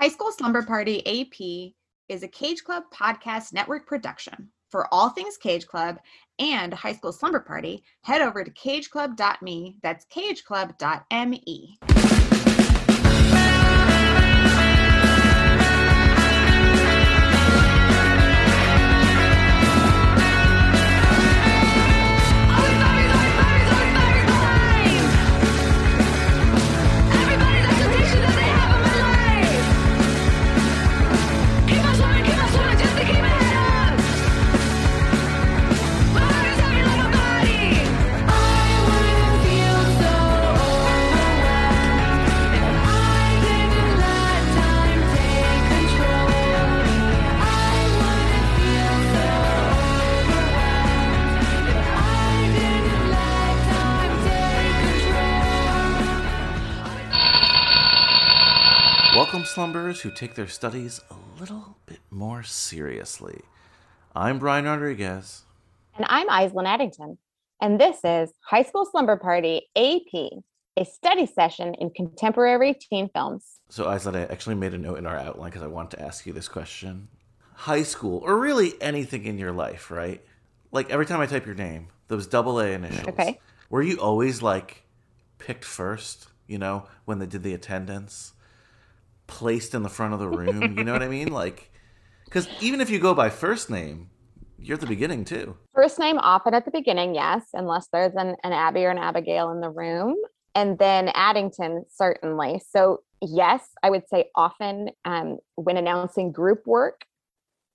High School Slumber Party AP is a Cage Club podcast network production. For all things Cage Club and High School Slumber Party, head over to cageclub.me. That's cageclub.me. Welcome, slumberers who take their studies a little bit more seriously. I'm Brian Rodriguez. And I'm Aislinn Addington. And this is High School Slumber Party AP, a study session in contemporary teen films. So, Aislinn, I actually made a note in our outline because I wanted to ask you this question. High school, or really anything in your life, right? Like every time I type your name, those double A initials. Okay. Were you always like picked first, you know, when they did the attendance? Placed in the front of the room, you know what I mean? Like, because even if you go by first name, you're at the beginning too. First name often at the beginning, yes, unless there's an, an Abby or an Abigail in the room. And then Addington, certainly. So, yes, I would say often um, when announcing group work,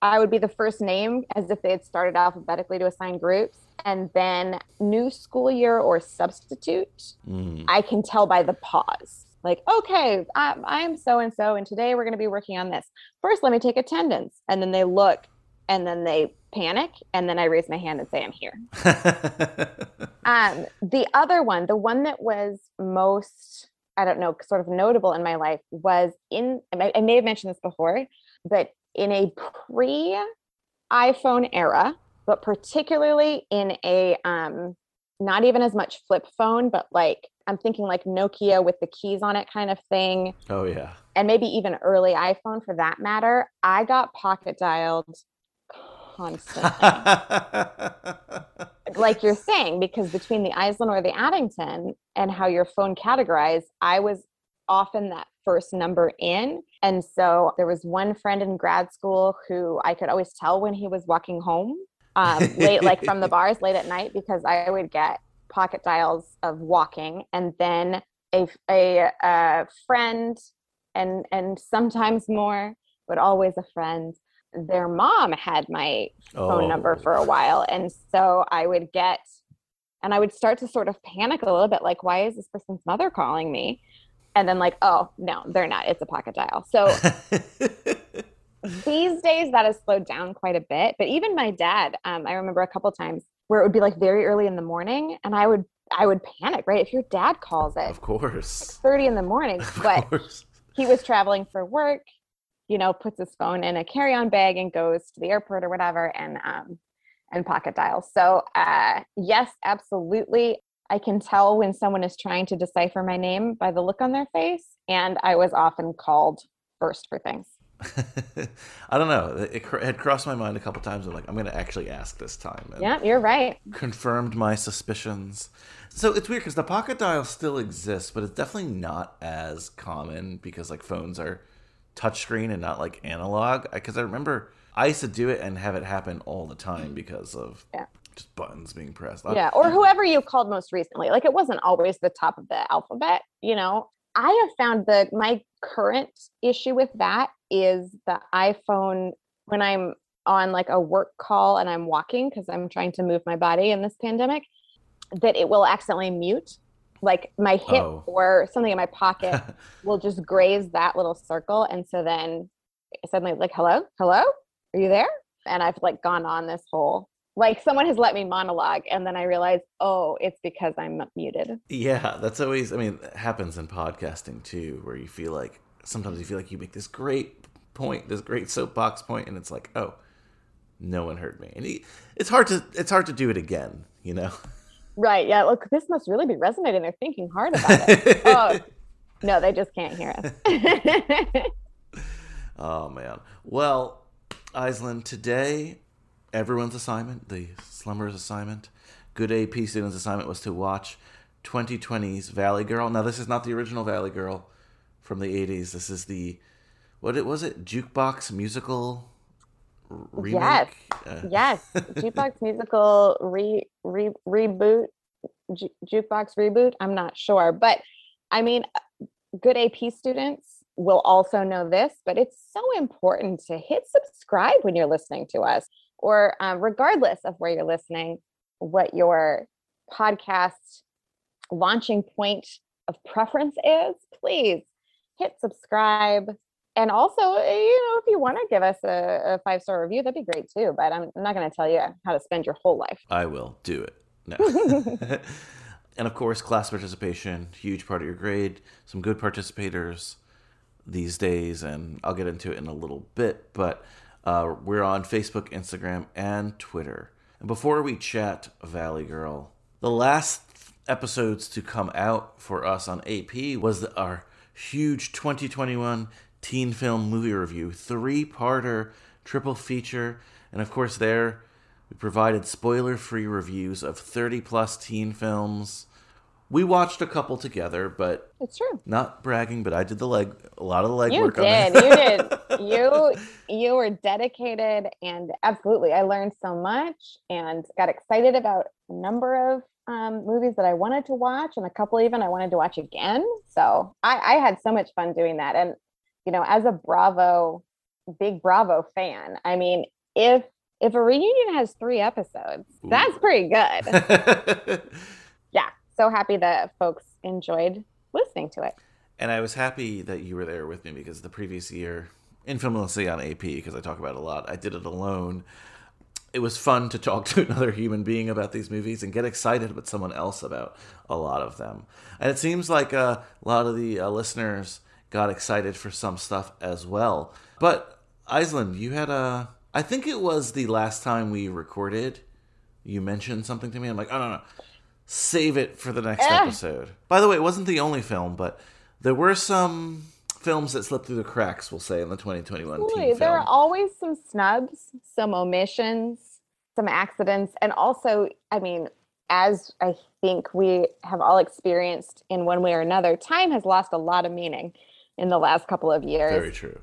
I would be the first name as if they had started alphabetically to assign groups. And then new school year or substitute, Mm. I can tell by the pause. Like, okay, I'm, I'm so and so, and today we're going to be working on this. First, let me take attendance. And then they look and then they panic. And then I raise my hand and say, I'm here. Um, the other one, the one that was most, I don't know, sort of notable in my life was in, I I may have mentioned this before, but in a pre iPhone era, but particularly in a, um, not even as much flip phone, but like I'm thinking like Nokia with the keys on it kind of thing, oh yeah. and maybe even early iPhone for that matter. I got pocket dialed constantly like you're saying, because between the Aislinn or the Addington and how your phone categorized, I was often that first number in. And so there was one friend in grad school who I could always tell when he was walking home um, late, like from the bars late at night, because I would get pocket dials of walking and then a, a, a friend and, and sometimes more, but always a friend. Their mom had my phone number Oh. for a while. And so I would get, and I would start to sort of panic a little bit like, why is this person's mother calling me? And then, like, oh, no, they're not. It's a pocket dial. So these days that has slowed down quite a bit. But even my dad, um, I remember a couple times where it would be like very early in the morning and I would, I would panic, right? If your dad calls it of course. 30 in the morning, Of but course. he was traveling for work, you know, puts his phone in a carry-on bag and goes to the airport or whatever and um and pocket dials. So uh yes, absolutely. I can tell when someone is trying to decipher my name by the look on their face. And I was often called first for things. I don't know. It cr- had crossed my mind a couple times. I'm like, I'm going to actually ask this time. And Yeah, you're right. Confirmed my suspicions. So it's weird because the pocket dial still exists, but it's definitely not as common because like phones are touchscreen and not like analog. Because I remember I used to do it and have it happen all the time because of Yeah. just buttons being pressed. Yeah, or whoever you called most recently. Like it wasn't always the top of the alphabet, you know. I have found that my current issue with that is the iPhone when I'm on like a work call and I'm walking because I'm trying to move my body in this pandemic, that it will accidentally mute. Like my hip Oh. or something in my pocket will just graze that little circle. And so then suddenly like, hello, hello, are you there? And I've like gone on this whole like someone has let me monologue and then I realize, oh, it's because I'm muted. Yeah, that's always. I mean, happens in podcasting too, where you feel like sometimes you feel like you make this great point, this great soapbox point, and it's like, oh, no one heard me, and he, it's hard to it's hard to do it again, you know. Right. Yeah. Look, this must really be resonating. They're thinking hard about it. oh, no, they just can't hear us. Oh man. Well, Aislinn, today everyone's assignment, the Slumbers assignment, good AP students' assignment was to watch 2020's Valley Girl. Now this is not the original Valley Girl from the 80s. This is the what it was it jukebox musical remake? Yes. Uh, Yes. Jukebox musical re, re reboot, Ju- jukebox reboot. I'm not sure, but I mean, uh, good AP students will also know this, but it's so important to hit subscribe when you're listening to us, or uh, regardless of where you're listening, what your podcast launching point of preference is, please hit subscribe. And also, you know, if you want to give us a, a five star review, that'd be great too. But I'm not going to tell you how to spend your whole life. I will do it. No. and of course, class participation, huge part of your grade. Some good participators these days, and I'll get into it in a little bit. But uh, we're on Facebook, Instagram, and Twitter. And before we chat Valley Girl, the last episodes to come out for us on AP was our huge 2021 teen film movie review, three parter, triple feature. And of course, there we provided spoiler free reviews of 30 plus teen films. We watched a couple together, but It's true. not bragging, but I did the leg, a lot of the legwork You on did. You did. You you were dedicated and absolutely. I learned so much and got excited about a number of um, movies that I wanted to watch and a couple even I wanted to watch again. So I, I had so much fun doing that. And you know, as a Bravo, big Bravo fan, I mean, if if a reunion has three episodes, that's pretty good. Yeah. So happy that folks enjoyed listening to it. and I was happy that you were there with me because the previous year, infamously on AP, because I talk about it a lot, I did it alone. It was fun to talk to another human being about these movies and get excited with someone else about a lot of them. And it seems like uh, a lot of the uh, listeners got excited for some stuff as well. But Aislinn, you had a. I think it was the last time we recorded. You mentioned something to me. I'm like, oh no no, save it for the next Eh. episode. By the way, it wasn't the only film, but there were some films that slipped through the cracks. We'll say in the 2021 Absolutely. teen There film. are always some snubs, some omissions, some accidents, and also, I mean, as I think we have all experienced in one way or another, time has lost a lot of meaning in the last couple of years. Very true.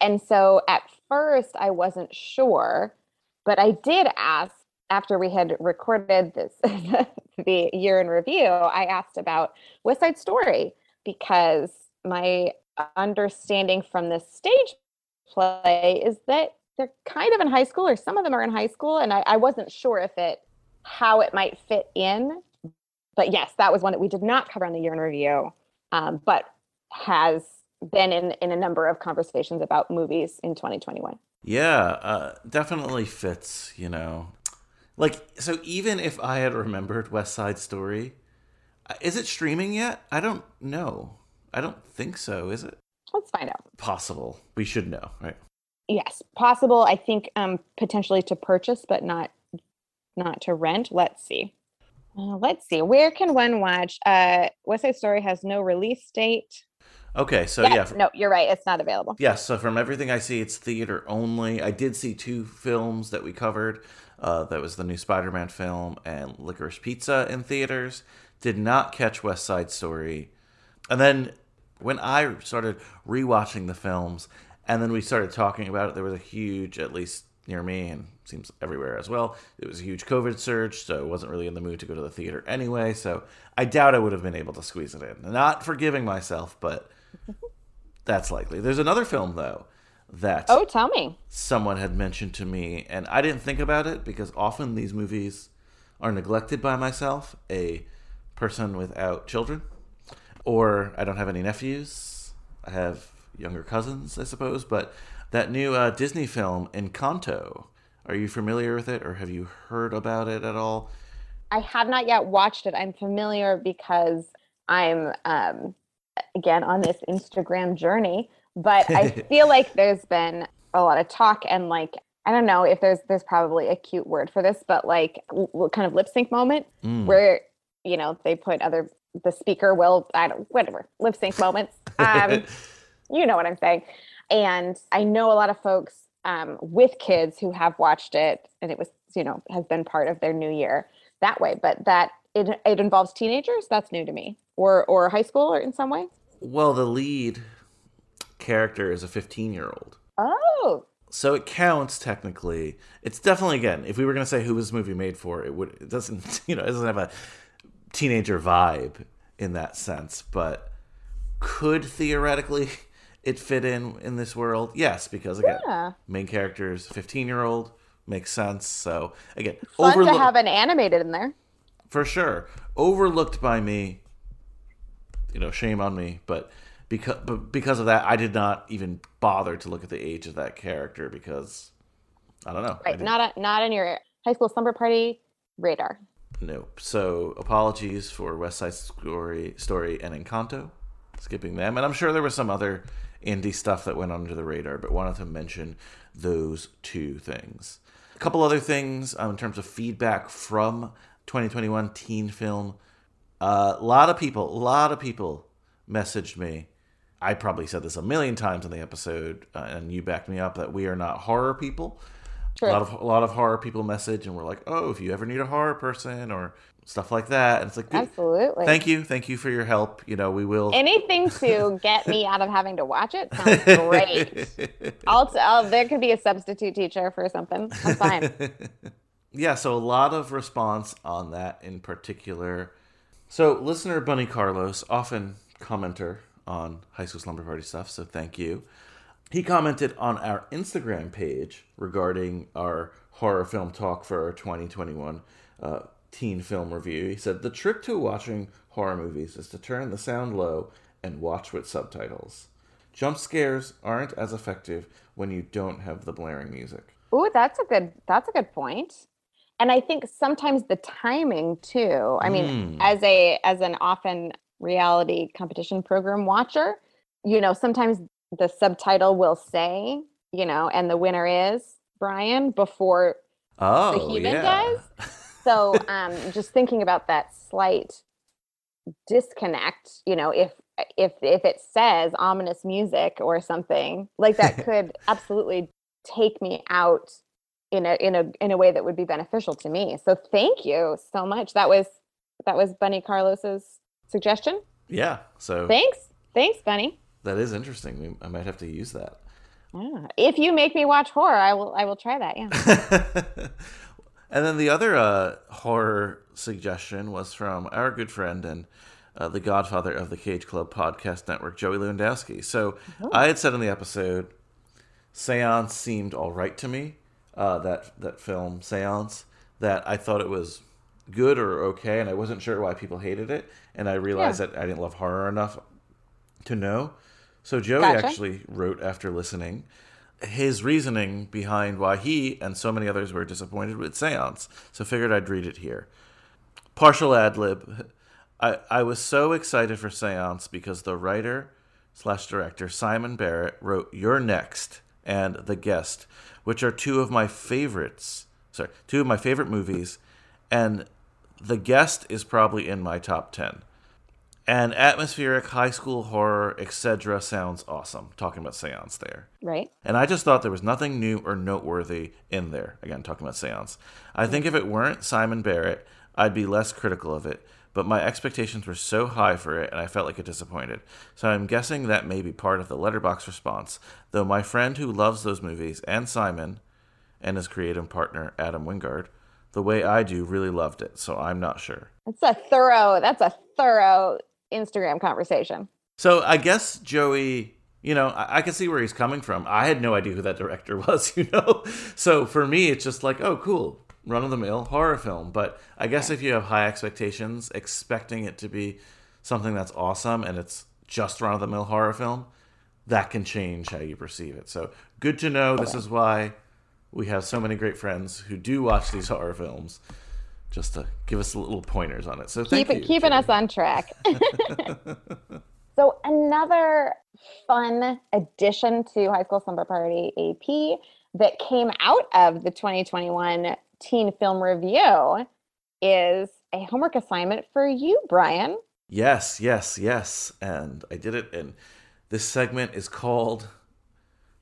And so at first I wasn't sure, but I did ask after we had recorded this the year in review, I asked about West Side Story because my understanding from the stage play is that they're kind of in high school or some of them are in high school and I, I wasn't sure if it how it might fit in. But yes, that was one that we did not cover on the year in review, um, but has been in, in a number of conversations about movies in 2021. Yeah, uh, definitely fits, you know. Like, so even if I had remembered West Side Story, uh, is it streaming yet? I don't know. I don't think so, is it? Let's find out. Possible. We should know, right? Yes, possible. I think um, potentially to purchase, but not not to rent. Let's see. Uh, let's see. Where can one watch? Uh, West Side Story has no release date. Okay, so Yes, yeah. f- no, you're right. It's not available. Yes, so from everything I see, it's theater only. I did see two films that we covered. Uh, that was the new Spider Man film and Licorice Pizza in theaters. Did not catch West Side Story. And then when I started rewatching the films and then we started talking about it, there was a huge, at least near me and seems everywhere as well, it was a huge COVID surge, so I wasn't really in the mood to go to the theater anyway. So I doubt I would have been able to squeeze it in. Not forgiving myself, but that's likely. There's another film though that Oh, tell me. someone had mentioned to me, and I didn't think about it because often these movies are neglected by myself, a person without children, or I don't have any nephews. I have younger cousins, I suppose. But that new uh, Disney film, Encanto, are you familiar with it, or have you heard about it at all? I have not yet watched it. I'm familiar because I'm um, again on this Instagram journey, but I feel like there's been a lot of talk and like I don't know if there's there's probably a cute word for this, but like l- kind of lip sync moment Mm. where you know they put other the speaker will I don't whatever lip sync moments. Um, you know what I'm saying. And I know a lot of folks um, with kids who have watched it and it was, you know, has been part of their new year that way. But that it, it involves teenagers, that's new to me. Or, or high school or in some way? Well, the lead character is a 15 year old. Oh, so it counts technically. It's definitely again, if we were going to say who was this movie made for, it would it doesn't you know it doesn't have a teenager vibe in that sense, but could theoretically it fit in in this world? Yes, because again, Yeah. main character is fifteen year old makes sense. So again, fun overlook- to have an animated in there. for sure overlooked by me. You know, shame on me, but because but because of that, I did not even bother to look at the age of that character because I don't know. Right. Not a, not on your high school slumber party radar. Nope. So apologies for West Side Story, Story and Encanto, skipping them, and I'm sure there was some other indie stuff that went under the radar, but wanted to mention those two things. A couple other things um, in terms of feedback from 2021 teen film. A lot of people, a lot of people messaged me. I probably said this a million times in the episode, uh, and you backed me up that we are not horror people. True. A lot of a lot of horror people message, and we're like, "Oh, if you ever need a horror person or stuff like that," and it's like, Absolutely. Thank you, thank you for your help. You know, we will. Anything to get me out of having to watch it sounds great. I'll, I'll, there could be a substitute teacher for something. I'm fine. yeah, so a lot of response on that in particular. So, listener Bunny Carlos, often commenter on High School Slumber Party stuff, so thank you. He commented on our Instagram page regarding our horror film talk for our 2021 uh, teen film review. He said, The trick to watching horror movies is to turn the sound low and watch with subtitles. Jump scares aren't as effective when you don't have the blaring music. Oh, that's a good that's a good point. And I think sometimes the timing too. I mean, Mm. as a as an often reality competition program watcher, you know, sometimes the subtitle will say, you know, and the winner is Brian before Oh, the human yeah. does. So um just thinking about that slight disconnect, you know, if if if it says ominous music or something, like that could absolutely take me out in a in a in a way that would be beneficial to me. So thank you so much. That was that was Bunny Carlos's suggestion. Yeah, so Thanks. Thanks, Bunny. that is interesting. I might have to use that. Yeah. If you make me watch horror, I will I will try that. Yeah. and then the other uh, horror suggestion was from our good friend and uh, the godfather of the Cage Club podcast network, Joey Lewandowski. So I had said in the episode, Seance seemed all right to me. Uh, that that film Seance, that I thought it was good or okay, and I wasn't sure why people hated it, and I realized Yeah. that I didn't love horror enough to know. So Joey Gotcha. actually wrote after listening his reasoning behind why he and so many others were disappointed with Seance. So figured I'd read it here. Partial ad lib. I, I was so excited for Seance because the writer slash director Simon Barrett wrote You're Next and The Guest, which are two of my favorites. Sorry, two of my favorite movies, and The Guest is probably in my top ten. And atmospheric high school horror, etc. sounds awesome. Talking about Seance there. right. And I just thought there was nothing new or noteworthy in there. Again, talking about Seance. I think if it weren't Simon Barrett, I'd be less critical of it. But my expectations were so high for it, and I felt like it disappointed. So I'm guessing that may be part of the Letterboxd response. Though my friend who loves those movies, and Simon, and his creative partner, Adam Wingard, the way I do, really loved it. So I'm not sure. That's a thorough that's a thorough Instagram conversation. So I guess Joey, you know, I, I can see where he's coming from. I had no idea who that director was, you know. So for me, it's just like, oh, cool, run of the mill horror film. But I guess if you have high expectations, expecting it to be something that's awesome, and it's just run of the mill horror film, that can change how you perceive it. So good to know. This is why we have so many great friends who do watch these horror films. Just to give us little pointers on it. So thank Keep you. keeping us on track. so another fun addition to High School Slumber Party AP that came out of the 2021 Teen Film Review is a homework assignment for you, Brian. Yes, yes, yes. And I did it. And this segment is called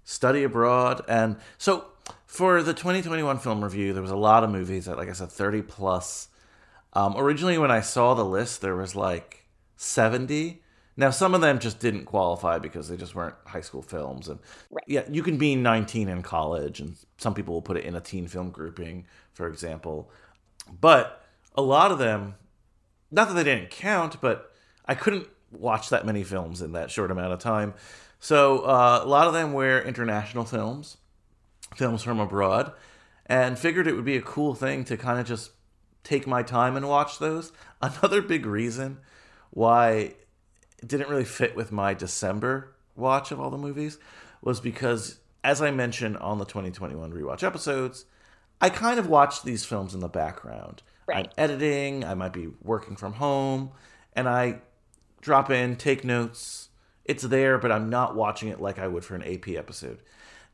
study abroad. And so for the 2021 film review, there was a lot of movies that, like I said, 30 plus. Um, originally, when I saw the list, there was like 70. Now, some of them just didn't qualify because they just weren't high school films. And Right. yeah, you can be 19 in college, and some people will put it in a teen film grouping, for example. But a lot of them, not that they didn't count, but I couldn't watch that many films in that short amount of time. So uh, a lot of them were international films, films from abroad, and figured it would be a cool thing to kind of just take my time and watch those. Another big reason why it didn't really fit with my December watch of all the movies was because, as I mentioned on the 2021 rewatch episodes, I kind of watch these films in the background. Right. I'm editing, I might be working from home, and I drop in, take notes. It's there, but I'm not watching it like I would for an AP episode.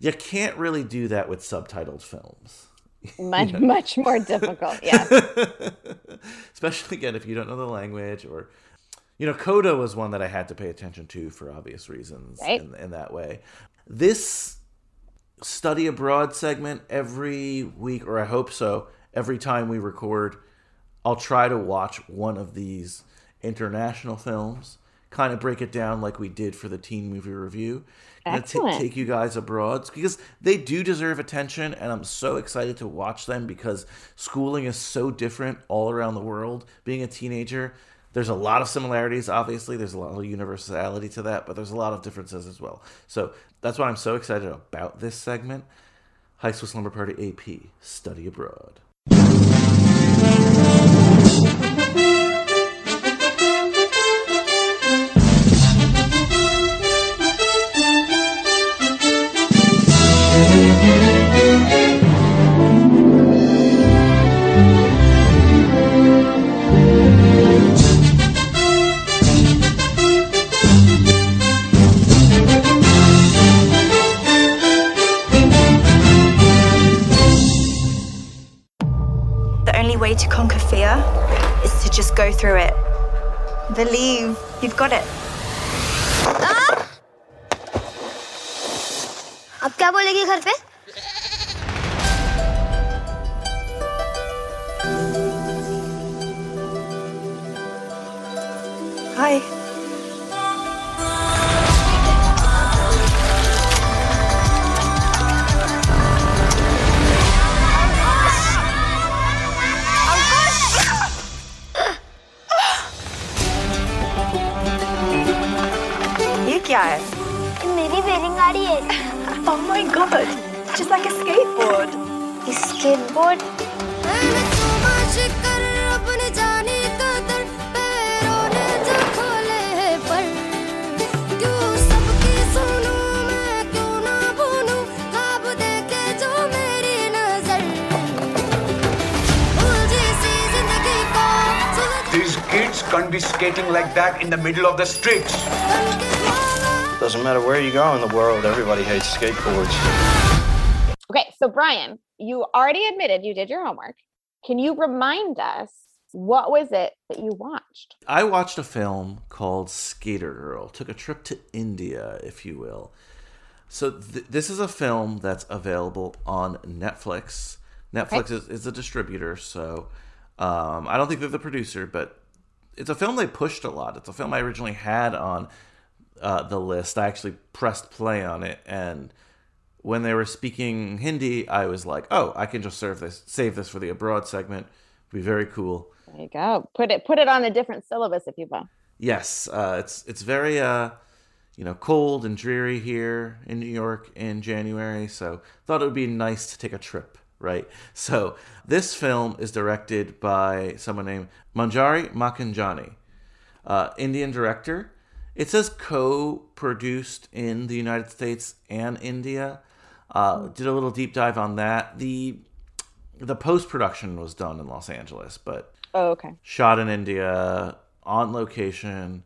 You can't really do that with subtitled films. Much, much more difficult. Yeah. Especially again if you don't know the language or you know, Coda was one that I had to pay attention to for obvious reasons Right. in, in that way. This study abroad segment every week, or I hope so, every time we record, I'll try to watch one of these international films, kind of break it down like we did for the teen movie review. Gonna ta- take you guys abroad because they do deserve attention, and I'm so excited to watch them because schooling is so different all around the world. Being a teenager, there's a lot of similarities. Obviously, there's a lot of universality to that, but there's a lot of differences as well. So that's why I'm so excited about this segment. High School Slumber Party AP Study Abroad. Way to conquer fear is to just go through it. Believe you've got it. अब क्या बोलेगी घर पे Hi. ये क्या है? मेरी varying गाड़ी है Oh my god, just like a skateboard. A skateboard? These kids can't be skating like that in the middle of the streets. Doesn't matter where you go in the world, everybody hates skateboards. Okay, so Brian, you already admitted you did your homework. Can you remind us what was it that you watched? I watched a film called Skater Girl. Took a trip to India, if you will. So th- this is a film that's available on Netflix. Netflix is, is a distributor, so um, I don't think they're the producer, but it's a film they pushed a lot. It's a film I originally had on uh, the list. I actually pressed play on it, and when they were speaking Hindi, I was like, "Oh, I can just serve this, save this for the abroad segment. Be very cool." There you go. Put it put it on a different syllabus if you will. Yes, uh, it's it's very uh, you know cold and dreary here in New York in January, so thought it would be nice to take a trip, right? So this film is directed by someone named Manjari Makijany, uh, Indian director. It says co-produced in the United States and India. Uh, did a little deep dive on that. the The post production was done in Los Angeles, but Oh, okay. shot in India, on location.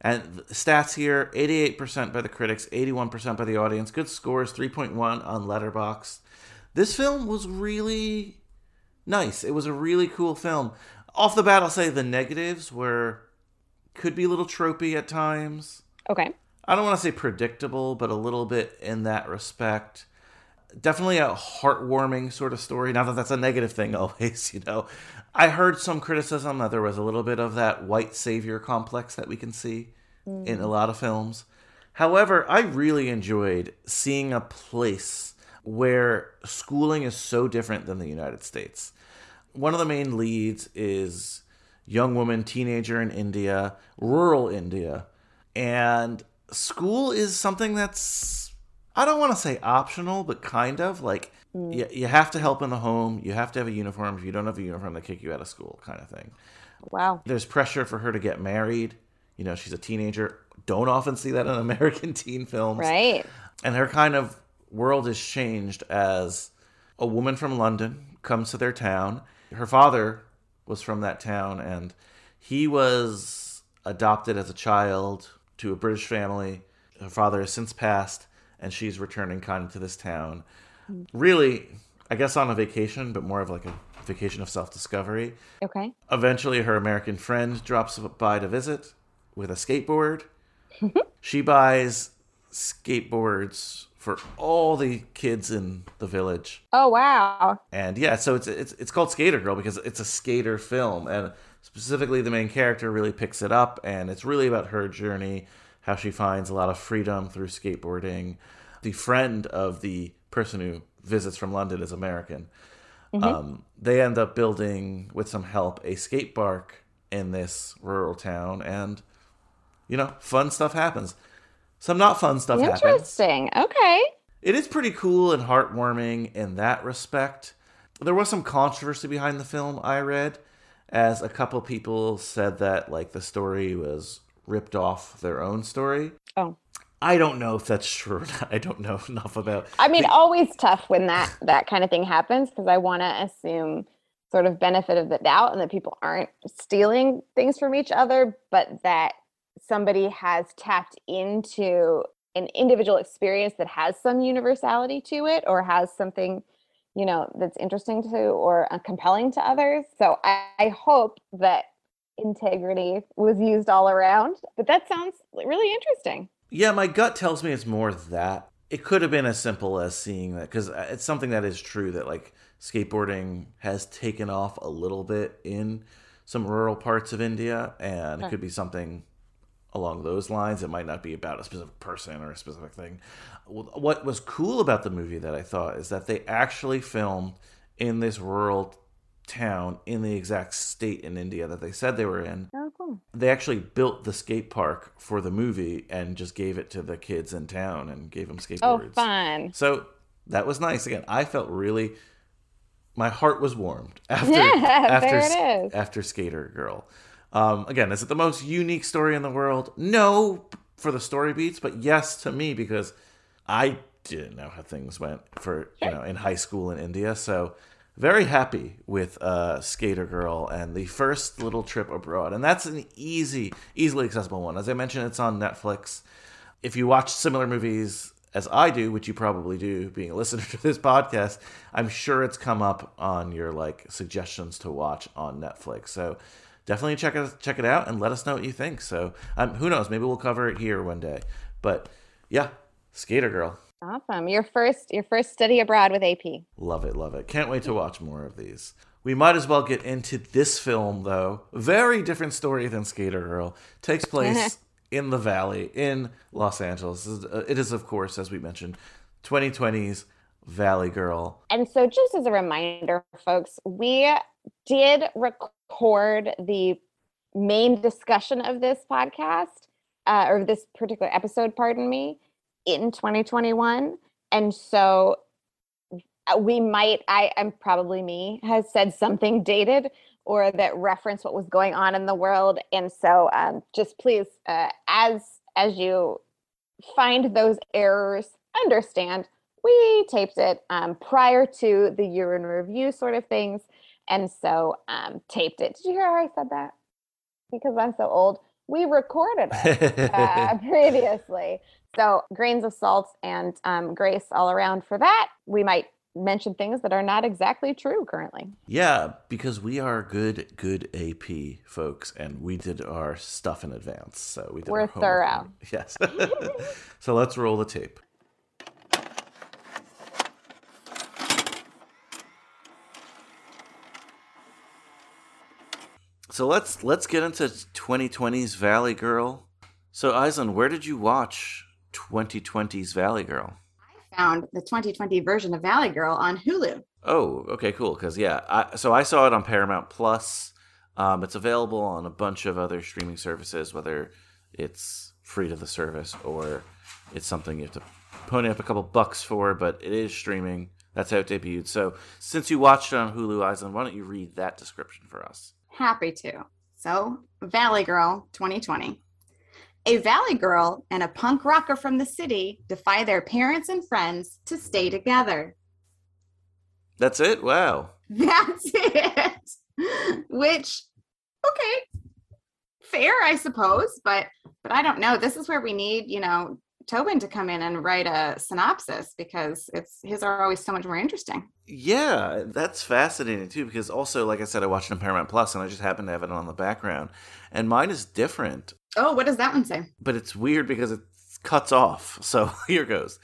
And stats here 88% by the critics, 81% by the audience. Good scores, 3.1 on Letterboxd. This film was really nice. It was a really cool film. Off the bat, I'll say the negatives were could be a little tropey at times. Okay. I don't want to say predictable, but a little bit in that respect. Definitely a heartwarming sort of story. Not that that's a negative thing always, you know. I heard some criticism that there was a little bit of that white savior complex that we can see in a mm. lot of films. However, I really enjoyed seeing a place where schooling is so different than the United States. One of the main leads is young woman, teenager in India, rural India, and school is something that's I don't want to say optional, but kind of like mm. you, you have to help in the home. You have to have a uniform. If you don't have a uniform, they kick you out of school, kind of thing. Wow. There's pressure for her to get married. You know, she's a teenager. Don't often see that in American teen films. Right. And her kind of world is changed as a woman from London comes to their town. Her father was from that town and he was adopted as a child to a British family. Her father has since passed and she's returning kind of to this town. Really, I guess on a vacation, but more of like a vacation of self discovery. Okay. Eventually, her American friend drops by to visit with a skateboard. Mm-hmm. she buys skateboards for all the kids in the village. Oh wow. And yeah, so it's it's it's called Skater Girl because it's a skater film, and specifically the main character really picks it up, and it's really about her journey, how she finds a lot of freedom through skateboarding. The friend of the person who visits from London is American. Um, they end up building, with some help, a skate park in this rural town, and you know, fun stuff happens. Some not fun stuff. Interesting. Okay. It is pretty cool and heartwarming in that respect. There was some controversy behind the film, I read, as a couple people said that like the story was ripped off their own story. Oh. I don't know if that's true or not. I don't know enough about I mean, always tough when that that kind of thing happens because I want to assume sort of benefit of the doubt and that people aren't stealing things from each other, but that somebody has tapped into an individual experience that has some universality to it or has something you know that's interesting to or uh, compelling to others. So I, I hope that integrity was used all around but that sounds really interesting. Yeah, my gut tells me it's more that. It could have been as simple as seeing that because it's something that is true that like skateboarding has taken off a little bit in some rural parts of India, and it could be something along those lines. It might not be about a specific person or a specific thing. What was cool about the movie that I thought is that they actually filmed in this rural town in the exact state in India that they said they were in oh cool they actually built the skate park for the movie and just gave it to the kids in town and gave them skateboards. oh fun So that was nice. Again, I felt really my heart was warmed after Yeah, after after Skater Girl. Um, again, is it the most unique story in the world? No, for the story beats, but yes to me because I didn't know how things went for you know in high school in India. So very happy with uh, Skater Girl and the first little trip abroad, and that's an easy, easily accessible one. As I mentioned, it's on Netflix. If you watch similar movies as I do, which you probably do, being a listener to this podcast, I'm sure it's come up on your like suggestions to watch on Netflix. So definitely check it check it out and let us know what you think. So um, who knows, maybe we'll cover it here one day. But yeah, Skater Girl. awesome your first your first study abroad with ap Love it, love it. Can't wait to watch more of these. We might as well get into this film, though. Very different story than Skater Girl. Takes place in the Valley, in Los Angeles. It is, uh, It is, of course, as we mentioned, 2020's Valley Girl. And so, just as a reminder, folks, we did record the main discussion of this podcast uh, or this particular episode, pardon me, in 2021. And so, uh, we might, I am probably me, has said something dated or that reference what was going on in the world. And so, um, just please, uh, as as you find those errors, understand we taped it um, prior to the year in review sort of things and so um, taped it did you hear how i said that because i'm so old we recorded it uh, previously so grains of salt and um, grace all around for that we might mention things that are not exactly true currently. Yeah, because we are good, good AP folks, and we did our stuff in advance. So we did We're homework. thorough. Yes. so let's roll the tape. So let's let's get into 2020's Valley Girl. So Aislinn, where did you watch 2020's Valley Girl? I found the 2020 version of Valley Girl on Hulu. Oh, okay, cool. Because yeah, I, so I saw it on Paramount Plus. Um, it's available on a bunch of other streaming services, whether it's free to the service or it's something you have to pony up a couple bucks for. But it is streaming. That's how it debuted. So since you watched it on Hulu, Aislinn, why don't you read that description for us? Happy to. So, Valley Girl 2020. A Valley Girl and a punk rocker from the city defy their parents and friends to stay together. That's it. Wow. That's it. Which, okay, fair, I suppose, but but I don't know. This is where we need, you know, Tobin to come in and write a synopsis because it's his are always so much more interesting. Yeah, that's fascinating too. Because also, like I said, I watched it on Paramount Plus, and I just happened to have it on the background, and mine is different. Oh, what does that one say? but it's weird because it cuts off. So here goes.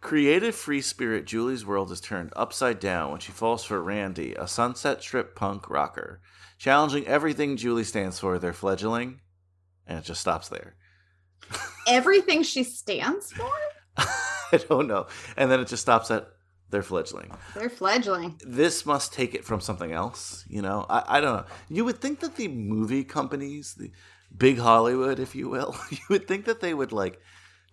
Creative free spirit Julie's world is turned upside down when she falls for Randy, a sunset strip punk rocker, challenging everything Julie stands for, their fledgling, and it just stops there. Everything she stands for? I don't know. And then it just stops at their fledgling. They're fledgling. This must take it from something else, you know? I, I don't know. You would think that the movie companies, the big Hollywood, if you will, you would think that they would like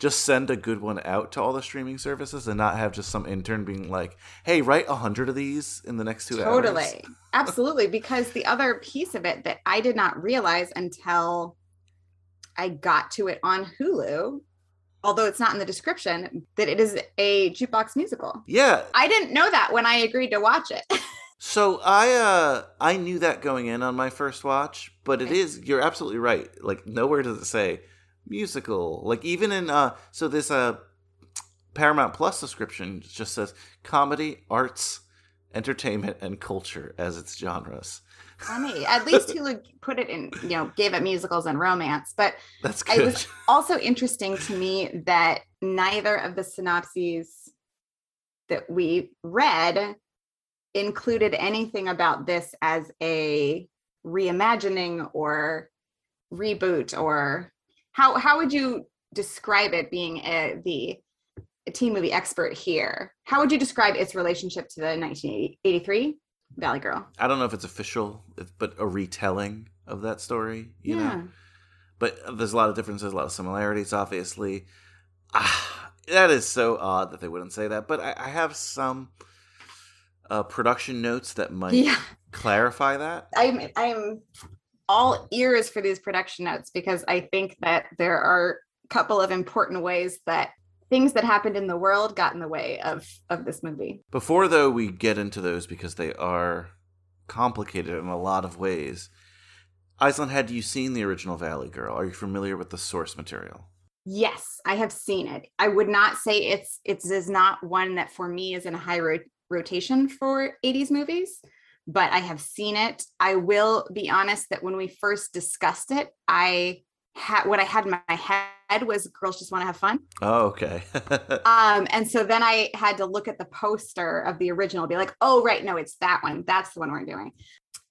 just send a good one out to all the streaming services and not have just some intern being like, hey, write a hundred of these in the next two hours. Totally. Absolutely. Because the other piece of it that I did not realize until I got to it on Hulu, although it's not in the description, that it is a jukebox musical. Yeah. I didn't know that when I agreed to watch it. So I uh I knew that going in on my first watch, but it is you're absolutely right. Like nowhere does it say musical. Like even in uh so this uh Paramount Plus description just says comedy, arts, entertainment, and culture as its genres. Funny. At least Hulu put it in, you know, gave it musicals and romance. But That's it was also interesting to me that neither of the synopses that we read included anything about this as a reimagining or reboot or how how would you describe it being a, the a teen movie expert here how would you describe its relationship to the 1983 valley girl I don't know if it's official, but a retelling of that story, you know. But there's a lot of differences, a lot of similarities, obviously. Ah, that is so odd that they wouldn't say that. But I, I have some uh, production notes that might yeah clarify that. I'm I'm all ears for these production notes because I think that there are a couple of important ways that things that happened in the world got in the way of of this movie. Before, though, we get into those because they are complicated in a lot of ways. Aislinn, had you seen the original Valley Girl? Are you familiar with the source material? Yes, I have seen it. I would not say it's it's is not one that for me is in a high ro- rotation for 80s movies, but I have seen it. I will be honest that when we first discussed it, I had what I had in my head was girls just want to have fun. Oh, okay. Um, and so then I had to look at the poster of the original, be like, oh, right, no, it's that one. That's the one we're doing.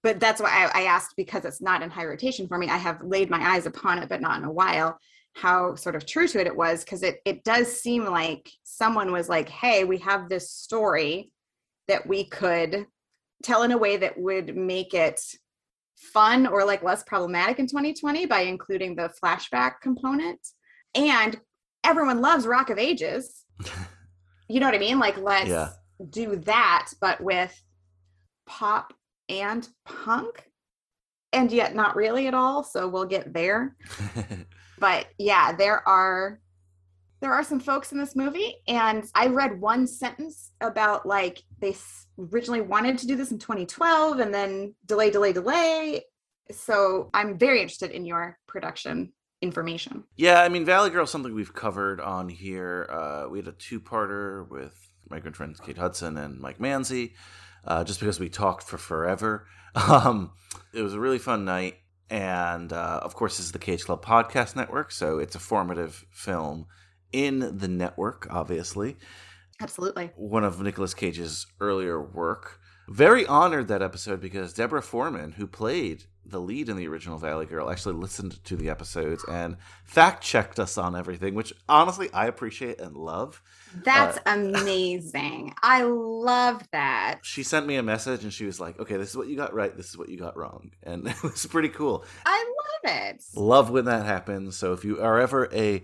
But that's why I, I asked because it's not in high rotation for me. I have laid my eyes upon it, but not in a while. How sort of true to it it was because it it does seem like someone was like, hey, we have this story that we could tell in a way that would make it fun or like less problematic in 2020 by including the flashback component. And everyone loves Rock of Ages. You know what I mean? Like, let's Yeah. do that, but with pop and punk, and yet not really at all. So we'll get there. But yeah, there are there are some folks in this movie, and I read one sentence about like they originally wanted to do this in 2012, and then delay, delay, delay. So I'm very interested in your production information. Yeah, I mean, Valley Girl is something we've covered on here. Uh, we had a two-parter with my good friends Kate Hudson and Mike Manzi, uh, just because we talked for forever. Um, it was a really fun night. And uh, of course, this is the Cage Club Podcast Network, so it's a formative film in the network, obviously. Absolutely. One of Nicolas Cage's earlier work. Very honored that episode because Deborah Foreman, who played the lead in the original Valley Girl, actually listened to the episodes and fact checked us on everything, which honestly I appreciate and love. That's Uh, amazing. I love that. She sent me a message and she was like, okay, this is what you got right, this is what you got wrong. And it was pretty cool. I love it. Love when that happens. So if you are ever a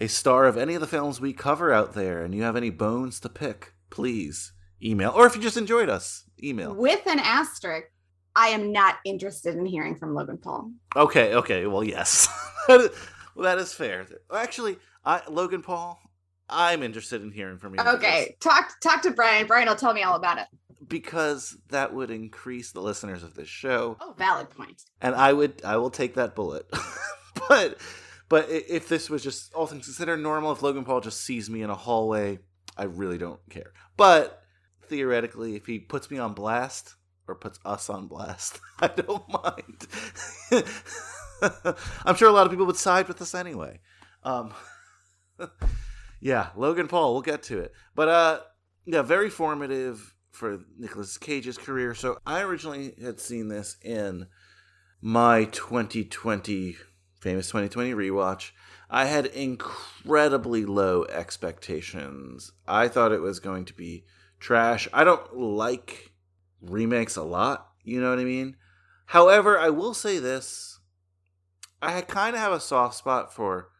a star of any of the films we cover out there and you have any bones to pick, please email. Or if you just enjoyed us, email. With an asterisk, I am not interested in hearing from Logan Paul. Okay, okay. Well, yes. that, is, well, that is fair. Actually, I, Logan Paul, I'm interested in hearing from you. Okay, talk talk to Brian. Brian will tell me all about it. Because, because that would increase the listeners of this show. Oh, valid point. and I would I will take that bullet. but but if this was just all things considered normal, if Logan Paul just sees me in a hallway, I really don't care. But theoretically, if he puts me on blast or puts us on blast, I don't mind. I'm sure a lot of people would side with us anyway. Um, yeah, Logan Paul, we'll get to it. But uh yeah, very formative for Nicolas Cage's career. So I originally had seen this in my 2020 famous 2020 rewatch. I had incredibly low expectations. I thought it was going to be trash. I don't like remakes a lot, you know what I mean? However, I will say this. I kind of have a soft spot for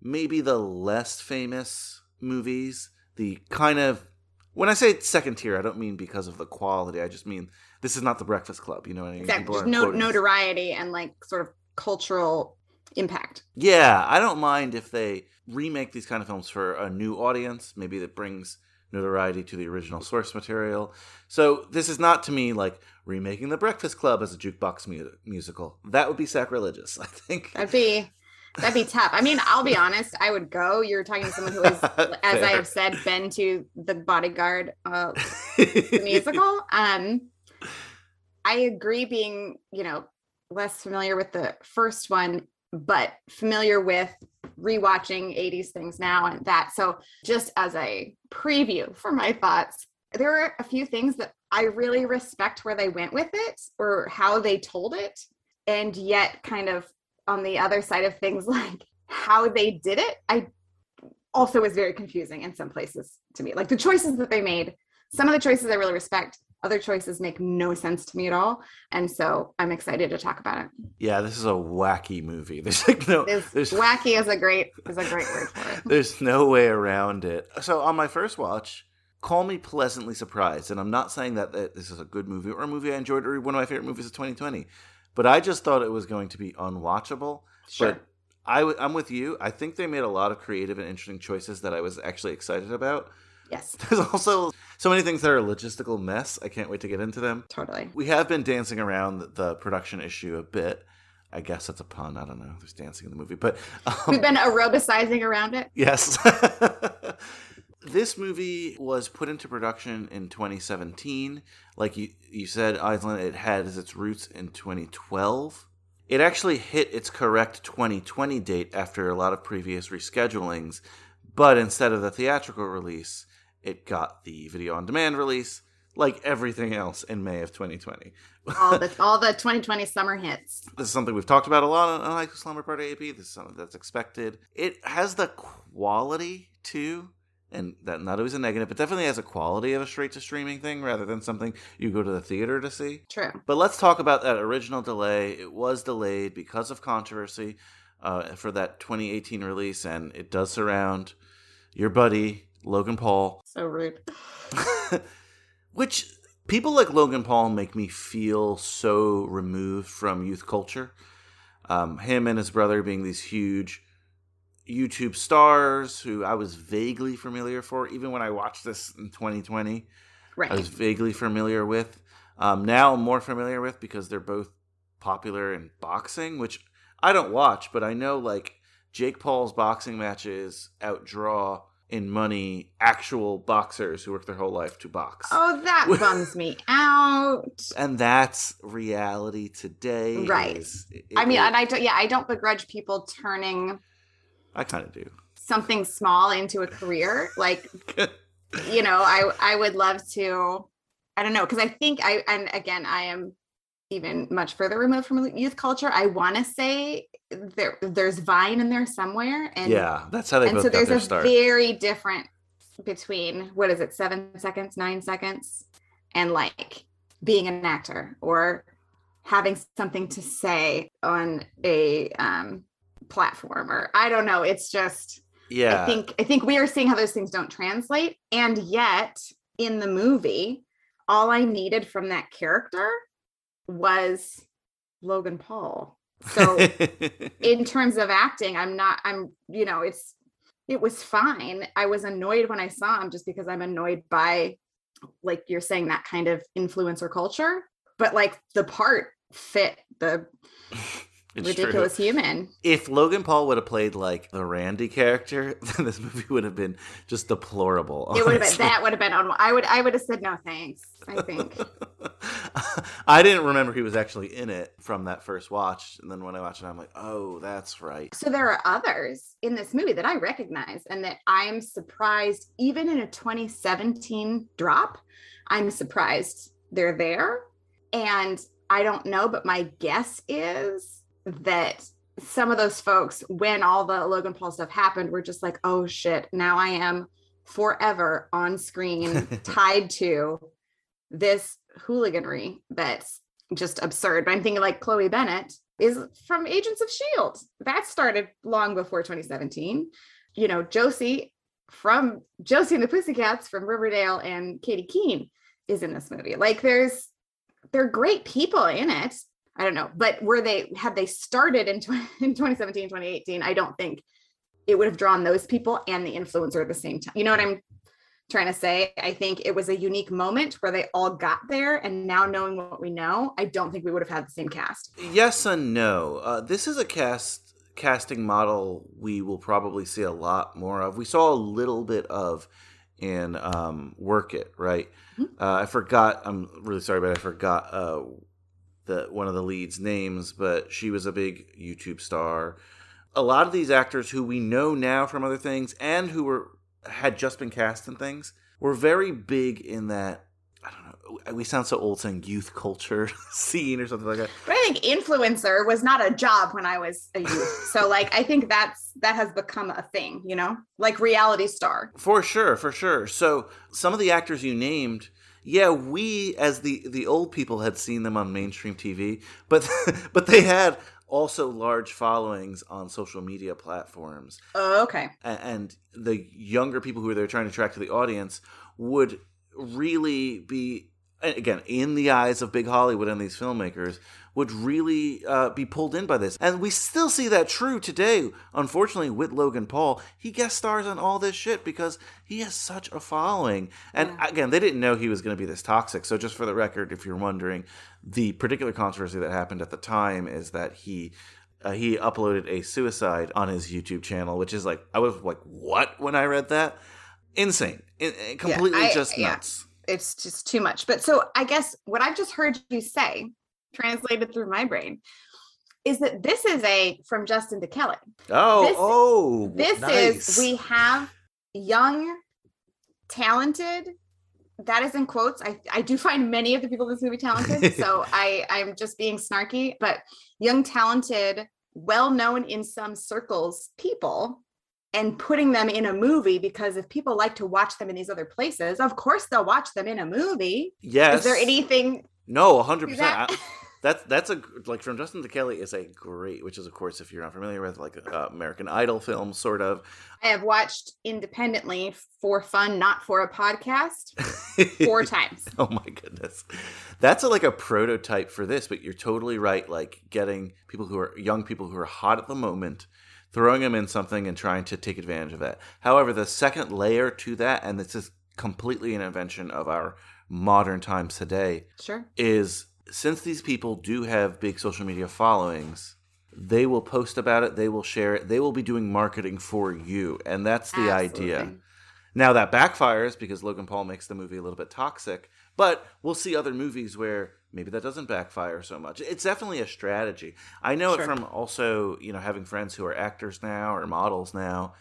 maybe the less famous movies, the kind of when I say second tier, I don't mean because of the quality. I just mean this is not the Breakfast Club. You know what I mean? Exactly. Just no, notoriety and like sort of cultural impact. Yeah, I don't mind if they remake these kind of films for a new audience, maybe that brings notoriety to the original source material. So this is not to me like remaking The Breakfast Club as a jukebox mu- musical. That would be sacrilegious, I think. That'd be that'd be tough. I mean, I'll be honest. I would go. You're talking to someone who has, as I have said, been to the Bodyguard uh, the musical. Um, I agree. Being you know less familiar with the first one, but familiar with rewatching 80s things now and that. So just as a preview for my thoughts, there are a few things that I really respect where they went with it or how they told it, and yet kind of on the other side of things like how they did it. I also was very confusing in some places to me. Like the choices that they made, some of the choices I really respect, other choices make no sense to me at all. And so I'm excited to talk about it. yeah, this is a wacky movie. There's like no This there's wacky is a great is a great word for it. There's no way around it. So on my first watch, call me pleasantly surprised, and I'm not saying that, that this is a good movie or a movie I enjoyed or one of my favorite movies of 2020, but I just thought it was going to be unwatchable. Sure. But I w- I'm with you. I think they made a lot of creative and interesting choices that I was actually excited about. Yes, There's also so many things that are a logistical mess. I can't wait to get into them. totally. We have been dancing around the- production issue a bit. I guess that's a pun. I don't know. There's dancing in the movie, but um, We've been aerobicizing around it. Yes. this movie was put into production in 2017. Like you, you said, Aislinn, it had its roots in 2012. It actually hit its correct 2020 date after a lot of previous reschedulings, but instead of the theatrical release, it got the video on demand release, like everything else in May of 2020. All the all the 2020 summer hits. This is something we've talked about a lot on, on High School Slumber Party AP. This is something that's expected. It has the quality too, and that not always a negative, but definitely has a quality of a straight to streaming thing rather than something you go to the theater to see. True. But let's talk about that original delay. It was delayed because of controversy uh, for that 2018 release, and it does surround your buddy Logan Paul So rude. which people like Logan Paul make me feel so removed from youth culture. Um, him and his brother being these huge YouTube stars who I was vaguely familiar for, even when I watched this in 2020. Right. I was vaguely familiar with. Um, now I'm more familiar with because they're both popular in boxing, which I don't watch, but I know like Jake Paul's boxing matches outdraw in money actual boxers who work their whole life to box. Oh, that bums me out. And that's reality today. Right. is- it- I mean, it- and I don't. Yeah, I don't begrudge people turning I kind of do. something small into a career. Like, you know, I I would love to. I don't know because I think I and again I am even much further removed from youth culture. I want to say there there's Vine in there somewhere, and yeah, that's how they and both so there's a start. very different between what is it seven seconds nine seconds and like being an actor or having something to say on a um platform or i don't know it's just yeah. i think i think we are seeing how those things don't translate and yet in the movie all i needed from that character was logan paul. So in terms of acting i'm not i'm you know it's it was fine. I was annoyed when i saw him just because i'm annoyed by like you're saying that kind of influencer culture. But like the part fit the It's true. ridiculous human If Logan Paul would have played like the Randy character, then this movie would have been just deplorable. it would have been that would have been on i would i would have said no thanks i think I didn't remember he was actually in it from that first watch, and then when I watched it, I'm like, oh, that's right. so there are others in this movie that i recognize and that i'm surprised even in a 2017 drop i'm surprised they're there and i don't know but my guess is that some of those folks when all the logan paul stuff happened were just like oh shit now i am forever on screen tied to this hooliganry that's just absurd. But i'm thinking like chloe bennet is from agents of shield that started long before 2017 you know josie from josie and the pussycats from riverdale and katy keene is in this movie. Like there's they're great people in it i don't know but were they had they started in, tw- in 2017 2018 i don't think it would have drawn those people and the influencer at the same time you know what i'm trying to say i think it was a unique moment where they all got there and now knowing what we know i don't think we would have had the same cast Yes and no. Uh, this is a cast casting model we will probably see a lot more of. We saw a little bit of in um, Work It, right? Mhm. Uh, I forgot. I'm really sorry, but I forgot uh, the one of the leads' names. But she was a big YouTube star. A lot of these actors who we know now from other things and who were had just been cast in things were very big in that. I don't know. We sound so old saying youth culture scene or something like that. But I think influencer was not a job when I was a youth. So like I think that's that has become a thing, you know? Like reality star. For sure, for sure. So some of the actors you named, yeah, we as the the old people had seen them on mainstream TV, but but they had also large followings on social media platforms, Oh, okay. And the younger people who were there trying to attract to the audience would really be again in the eyes of big hollywood and these filmmakers would really uh, be pulled in by this and we still see that true today unfortunately with logan paul he guest stars on all this shit because he has such a following and again they didn't know he was going to be this toxic so just for the record if you're wondering the particular controversy that happened at the time is that he uh, he uploaded a suicide on his YouTube channel, which is like I was like, "What?" when I read that. Insane, In- in- completely I- just yeah. nuts. It's just too much. But so I guess what I've just heard you say, translated through my brain, is that this is a from Justin to Kelly. Oh, This- oh, This nice. is we have young, talented. That is in quotes. I, I do find many of the people in this movie talented. so I, I'm just being snarky, but young, talented, well known in some circles people and putting them in a movie because if people like to watch them in these other places, of course they'll watch them in a movie. yes. Is there anything No, hundred percent. that That's that's a like from Justin to Kelly is a great, which is of course if you're not familiar with like uh, American Idol film, sort of. I have watched independently for fun, not for a podcast, four times. Oh my goodness. That's a, like a prototype for this, but you're totally right. Like getting people who are young people who are hot at the moment, throwing them in something and trying to take advantage of that. However, the second layer to that, and this is completely an invention of our modern times today, Sure. is since these people do have big social media followings, they will post about it, they will share it, they will be doing marketing for you. And that's the idea. Now that backfires because Logan Paul makes the movie a little bit toxic, but we'll see other movies where maybe that doesn't backfire so much. It's definitely a strategy. I know Sure. it from also, you know, having friends who are actors now or models now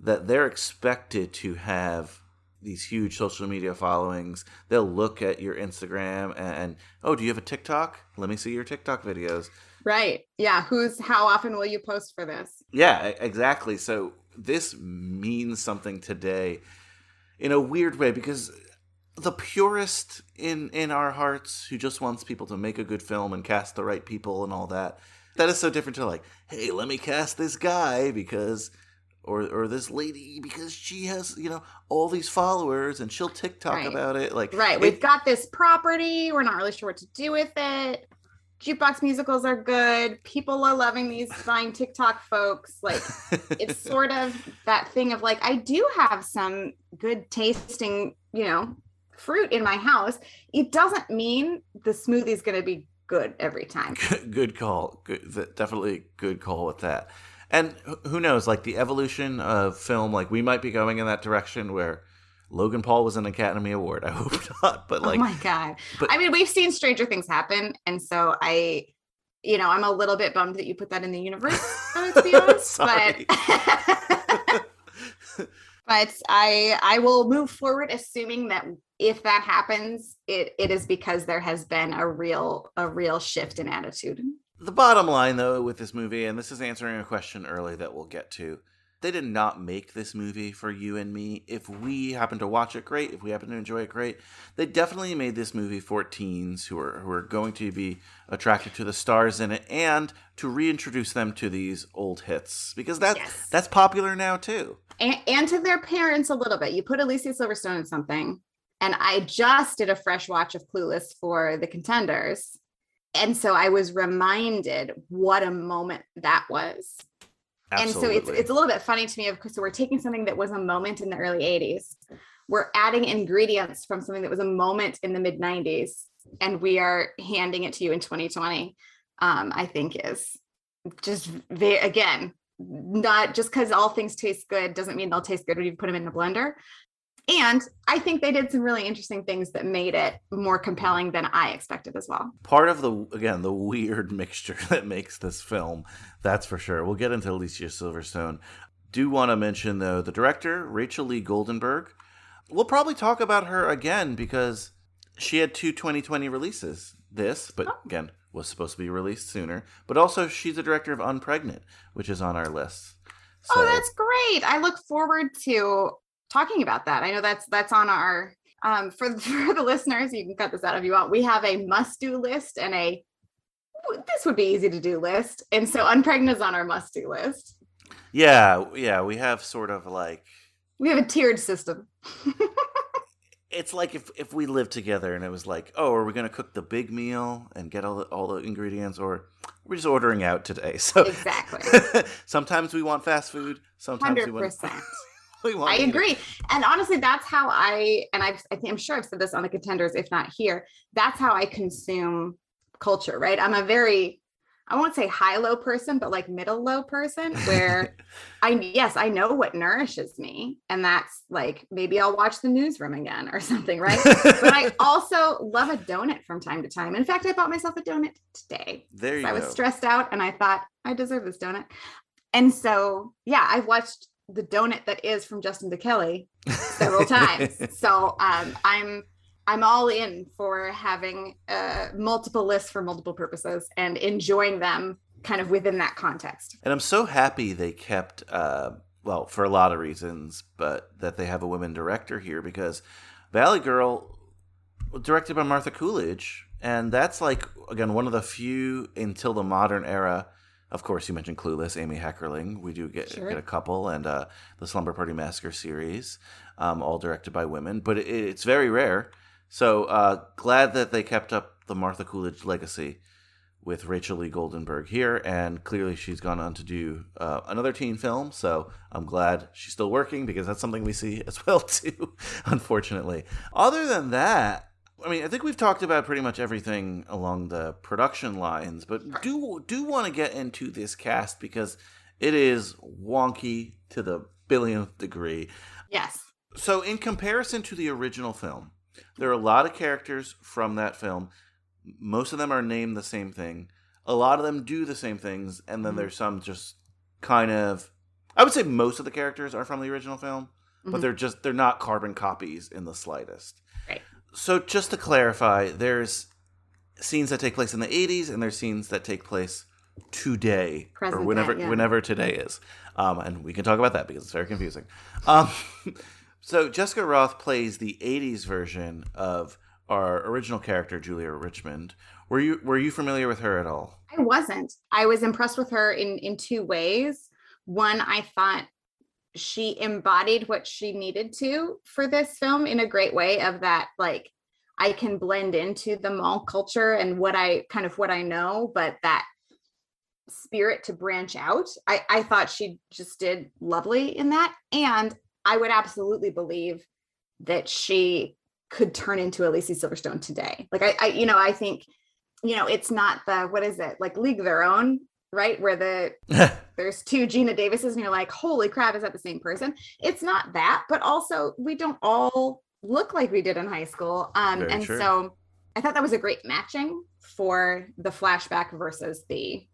that they're expected to have these huge social media followings. They'll look at your Instagram and, and oh, do you have a TikTok? Let me see your TikTok videos. Right. Yeah. Who's how often will you post for this? Yeah, exactly. So this means something today in a weird way because the purist in in our hearts who just wants people to make a good film and cast the right people and all that that is so different to like hey let me cast this guy because or or this lady because she has you know all these followers and she'll tiktok Right. about it like Right. it- We've got this property. We're not really sure what to do with it. Jukebox musicals are good. People are loving these fine TikTok folks. Like it's sort of that thing of like I do have some good tasting, you know, fruit in my house. It doesn't mean the smoothie is going to be good every time. good, good call. Good, definitely good call with that. And who knows, like the evolution of film, like we might be going in that direction where Logan Paul was an Academy Award. I hope not, but oh like, oh my god. but- I mean, we've seen stranger things happen and so I you know, I'm a little bit bummed that you put that in the universe, to be honest, but but I I will move forward assuming that if that happens, it it is because there has been a real a real shift in attitude. The bottom line though with this movie, and this is answering a question early that we'll get to. They did not make this movie for you and me. If we happen to watch it, great. If we happen to enjoy it, great. They definitely made this movie for teens who are who are going to be attracted to the stars in it, and to reintroduce them to these old hits because that Yes. that's popular now too. and, and to their parents a little bit. You put Alicia Silverstone in something, and I just did a fresh watch of Clueless for the contenders. And so I was reminded what a moment that was. And so it's it's a little bit funny to me of course so we're taking something that was a moment in the early 80s. We're adding ingredients from something that was a moment in the mid 90s and we are handing it to you in 2020. Um, I think is just very again not just because all things taste good doesn't mean they'll taste good when you put them in the blender. And I think they did some really interesting things that made it more compelling than I expected as well. part of the again the weird mixture that makes this film that's for sure. We'll get into alicia silverstone. Do want to mention though the director rachel lee goldenberg. We'll probably talk about her again because she had two 2020 releases. This but oh. again was supposed to be released sooner. But also she's the director of unpregnant which is on our list. Oh, so Oh, that's great. I look forward to talking about that. I know that's that's on our um for for the listeners, you can cut this out if you want. We have a must-do list and a this would be easy to do list. And so unpregnant is on our must-do list. yeah yeah we have sort of like We have a tiered system. it's like if if we lived together and it was like, oh, are we gonna cook the big meal and get all the, all the ingredients, or we're just ordering out today? So Exactly. sometimes we want fast food. Sometimes 100%. we want I to eat it. agree. And honestly, that's how I and I've, I think I'm sure I've said this on the contenders, if not here. That's how I consume culture, right? I'm a very I won't say high low person, but like middle low person where I yes, I know what nourishes me. And that's like maybe I'll watch the newsroom again or something, right? but I also love a donut from time to time. In fact, I bought myself a donut today. there you go I go. was stressed out and I thought I deserve this donut. And so, yeah, I've watched the donut that is from Justin to Kelly several times. so um, I'm I'm all in for having uh, multiple lists for multiple purposes and enjoying them kind of within that context. And I'm so happy they kept, uh, well, for a lot of reasons, but that they have a women director here because Valley Girl, directed by Martha Coolidge, and that's like again one of the few until the modern era. Of course, you mentioned Clueless, Amy Heckerling. We do get Sure. get a couple, and uh, the Slumber Party Massacre series, um, all directed by women, but it, it's very rare. So uh, glad that they kept up the Martha Coolidge legacy with Rachel Lee Goldenberg here, and clearly she's gone on to do uh, another teen film. So I'm glad she's still working because that's something we see as well too. Unfortunately, other than that, I mean, I think we've talked about pretty much everything along the production lines, but do do want to get into this cast because it is wonky to the billionth degree. Yes. So, in comparison to the original film, there are a lot of characters from that film. Most of them are named the same thing. A lot of them do the same things, and then Mhm. there's some just kind of. I would say most of the characters are from the original film, but Mhm. they're just they're not carbon copies in the slightest. So, just to clarify, there's scenes that take place in the 80s, and there's scenes that take place today Present or whenever day, yeah. whenever today is. Um, and we can talk about that because it's very confusing. Um, so Jessica Rothe plays the '80s version of our original character, Julia Richmond. Were you were you familiar with her at all? I wasn't. I was impressed with her in in two ways. One, I thought she embodied what she needed to for this film in a great way of that like I can blend into the mall culture and what I kind of what I know, but that spirit to branch out. I, I thought she just did lovely in that. And I would absolutely believe that she could turn into a Lacey Silverstone today. Like I, I you know, I think, you know, it's not the what is it, like League Their Own, right? Where the there's two Geena Davises and you're like, holy crap, is that the same person? It's not that, but also we don't all look like we did in high school. Um, Very and true. so I thought that was a great matching for the flashback versus the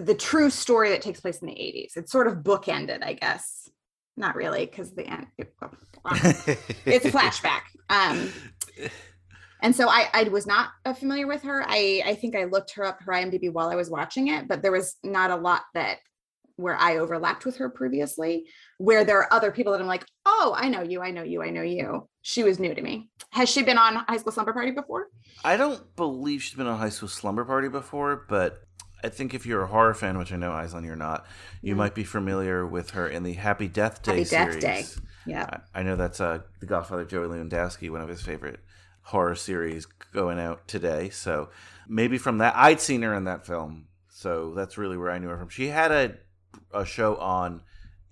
the true story that takes place in the 80s. It's sort of bookended, I guess. Not really, because the end it- it's a flashback. Um, and so I, I was not uh, familiar with her. I, I think I looked her up her IMDb while I was watching it, but there was not a lot that where I overlapped with her previously. Where there are other people that I'm like, oh, I know you, I know you, I know you. She was new to me. Has she been on High School Slumber Party before? I don't believe she's been on High School Slumber Party before, but I think if you're a horror fan, which I know Aislinn you're not, you Mhm. might be familiar with her in the Happy Death Day Happy Death. Day. Yeah. I I know that's uh, the Godfather Joey Lewandowski, one of his favorite horror series going out today. So maybe from that, I'd seen her in that film. So that's really where I knew her from. She had a a show on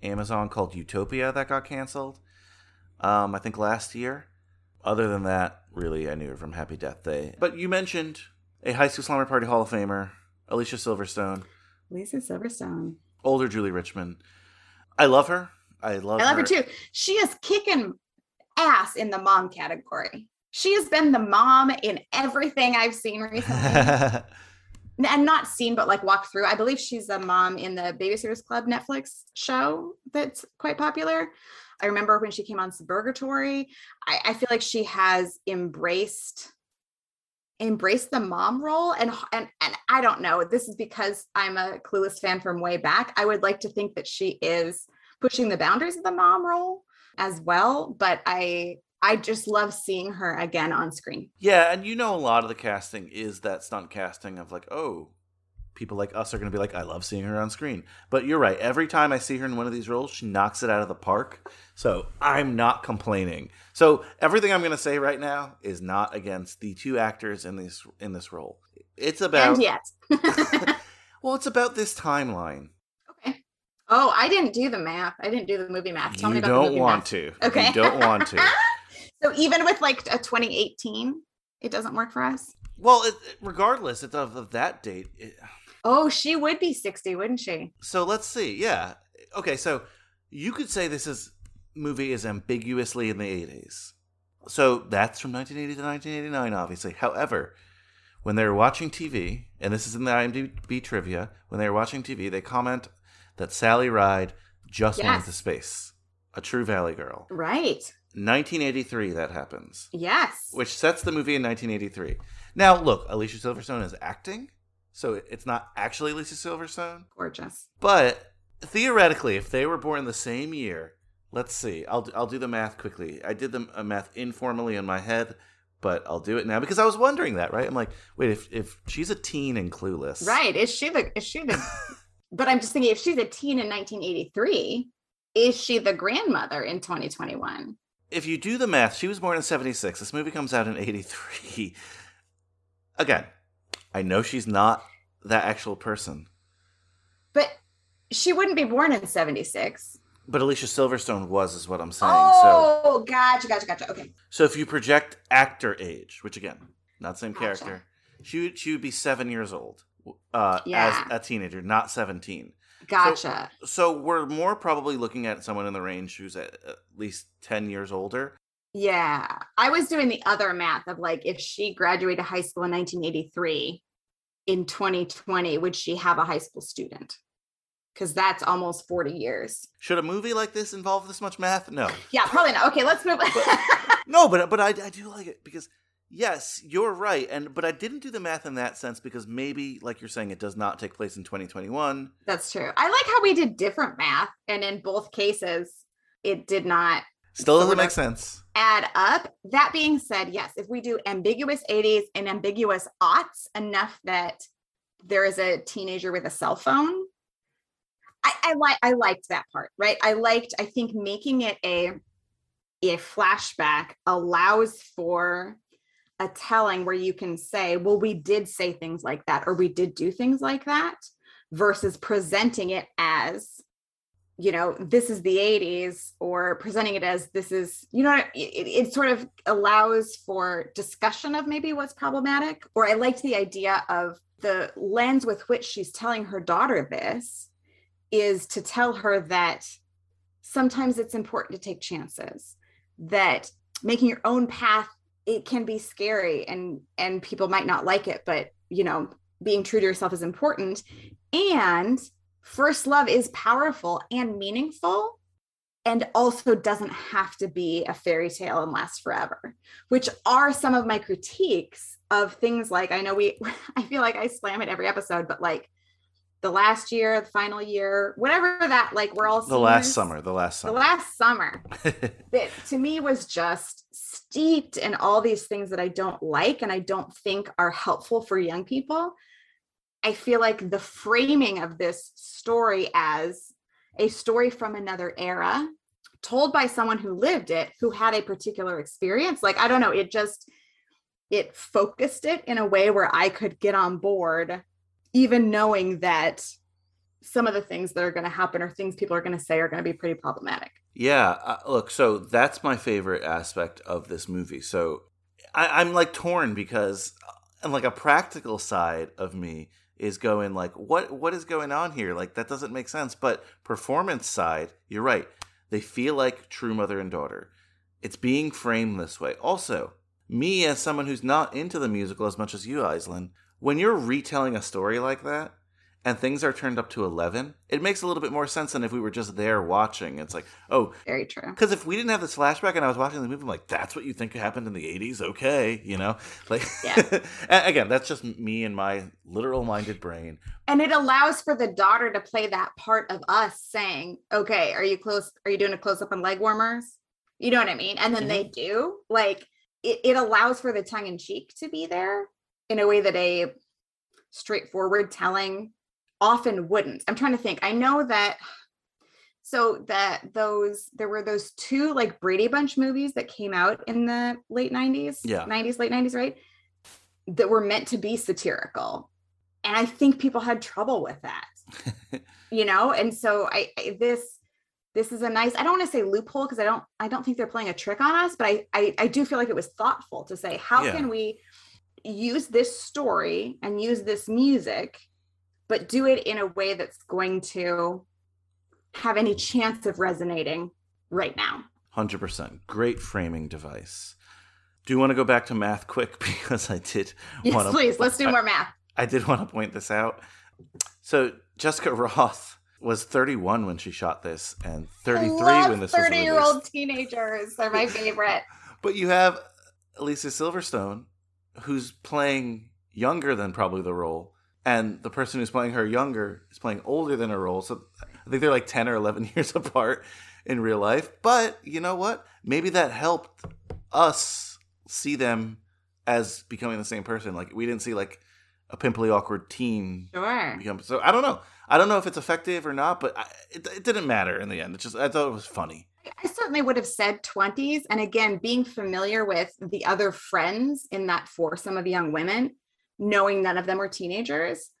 Amazon called Utopia that got canceled. Um, I think last year. Other than that, really, I knew her from Happy Death Day. But you mentioned a High School Slumber Party Hall of Famer, Alicia Silverstone, Lisa Silverstone. older Julie Richmond. I love her. I love. I love her too. She is kicking ass in the mom category. She has been the mom in everything I've seen recently. and not seen but like walked through. I believe she's a mom in the babysitters club netflix show that's quite popular. I remember when she came on suburgatory. I, I feel like she has embraced embraced the mom role. And and and i don't know this is because i'm a clueless fan from way back. I would like to think that she is pushing the boundaries of the mom role as well but i i just love seeing her again on screen Yeah, and you know a lot of the casting is that stunt casting of like, oh, people like us are going to be like, I love seeing her on screen. But you're right. Every time I see her in one of these roles, she knocks it out of the park. So I'm not complaining. So everything I'm going to say right now is not against the two actors in this in this role. It's about and yet well, it's about this timeline. Okay. Oh, I didn't do the math. I didn't do the movie math. Tell me you about the movie. don't movie want math. to. Okay. You don't want to. so even with like a 2018, it doesn't work for us. Well, it, regardless of, of that date, it, Oh, she would be 60, wouldn't she? So let's see. Yeah. Okay. So you could say this is movie is ambiguously in the 80s. So that's from 1980 to 1989, obviously. However, when they were watching TV, and this is in the IMDb trivia, when they were watching TV, they comment that Sally Ride just went Yes. into space. A true Valley Girl. Right. 1983, that happens, Yes. which sets the movie in 1983. Now, look, Alicia Silverstone is acting, so it's not actually Alicia Silverstone. Gorgeous. But theoretically, if they were born the same year, let's see. I'll I'll do the math quickly. I did the math informally in my head, but I'll do it now because I was wondering that. Right? I'm like, wait, if if she's a teen and clueless, Right. Is she the, is she the, but I'm just thinking if she's a teen in 1983, is she the grandmother in 2021? If you do the math, she was born in '76. This movie comes out in '83. Again, I know she's not that actual person, But she wouldn't be born in 76. but Alicia Silverstone was, is what I'm saying. So, Oh, gotcha, gotcha, gotcha. Okay. so if you project actor age, which again, not same Gotcha. character, she would, she would be seven years old uh, Yeah. as a teenager, not 17. Gotcha. So we're more probably looking at someone in the range who's at, at least 10 years older. yeah. I was doing the other math of like if she graduated high school in 1983, in 2020, would she have a high school student? Because that's almost 40 years. Should a movie like this involve this much math? No. Yeah, probably not. Okay, let's move. No, but but I, I do like it because yes, you're right. And but I didn't do the math in that sense because maybe like you're saying it does not take place in 2021. That's true. I like how we did different math, and in both cases, it did not Still doesn't make sense. add up. That being said, yes, if we do ambiguous 80s and ambiguous aughts enough that there is a teenager with a cell phone, I, I like I liked that part, right? I liked, I think making it a a flashback allows for a telling where you can say, well, we did say things like that, or we did do things like that, versus presenting it as you know this is the 80s or presenting it as this is you know it, it sort of allows for discussion of maybe what's problematic or i liked the idea of the lens with which she's telling her daughter this is to tell her that sometimes it's important to take chances that making your own path it can be scary and and people might not like it but you know being true to yourself is important. And first love is powerful and meaningful and also doesn't have to be a fairy tale and last forever which are some of my critiques of things like i know we i feel like i slam it every episode but like the last year the final year whatever that like we're all The last summer, the last summer. the last summer. That to me was just steeped in all these things that I don't like and I don't think are helpful for young people. I feel like the framing of this story as a story from another era told by someone who lived it, who had a particular experience, like I don't know, it just it focused it in a way where I could get on board even knowing that some of the things that are going to happen or things people are going to say are going to be pretty problematic. Yeah, uh, look, so that's my favorite aspect of this movie. So I, I'm like torn because, and like a practical side of me is going like, what what is going on here? Like that doesn't make sense. But performance side, you're right. They feel like true mother and daughter. It's being framed this way. Also, me as someone who's not into the musical as much as you, Aislinn, when you're retelling a story like that and things are turned up to 11, it makes a little bit more sense than if we were just there watching. It's like, oh, Very true. because if we didn't have this flashback and I was watching the movie, I'm like, that's what you think happened in the 80s? Okay. You know? Like, Yeah. Again, that's just me and my literal minded brain. And it allows for the daughter to play that part of us saying, okay, are you close? Are you doing a close up on leg warmers? You know what I mean? And then they mm-hmm. do. Like it, it allows for the tongue in cheek to be there in a way that a straightforward telling often wouldn't. I'm trying to think. I know that so that those there were those two like Brady Bunch movies that came out in the late 90s, Yeah. 90s, late 90s, right? That were meant to be satirical. And I think people had trouble with that. you know, and so I, I this this is a nice I don't want to say loophole because I don't I don't think they're playing a trick on us, but I I, I do feel like it was thoughtful to say how Yeah. can we use this story and use this music but do it in a way that's going to have any chance of resonating right now. 100%. Great framing device. Do you want to go back to math quick? Because I did Yes, want to. please. Let's do more math. I did want to point this out. So Jessica Rothe was 31 when she shot this, and 33 Love when this was 30 year old teenagers. They're my favorite. But you have Alicia Silverstone, who's playing younger than probably the role, and the person who's playing her younger is playing older than her role. So I think they're like 10 or 11 years apart in real life. But you know what? Maybe that helped us see them as becoming the same person. Like we didn't see like a pimply, awkward teen Sure. become. So I don't know. I don't know if it's effective or not, but I, it, it didn't matter in the end. It just I thought it was funny. I certainly would have said 20s. And again, being familiar with the other friends in that foursome of the young women, knowing none of them were teenagers,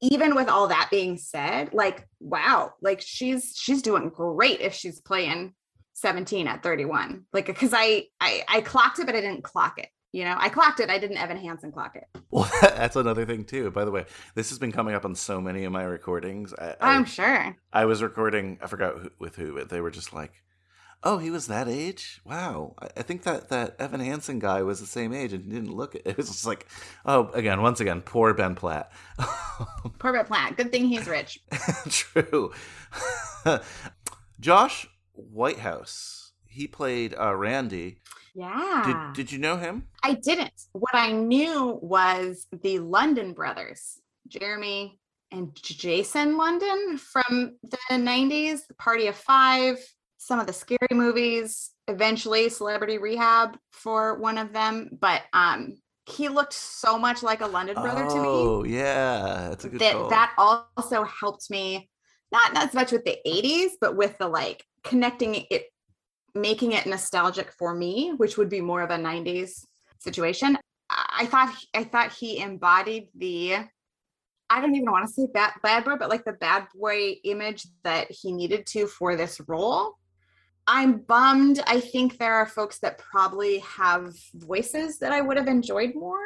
even with all that being said, like, wow, like she's she's doing great if she's playing 17 at 31. Like, because I, I I clocked it, but I didn't clock it. You know, I clocked it. I didn't Evan Hansen clock it. Well, that's another thing too. By the way, this has been coming up on so many of my recordings. I, I'm sure. I was recording. I forgot who, with who, but they were just like, "Oh, he was that age. Wow. I, think that that Evan Hansen guy was the same age and didn't look it. It was just like, oh, again, once again, poor Ben Platt. Poor Ben Platt. Good thing he's rich. True. Josh Whitehouse. He played uh, Randy. Yeah. Did Did you know him? I didn't. What I knew was the London brothers, Jeremy and Jason London from the 90s, the Party of Five, some of the scary movies, eventually Celebrity Rehab for one of them. But um, he looked so much like a London brother to me Oh, yeah. That's a good that call. that also helped me not not as much with the 80s but with the like connecting it making it nostalgic for me which would be more of a 90s situation i I thought i thought he embodied the i don't even want to say bad bad boy but like the bad boy image that he needed to for this role i'm bummed i think there are folks that probably have voices that i would have enjoyed more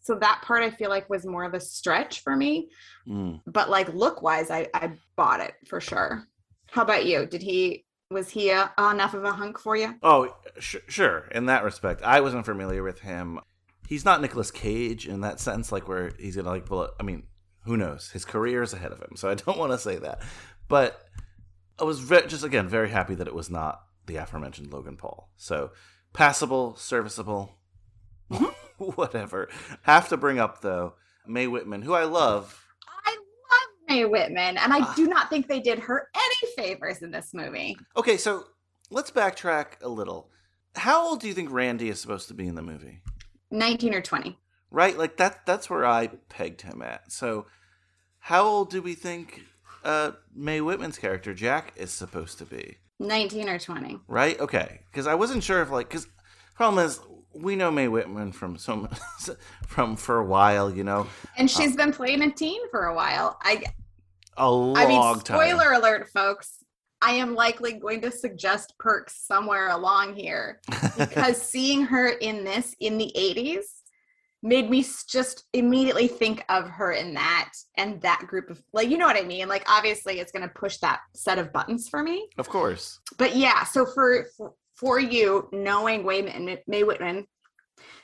so that part i feel like was more of a stretch for me Mm. but like look wise I, I bought it for sure how about you did he was he uh, enough of a hunk for you Oh, sh- sure. In that respect, I wasn't familiar with him. He's not Nicolas Cage in that sense, like where he's gonna like pull. Up, I mean, who knows? His career is ahead of him, so I don't want to say that. But I was just again very happy that it was not the aforementioned Logan Paul. So passable, serviceable, whatever. Have to bring up though Mae Whitman, who I love. i love mae whitman and i Ah. do not think they did her any favors in this movie Okay, so let's backtrack a little. How old do you think Randy is supposed to be in the movie? 19 or 20 right like that that's where i pegged him at so how old do we think uh mae whitman's character jack is supposed to be. 19 or 20 right? Okay. Because i wasn't sure if like because problem is we know mae whitman from some from for a while you know? And she's been playing a teen for a while. I a long i mean time. spoiler alert folks i am likely going to suggest perks somewhere along here. Because seeing her in this in the 80s made me just immediately think of her in that and that group of like you know what i mean? Like obviously it's going to push that set of buttons for me. Of course. But yeah so for for, you knowing Wayman, mae whitman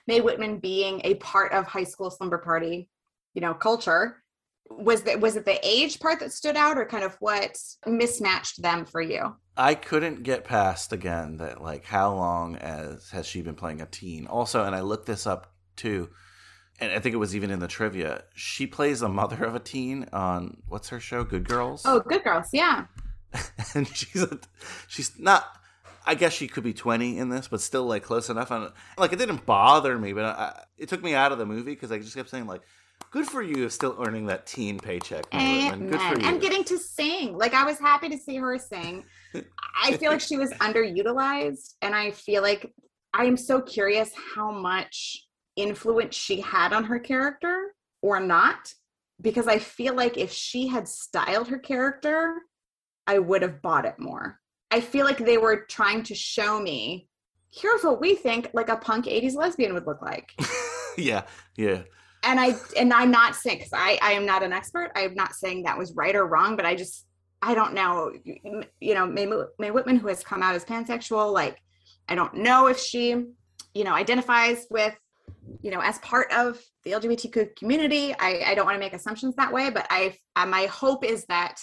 mae whitman being a part of high school slumber party you know culture was that was it the age part that stood out or kind of what mismatched them for you? I couldn't get past again that like how long as has she been playing a teen? Also and i looked this up too and i think it was even in the trivia she plays the mother of a teen on what's her show good girls? Oh good girls yeah. And she's a, she's not i guess she could be 20 in this but still like close enough. On like it didn't bother me but I, it took me out of the movie because i just kept saying like good for you still earning that teen paycheck eh, Whitman. good for eh, Amen. you. and getting to sing. Like i was happy to see her sing. I feel like she was underutilized and i feel like i am so curious how much influence she had on her character or not because i feel like if she had styled her character i would have bought it more i feel like they were trying to show me here's what we think like a punk 80s lesbian would look like yeah yeah and I and I'm not saying because I I am not an expert. I'm not saying that was right or wrong, but I just I don't know. You know, Mae, Mae Whitman, who has come out as pansexual, like I don't know if she, you know, identifies with, you know, as part of the LGBTQ community. I I don't want to make assumptions that way, but I my hope is that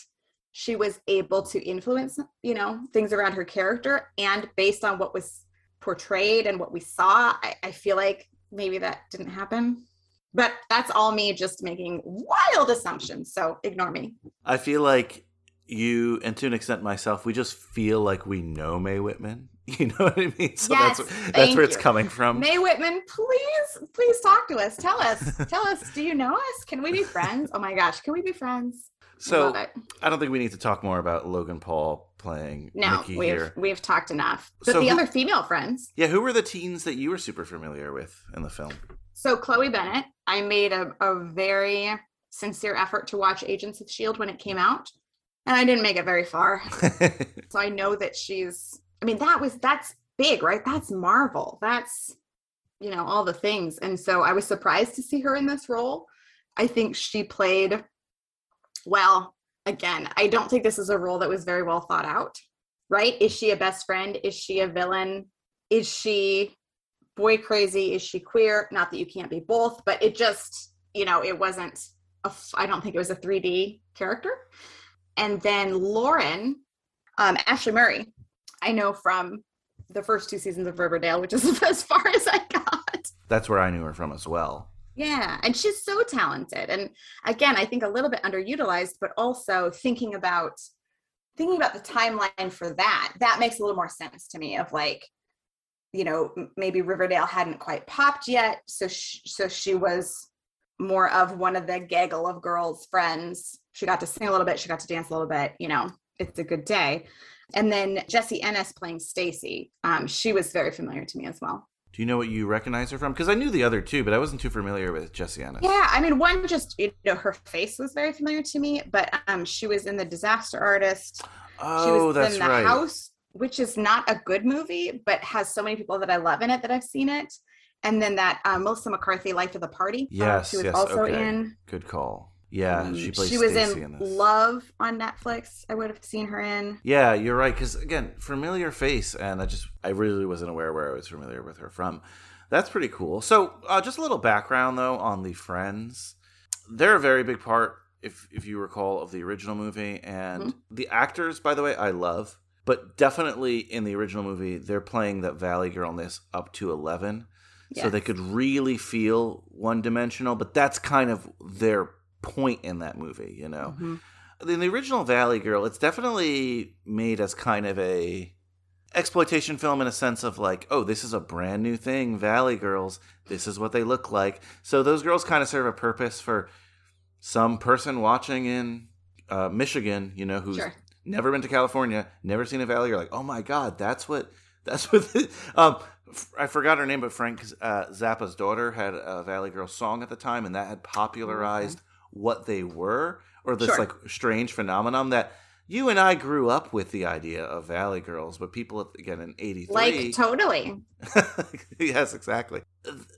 she was able to influence, you know, things around her character, and based on what was portrayed and what we saw, I, I feel like maybe that didn't happen but that's all me just making wild assumptions so ignore me i feel like you and to an extent myself we just feel like we know mae whitman you know what i mean? So Yes, that's that's where it's you. coming from. Mae whitman please please talk to us. Tell us. Tell us. Do you know us? Can we be friends? Oh my gosh can we be friends? So i don't think we need to talk more about logan paul playing no Mickey we've here. we've talked enough. But So the who- other female friends. Yeah who were the teens that you were super familiar with in the film? So chloe bennet i made a, a very sincere effort to watch agents of shield when it came out and i didn't make it very far. So i know that she's i mean that was that's big right that's marvel that's you know, all the things. And so I was surprised to see her in this role. I think she played well. Again, I don't think this is a role that was very well thought out, right? Is she a best friend? Is she a villain? Is she boy crazy? Is she queer? Not that you can't be both, but it just, you know, it wasn't, I don't think it was a 3D character. And then Lauren, um, Ashley Murray, I know from the first two seasons of Riverdale, which is as far as I got. That's where I knew her from as well. Yeah, and she's so talented. And again, I think a little bit underutilized, but also thinking about thinking about the timeline for that, that makes a little more sense to me of like you know, maybe Riverdale hadn't quite popped yet, so she, so she was more of one of the gaggle of girls friends. She got to sing a little bit, she got to dance a little bit, you know, it's a good day. And then Jessie Ennis playing Stacy, um, she was very familiar to me as well. Do you know what you recognize her from? Because I knew the other two, but I wasn't too familiar with Jessie Ennis. Yeah, I mean, one just you know her face was very familiar to me, but um, she was in the Disaster Artist. she Oh, was that's in the right. House, which is not a good movie, but has so many people that I love in it that I've seen it. And then that um, Melissa McCarthy, Life of the Party. uh, Yes, she was yes, also okay. in. Good call. Yeah, Um, she plays she was Stacy in, in. Love on Netflix. I would have seen her in. Yeah, you're right. Because again, familiar face, and I just I really wasn't aware where I was familiar with her from. That's pretty cool. So, uh, just a little background though on the Friends. They're a very big part, if if you recall, of the original movie, and Mhm. the actors, by the way, I love. But definitely in the original movie, they're playing that Valley Girl in up to eleven, so they could really feel one dimensional. But that's kind of their point in that movie, you know Mhm. in the original Valley Girl, it's definitely made as kind of a exploitation film in a sense of like, oh, this is a brand new thing, Valley Girls. This is what they look like. So those girls kind of serve a purpose for some person watching in uh, Michigan, you know, who's Sure. never been to California, never seen a Valley Girl. Like, oh my God, that's what that's what. um, I forgot her name, but Frank uh, Zappa's daughter had a Valley Girl song at the time, and that had popularized what they were, or this Sure. like strange phenomenon that you and I grew up with the idea of Valley Girls, but people again in '83, Like, totally. yes, exactly.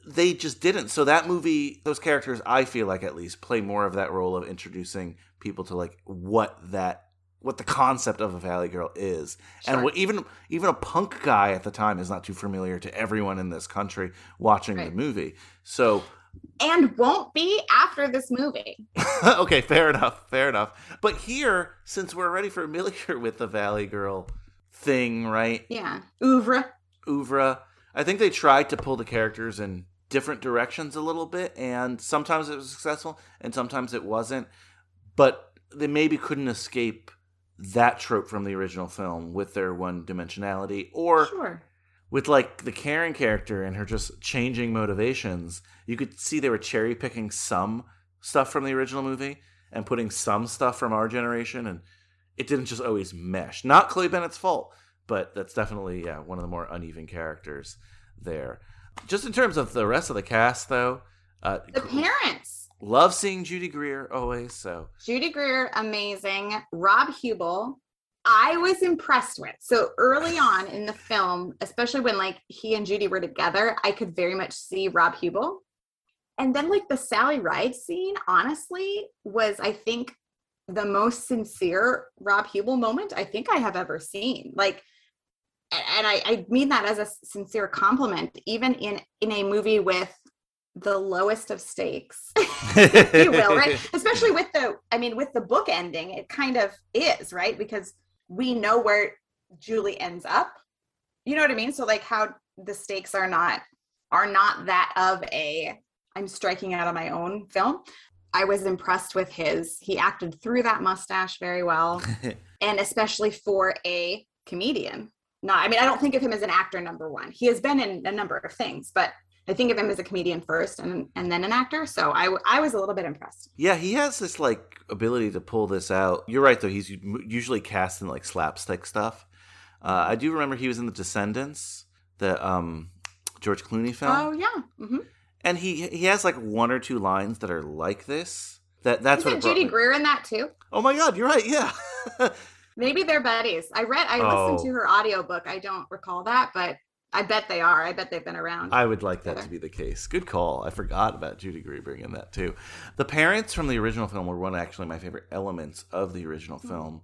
They just didn't. So that movie, those characters, I feel like at least play more of that role of introducing people to like what that what the concept of a Valley Girl is, and what even even a punk guy at the time is not too familiar to everyone in this country watching the movie. So And won't be after this movie. okay, fair enough, fair enough. But here, since we're already familiar with the Valley Girl thing, right? Yeah. Oeuvre. oeuvre. I think they tried to pull the characters in different directions a little bit, and sometimes it was successful, and sometimes it wasn't. But they maybe couldn't escape that trope from the original film with their one dimensionality, or Sure. With like the Karen character and her just changing motivations. You could see they were cherry picking some stuff from the original movie and putting some stuff from our generation, and it didn't just always mesh. Not Chloe Bennet's fault, but that's definitely yeah one of the more uneven characters there. Just in terms of the rest of the cast, though, uh, The parents. love seeing Judy Greer always. So Judy Greer, amazing. Rob Huebel, I was impressed with. So early on in the film, especially when like he and Judy were together, I could very much see Rob Huebel. And then like the Sally Ride scene, honestly, was I think the most sincere Rob Huebel moment I think I have ever seen. Like and I, I mean that as a sincere compliment, even in in a movie with the lowest of stakes if you will, right? Especially with the, I mean, with the book ending, it kind of is, right? Because we know where Julie ends up. You know what I mean? So like how the stakes are not are not that of a I'm striking out on my own film. I was impressed with his. He acted through that mustache very well, and especially for a comedian. Not, I mean, I don't think of him as an actor number one. He has been in a number of things, but I think of him as a comedian first and and then an actor. So I w- I was a little bit impressed. Yeah, he has this like ability to pull this out. You're right, though. He's usually cast in like slapstick stuff. Uh, I do remember he was in The Descendants, the um, George Clooney film, Oh yeah. hmm and he he has like one or two lines that are like this. That that's what Isn't brought Judy me- Greer in that too? Oh my god, you're right. Yeah. Maybe they're buddies. I read, I Oh. listened to her audiobook. I don't recall that, but I bet they are. I bet they've been around. I would like that together. to be the case. Good call. I forgot about Judy Greer bringing that too. The parents from the original film were one of actually my favorite elements of the original hmm. film.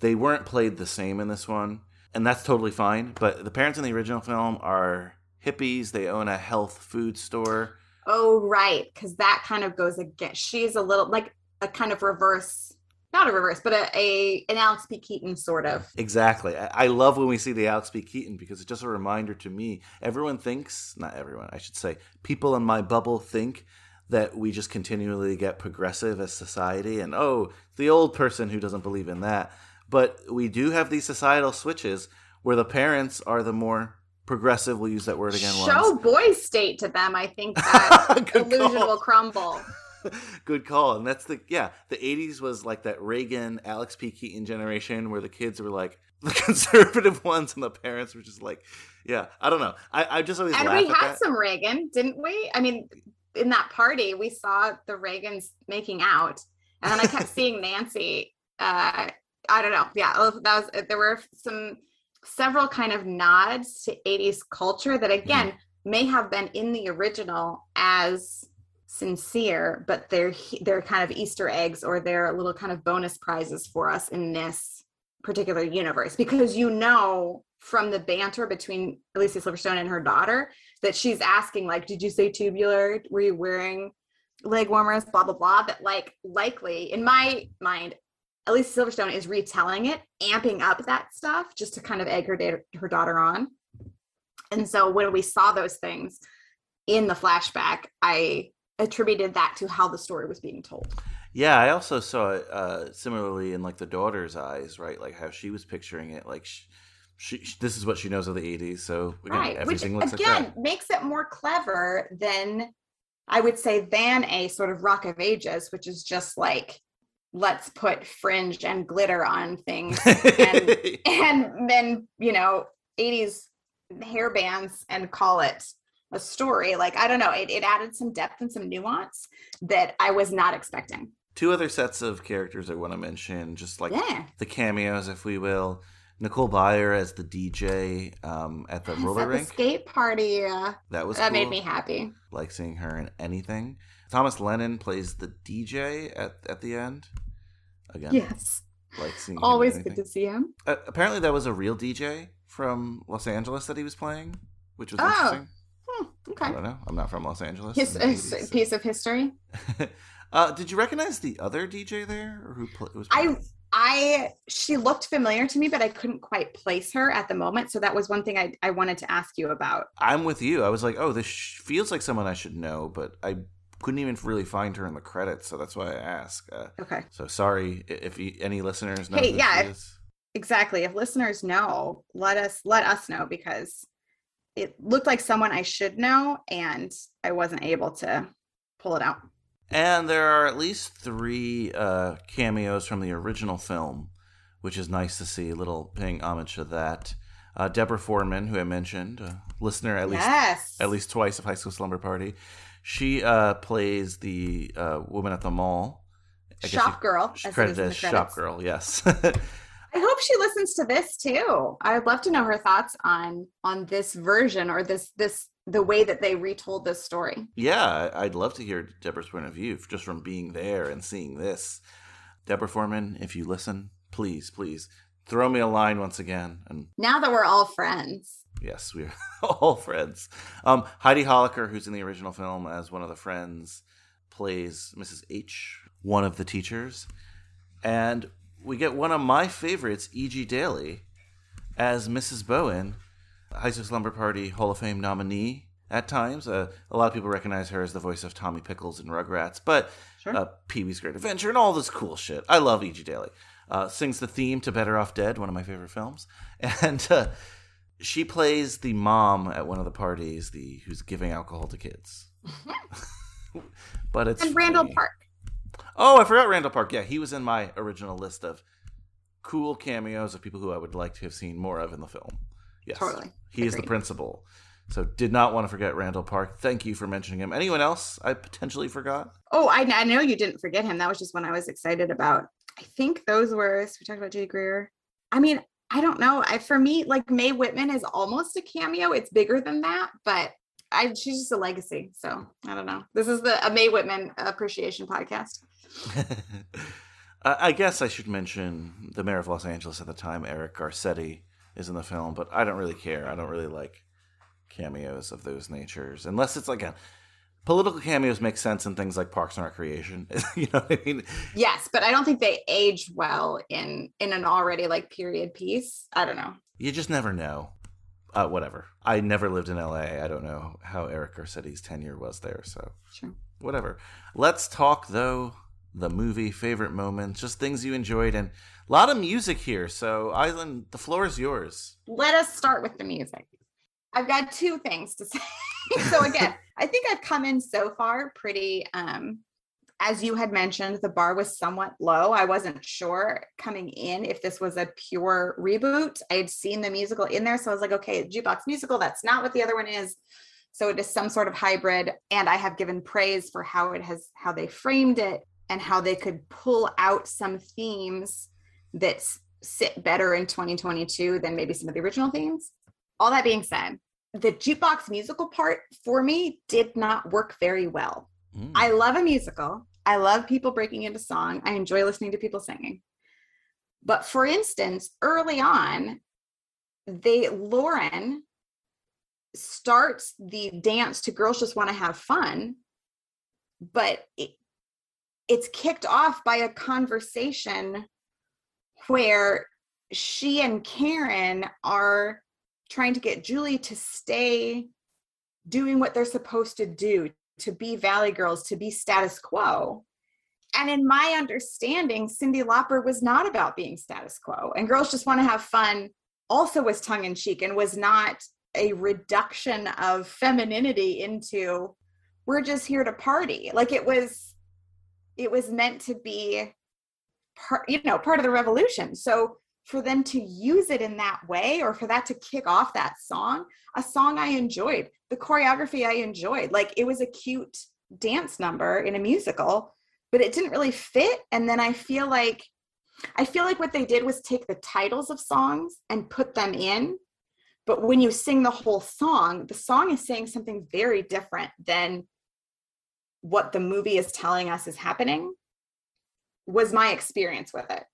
They weren't played the same in this one, and that's totally fine. But the parents in the original film are hippies. They own a health food store. Oh, right. Because that kind of goes against. She's a little like a kind of reverse, not a reverse, but a, a an Alex P. Keaton sort of. Exactly. I, I love when we see the Alex P. Keaton because it's just a reminder to me. Everyone thinks, not everyone, I should say, people in my bubble think that we just continually get progressive as society and, oh, the old person who doesn't believe in that. But we do have these societal switches where the parents are the more progressive. We'll use that word again Show once. boy state to them. I think that illusion will crumble. Good call. And that's the yeah, the 80s was like that Reagan, Alex P. Keaton generation where the kids were like the conservative ones and the parents were just like, yeah, I don't know. I, I just always And we had that. some Reagan, didn't we? I mean, in that party, we saw the Reagans making out, and then I kept seeing Nancy. Uh, I don't know. Yeah, that was. There were some several kind of nods to '80s culture that, again, may have been in the original as sincere, but they're they're kind of Easter eggs or they're a little kind of bonus prizes for us in this particular universe. Because you know from the banter between Alicia Silverstone and her daughter that she's asking like did you say tubular? Were you wearing leg warmers? Blah blah blah. That like likely in my mind Alicia Silverstone is retelling it amping up that stuff just to kind of egg her, da- her daughter on. And so when we saw those things in the flashback I attributed that to how the story was being told Yeah, I also saw it uh, similarly in like the daughter's eyes, right? Like how she was picturing it. Like she, she, this is what she knows of the '80s. So again, right which looks again like makes it more clever than i would say than a sort of rock of ages which is just like let's put fringe and glitter on things and and then you know 80s hair bands and call it a story like i don't know it, it added some depth and some nuance that i was not expecting Two other sets of characters I want to mention, just like yeah the cameos, if we will. Nicole Byer as the DJ um, at the Yes, roller at the rink. skate party uh, that was that made me happy Like seeing her in anything. Thomas Lennon plays the DJ at at the end. Again, yes like seeing always good to see him Uh, apparently, that was a real DJ from Los Angeles that he was playing, which was Oh, interesting. Hmm, I don't know. I'm not from Los Angeles. His, in the his 80s, so- piece of history uh, did you recognize the other DJ there, or who pl- was? I playing? I she looked familiar to me, but I couldn't quite place her at the moment. So that was one thing I, I wanted to ask you about. I'm with you. I was like, oh, this sh- feels like someone I should know, but I couldn't even really find her in the credits, so that's why I ask. Uh, Okay. so sorry i- if you, any listeners know. Hey, yeah, she if- is. Exactly. If listeners know, let us let us know because it looked like someone I should know and I wasn't able to pull it out. And there are at least three uh, cameos from the original film, which is nice to see. A little paying homage to that. Uh, Deborah Foreman, who I mentioned, a listener at least yes. at least twice of High School Slumber Party. She uh, plays the uh, woman at the mall. I Shop you- girl. She's as credited as shop girl. Yes. I hope she listens to this too. I'd love to know her thoughts on on this version or this this the way that they retold this story. yeah, I'd love to hear Deborah's point of view just from being there and seeing this. Deborah Foreman, if you listen, please, please throw me a line once again. And Now that we're all friends. yes, we're all friends. Um, Heidi Holicker, who's in the original film as one of the friends, plays Mrs. H, one of the teachers. And we get one of my favorites, E.G. Daily, as Mrs. Bowen, High School Slumber Party Hall of Fame nominee at times. Uh, a lot of people recognize her as the voice of Tommy Pickles and Rugrats, but Sure. uh, Pee Wee's Great Adventure and all this cool shit. I love E.G. Daily. Uh, sings the theme to Better Off Dead, one of my favorite films. And uh, she plays the mom at one of the parties, the who's giving alcohol to kids. but it's and Randall. Park. Oh, I forgot Randall Park. Yeah, he was in my original list of cool cameos of people who I would like to have seen more of in the film. Yes, Totally. He is the principal. So did not want to forget Randall Park. Thank you for mentioning him. Anyone else I potentially forgot? Oh, I, I know you didn't forget him. That was just one I was excited about. I think those were, so we talked about Judy Greer. I mean, I don't know. I for me, like Mae Whitman is almost a cameo. It's bigger than that, but I she's just a legacy. So I don't know. This is the a Mae Whitman appreciation podcast. I I guess I should mention the mayor of Los Angeles at the time, Eric Garcetti, is in the film, but I don't really care. I don't really like cameos of those natures, unless it's like a political cameos make sense in things like Parks and Recreation. you know what I mean? Yes, but I don't think they age well in in an already like period piece. I don't know. You just never know. Uh, whatever. I never lived in LA. I don't know how Eric Garcetti's tenure was there, so Sure. whatever. Let's talk though the movie favorite moments, just things you enjoyed, and a lot of music here. So, Aislinn, the floor is yours. Let us start with the music. I've got two things to say. so again, I think I've come in so far pretty um as you had mentioned, the bar was somewhat low. I wasn't sure coming in if this was a pure reboot. I had seen the musical in there, so I was like, okay, jukebox musical, that's not what the other one is. So it is some sort of hybrid. And I have given praise for how it has, how they framed it and how they could pull out some themes that sit better in 2022 than maybe some of the original themes. All that being said, the jukebox musical part for me did not work very well. Mm. I love a musical. I love people breaking into song. I enjoy listening to people singing. But for instance, early on, they Lauren starts the dance to Girls Just Want to Have Fun, but it, it's kicked off by a conversation where she and Karen are trying to get Julie to stay doing what they're supposed to do, to be Valley Girls, to be status quo. And in my understanding, Cyndi Lauper was not about being status quo. And Girls Just Want to Have Fun also was tongue in cheek and was not a reduction of femininity into we're just here to party. Like it was, it was meant to be part, you know, part of the revolution. So for them to use it in that way or for that to kick off that song, a song I enjoyed, the choreography I enjoyed. Like it was a cute dance number in a musical, but it didn't really fit. And then I feel like I feel like what they did was take the titles of songs and put them in. But when you sing the whole song, the song is saying something very different than what the movie is telling us is happening. Was my experience with it.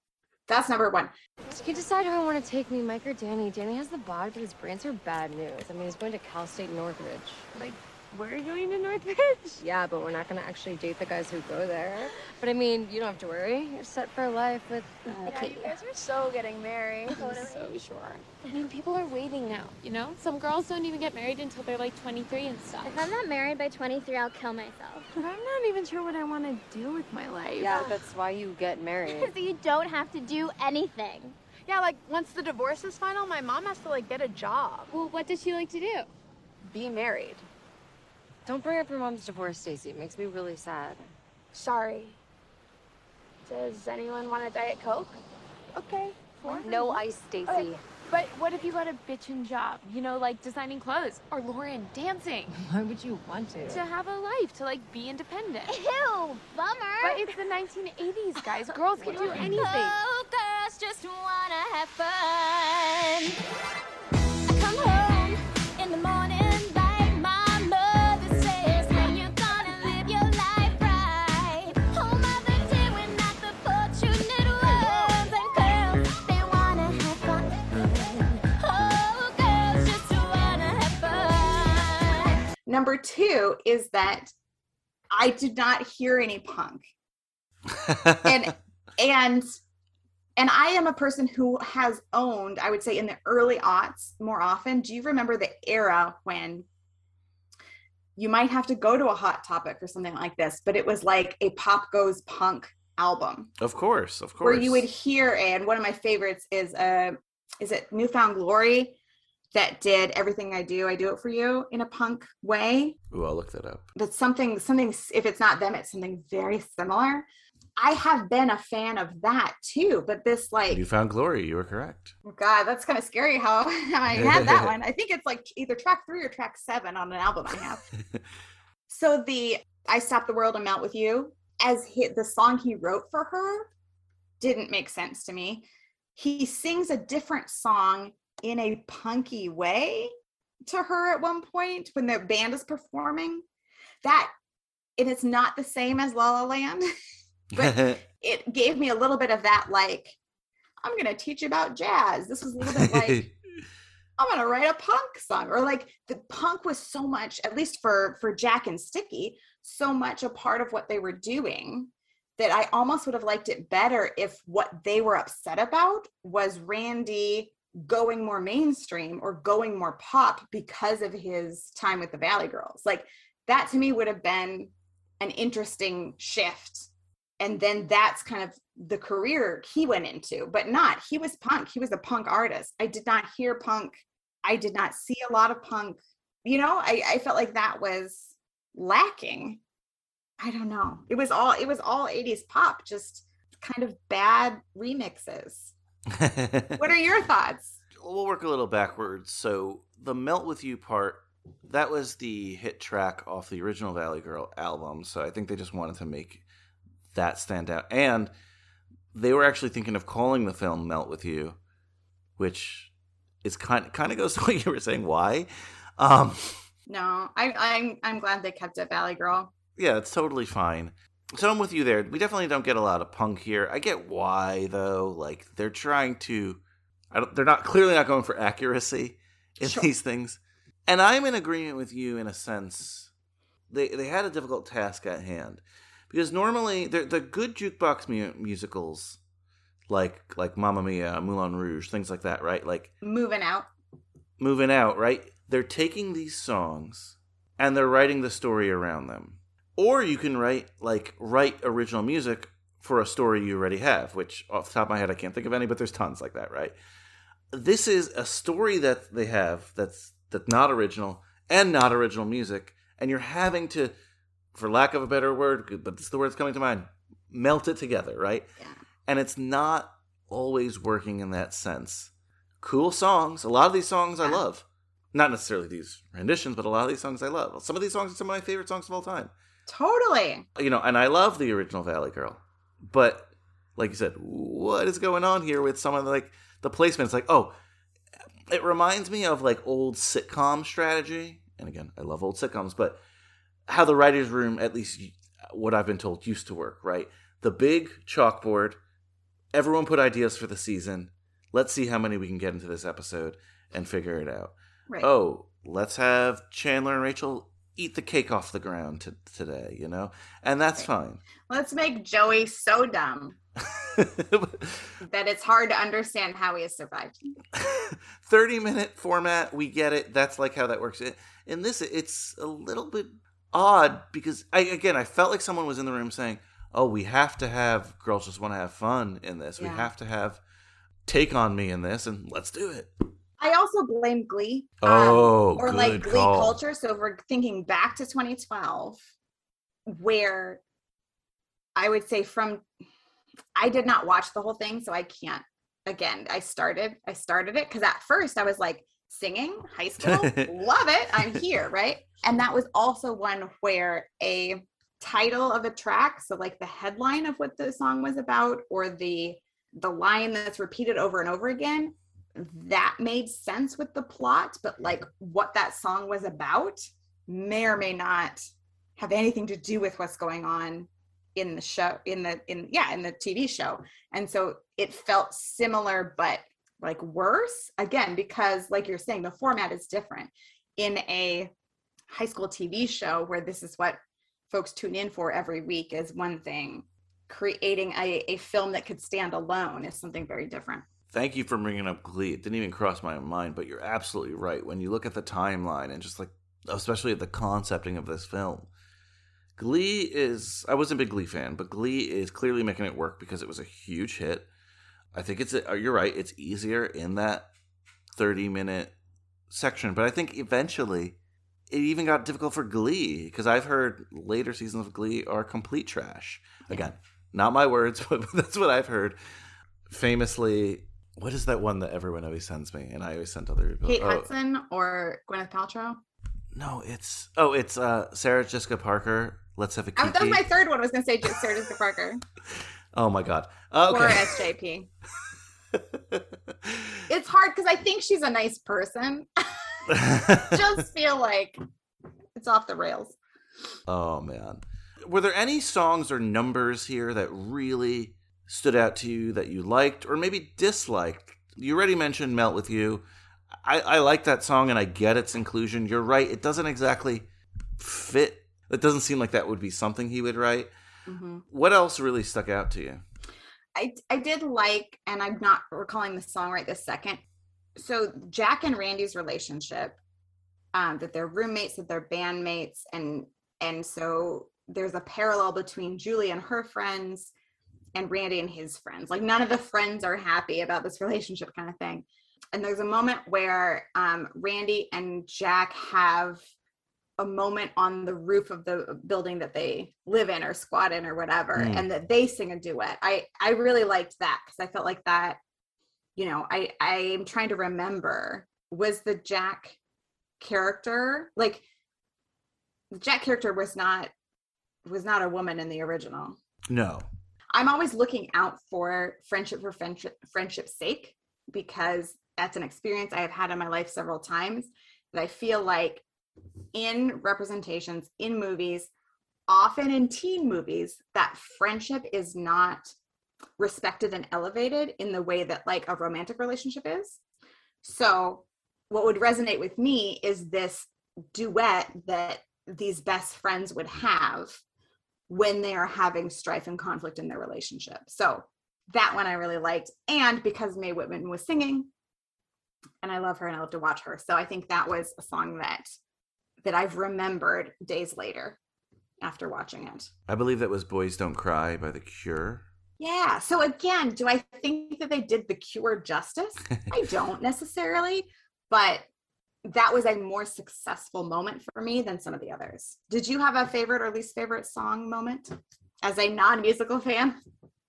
That's number one. You can decide who I want to take me, Mike or Danny. Danny has the bod, but his brains are bad news. I mean, he's going to Cal State Northridge. Like, we're going to Northridge? Yeah, but we're not going to actually date the guys who go there. But I mean, you don't have to worry. You're set for life with uh, Yeah, Kate. you guys are so getting married. I'm so sure. I mean, people are waiting now, you know? Some girls don't even get married until they're like 23 and stuff. If I'm not married by 23, I'll kill myself. But I'm not even sure what I want to do with my life. Yeah, that's why you get married. so you don't have to do anything. Yeah, like once the divorce is final, my mom has to like get a job. Well, what does she like to do? Be married. Don't bring up your mom's divorce, Stacy. It makes me really sad. Sorry. Does anyone want a Diet Coke? Okay. four. No ice, Stacy. Okay, But what if you got a bitchin' job? You know, like designing clothes or Lauren dancing. Why would you want to? To have a life, to like be independent. Ew, bummer. But it's the 1980s, guys. Girls can do anything. Oh, girls just wanna have fun. I come home in the morning Number two is that I did not hear any punk. and and and I am a person who has owned, I would say in the early aughts more often. Do you remember the era when you might have to go to a hot topic or something like this, but it was like a pop goes punk album Of course, of course. where you would hear and one of my favorites is uh is it New Found Glory that did everything I do, I do it for you in a punk way Ooh, I'll look that up. but something something if it's not them it's something very similar i have been a fan of that too but this like New Found Glory. You were correct. god that's kind of scary how, how i had that one i think it's like either track three or track seven on an album i have so the i stop the world and melt with you as he, the song he wrote for her didn't make sense to me he sings a different song in a punky way to her at one point when the band is performing. That and it's not the same as La La Land, but it gave me a little bit of that like I'm gonna teach you about jazz. This was a little bit like I'm gonna write a punk song, or like the punk was so much, at least for for Jack and Sticky, so much a part of what they were doing that I almost would have liked it better if what they were upset about was Randy going more mainstream or going more pop because of his time with the Valley Girls. Like that to me would have been an interesting shift. And then that's kind of the career he went into, but not. He was punk. He was a punk artist. I did not hear punk. I did not see a lot of punk. You know, I, I felt like that was lacking. I don't know. It was all it was all 80s pop, just kind of bad remixes. What are your thoughts? We'll work a little backwards. So the Melt With You part, that was the hit track off the original Valley Girl album. So I think they just wanted to make that stand out. And they were actually thinking of calling the film Melt With You, which is kind kind of goes to what you were saying. Why? Um, No, I, I'm I'm glad they kept it Valley Girl. yeah, it's totally fine. So I'm with you there. We definitely don't get a lot of punk here. I get why though. Like they're trying to, I don't, they're not clearly not going for accuracy in Sure. these things. And I'm in agreement with you in a sense. They they had a difficult task at hand because normally they're the good jukebox mu- musicals, like like Mamma Mia, Moulin Rouge, things like that, right? Like Moving out. moving out, right? They're taking these songs and they're writing the story around them. Or you can write like write original music for a story you already have, which off the top of my head I can't think of any, but there's tons like that, right? This is a story that they have that's that's not original and not original music, and you're having to, for lack of a better word, but it's the word that's coming to mind, melt it together, right? Yeah. And it's not always working in that sense cool songs. A lot of these songs I love. Not necessarily these renditions, but a lot of these songs I love. Some of these songs are some of my favorite songs of all time. Totally. You know, and I love the original Valley Girl. But like you said, what is going on here with some of the, like the placements? Like, oh, it reminds me of like old sitcom strategy. And again, I love old sitcoms, but how the writers' room, at least what I've been told, used to work. Right, the big chalkboard. Everyone put ideas for the season. Let's see how many we can get into this episode and figure it out. Right. Oh, let's have Chandler and Rachel eat the cake off the ground today, you know? And that's fine. Let's make Joey so dumb that it's hard to understand how he has survived. 30 minute format, we get it. That's like how that works. In- this, it's a little bit odd because, I, again, I felt like someone was in the room saying, oh, we have to have girls just want to have fun in this. We have to have take on me in this, and let's do it. I also blame Glee. um, Oh, or like Glee call. culture. So if we're thinking back to 2012, where I would say from, I did not watch the whole thing, so I can't. Again, I started, I started it because at first I was like singing high school, love it, I'm here, right? And that was also one where a title of a track, so like the headline of what the song was about, or the the line that's repeated over and over again that made sense with the plot, but like what that song was about may or may not have anything to do with what's going on in the show in the in yeah in the TV show. And so it felt similar but like worse again because like you're saying the format is different. In a high school TV show where this is what folks tune in for every week is one thing. Creating a, a film that could stand alone is something very different Thank you for bringing up Glee. It didn't even cross my mind, but you're absolutely right. When you look at the timeline and just like, especially at the concepting of this film, Glee is. I wasn't a big Glee fan, but Glee is clearly making it work because it was a huge hit. I think it's. A, uh, you're right. It's easier in that 30 minute section, but I think eventually it even got difficult for Glee because I've heard later seasons of Glee are complete trash. Again, not my words, but that's what I've heard. Famously, what is that one that everyone always sends me, and I always send other people? Kate Oh, Hudson or Gwyneth Paltrow. no, it's oh, it's uh, Sarah Jessica Parker. Let's have a I, that was kiki. my third one. I was going to say Sarah Jessica Parker Oh my god. Okay. or SJP. it's hard because I think she's a nice person. Just feel like it's off the rails. oh man. Were there any songs or numbers here that really stood out to you that you liked or maybe disliked? You already mentioned Melt with You. I, I like that song and I get its inclusion. You're right. It doesn't exactly fit. It doesn't seem like that would be something he would write. Mhm. What else really stuck out to you? I I did like, and I'm not recalling the song right this second. So Jack and Randy's relationship, um, that they're roommates, that they're bandmates, and and so there's a parallel between Julie and her friends and Randy and his friends. Like none of the friends are happy about this relationship kind of thing. And there's a moment where um, Randy and Jack have a moment on the roof of the building that they live in or squat in or whatever Mm. and that they sing a duet i i really liked that because i felt like that you know i i am trying to remember was the jack character like the jack character was not was not a woman in the original No. I'm always looking out for friendship for friendship friendship's sake because that's an experience I have had in my life several times that I feel like in representations in movies, often in teen movies, that friendship is not respected and elevated in the way that like a romantic relationship is. So what would resonate with me is this duet that these best friends would have when they are having strife and conflict in their relationship. So that one I really liked. And because Mae Whitman was singing, and I love her and I love to watch her. So I think that was a song that that I've remembered days later after watching it. I believe that was Boys Don't Cry by The Cure. Yeah. So again, do I think that they did the cure justice? I don't necessarily, but that was a more successful moment for me than some of the others. Did you have a favorite or least favorite song moment as a non-musical fan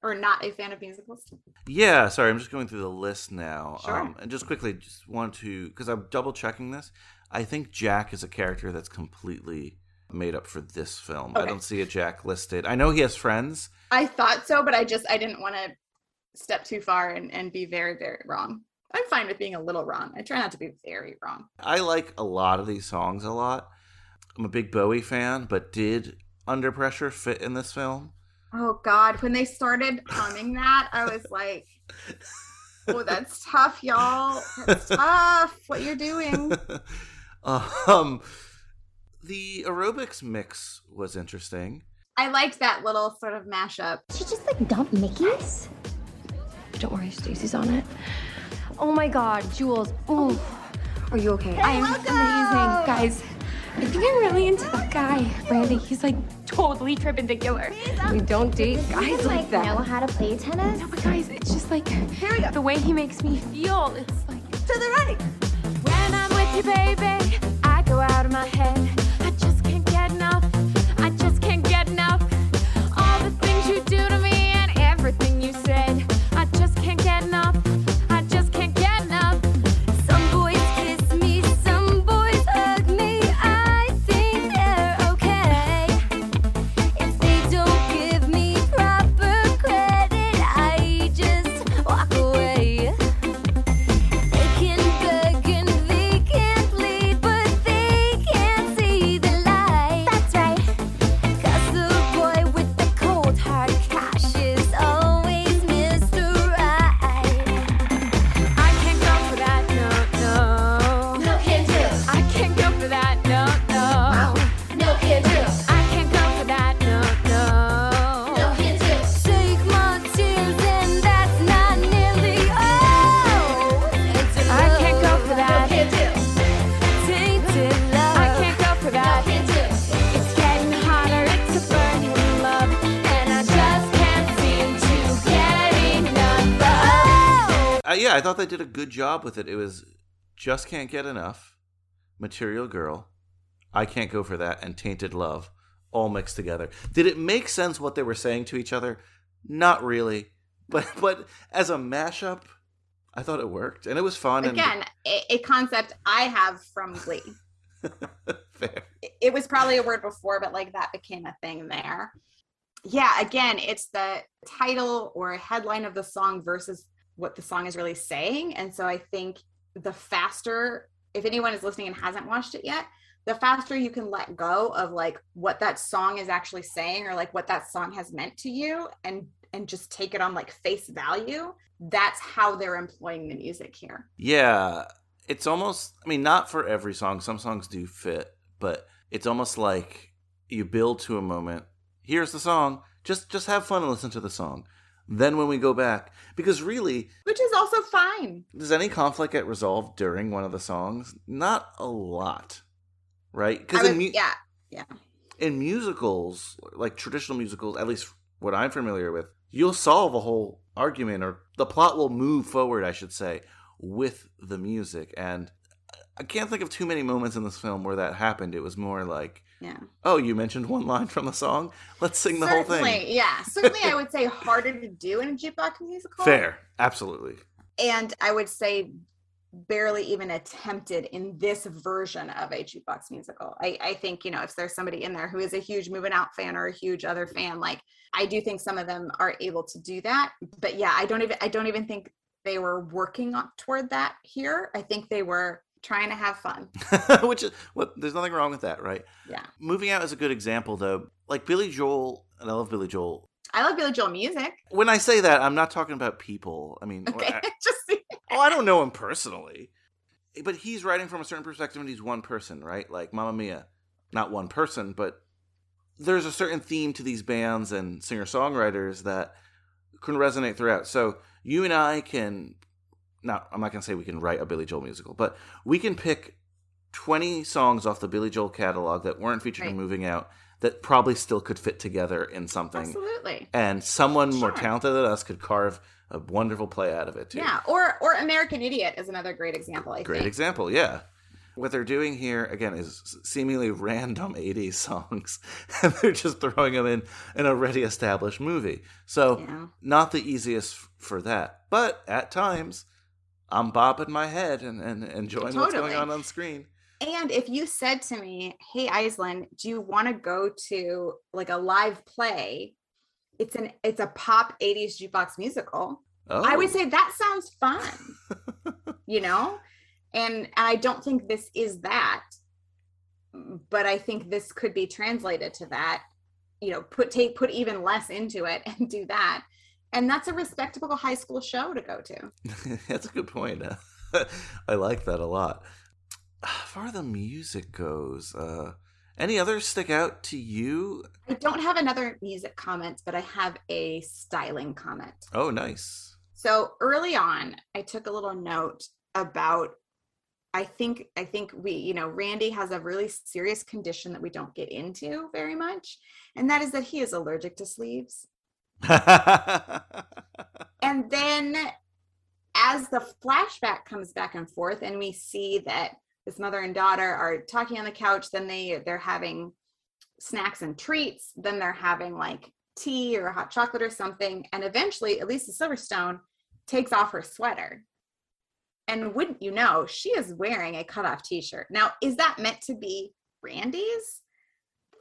or not a fan of musicals? Yeah, sorry, I'm just going through the list now. Sure. Um, and just quickly, just want to, because I'm double checking this. I think Jack is a character that's completely made up for this film. I don't see a Jack listed. I know he has friends. I thought so, but I just I didn't want to step too far and, and be very, very wrong. I'm fine with being a little wrong. I try not to be very wrong. I like a lot of these songs a lot. I'm a big Bowie fan, but did Under Pressure fit in this film? Oh God, when they started humming that, I was like, "Oh, that's tough, y'all. That's tough. What you're doing." um, the aerobics mix was interesting. I liked that little sort of mashup. She just like dumped Mickey's? Don't worry, Stacy's on it. Oh my god, Jules. Ooh. Are you okay? I am amazing. Guys, I think I'm really into that guy. Randy, he's like totally killer. We don't date guys like, that. know how to play tennis? No, but guys, it's just like the way he makes me feel. It's like To the right. when I'm with you, baby, I go out of my head. I thought they did a good job with it. It was just can't get enough, Material Girl, I can't go for that, and Tainted Love, all mixed together. Did it make sense what they were saying to each other? Not really, but but as a mashup, I thought it worked, and it was fun. Again, a, a concept I have from Glee. fair. It- It was probably a word before, but like that became a thing there. Yeah, again, it's the title or headline of the song versus what the song is really saying. And so I think the faster, if anyone is listening and hasn't watched it yet, the faster you can let go of like what that song is actually saying or like what that song has meant to you and and just take it on like face value that's how they're employing the music here Yeah, it's almost. I mean, not for every song. Some songs do fit, but it's almost like you build to a moment. Here's the song. Just just have fun and listen to the song. Then when we go back, because really, which is also fine does any conflict get resolved during one of the songs? Not a lot, right? Because in, mu- yeah yeah in musicals, like traditional musicals, at least what I'm familiar with, you'll solve a whole argument or the plot will move forward, I should say, with the music. And I can't think of too many moments in this film where that happened. It was more like, yeah oh, you mentioned one line from the song? Let's sing the whole certainly thing. yeah certainly i would say harder to do in a jukebox musical Fair. Absolutely. and I would say barely even attempted in this version of a jukebox musical. I, I think, you know, if there's somebody in there who is a huge moving out fan or a huge other fan, like I do think some of them are able to do that. But yeah, I don't even I don't even think they were working on, toward that here. I think they were trying to have fun. Which is what there's nothing wrong with that, right? Yeah. Moving out is a good example though. Like Billy Joel, and I love Billy Joel. I love Billy Joel music. When I say that, I'm not talking about people. I mean, Okay. Just Oh, I don't know him personally, but he's writing from a certain perspective, and he's one person, right? Like Mamma Mia, not one person, but there's a certain theme to these bands and singer songwriters that can resonate throughout. So you and I can, not I'm not gonna say we can write a Billy Joel musical, but we can pick 20 songs off the Billy Joel catalog that weren't featured in Moving Out that probably still could fit together in something. absolutely. And someone more talented than us could carve a wonderful play out of it too. Yeah. Or or American Idiot is another great example, I Great think. example, yeah. What they're doing here again is seemingly random 80s songs, and they're just throwing them in an already established movie. So, Yeah. not the easiest for that, but at times, I'm bobbing my head and, and enjoying what's going on on screen. And if you said to me, "Hey, Aislinn, do you want to go to like a live play? It's an it's a pop '80s jukebox musical." Oh, I would oh. say that sounds fun. you know, and I don't think this is that, but I think this could be translated to that. You know, put take put even less into it and do that, and that's a respectable high school show to go to. that's a good point. I like that a lot. As far as the music goes, uh, any others stick out to you? I don't have another music comment, but I have a styling comment. Oh, nice. So early on, I took a little note about I think I think we, you know, Randy has a really serious condition that we don't get into very much, and that is that he is allergic to sleeves. And then as the flashback comes back and forth and we see that this mother and daughter are talking on the couch, then they they're having snacks and treats, then they're having like tea or hot chocolate or something, and eventually Alicia Silverstone takes off her sweater. And wouldn't you know, she is wearing a cutoff t-shirt. Now, is that meant to be Randy's?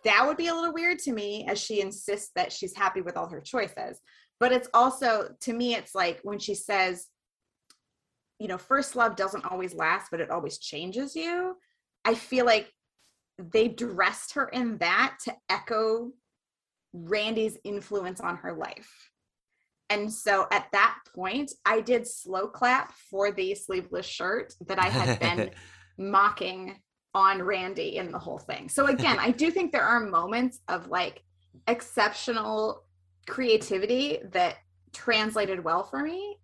That would be a little weird to me as she insists that she's happy with all her choices. But it's also, to me, it's like when she says, you know, first love doesn't always last, but it always changes you. I feel like they dressed her in that to echo Randy's influence on her life. And so at that point, I did slow clap for the sleeveless shirt that I had been mocking on Randy in the whole thing. So again, I do think there are moments of like exceptional creativity that translated well for me,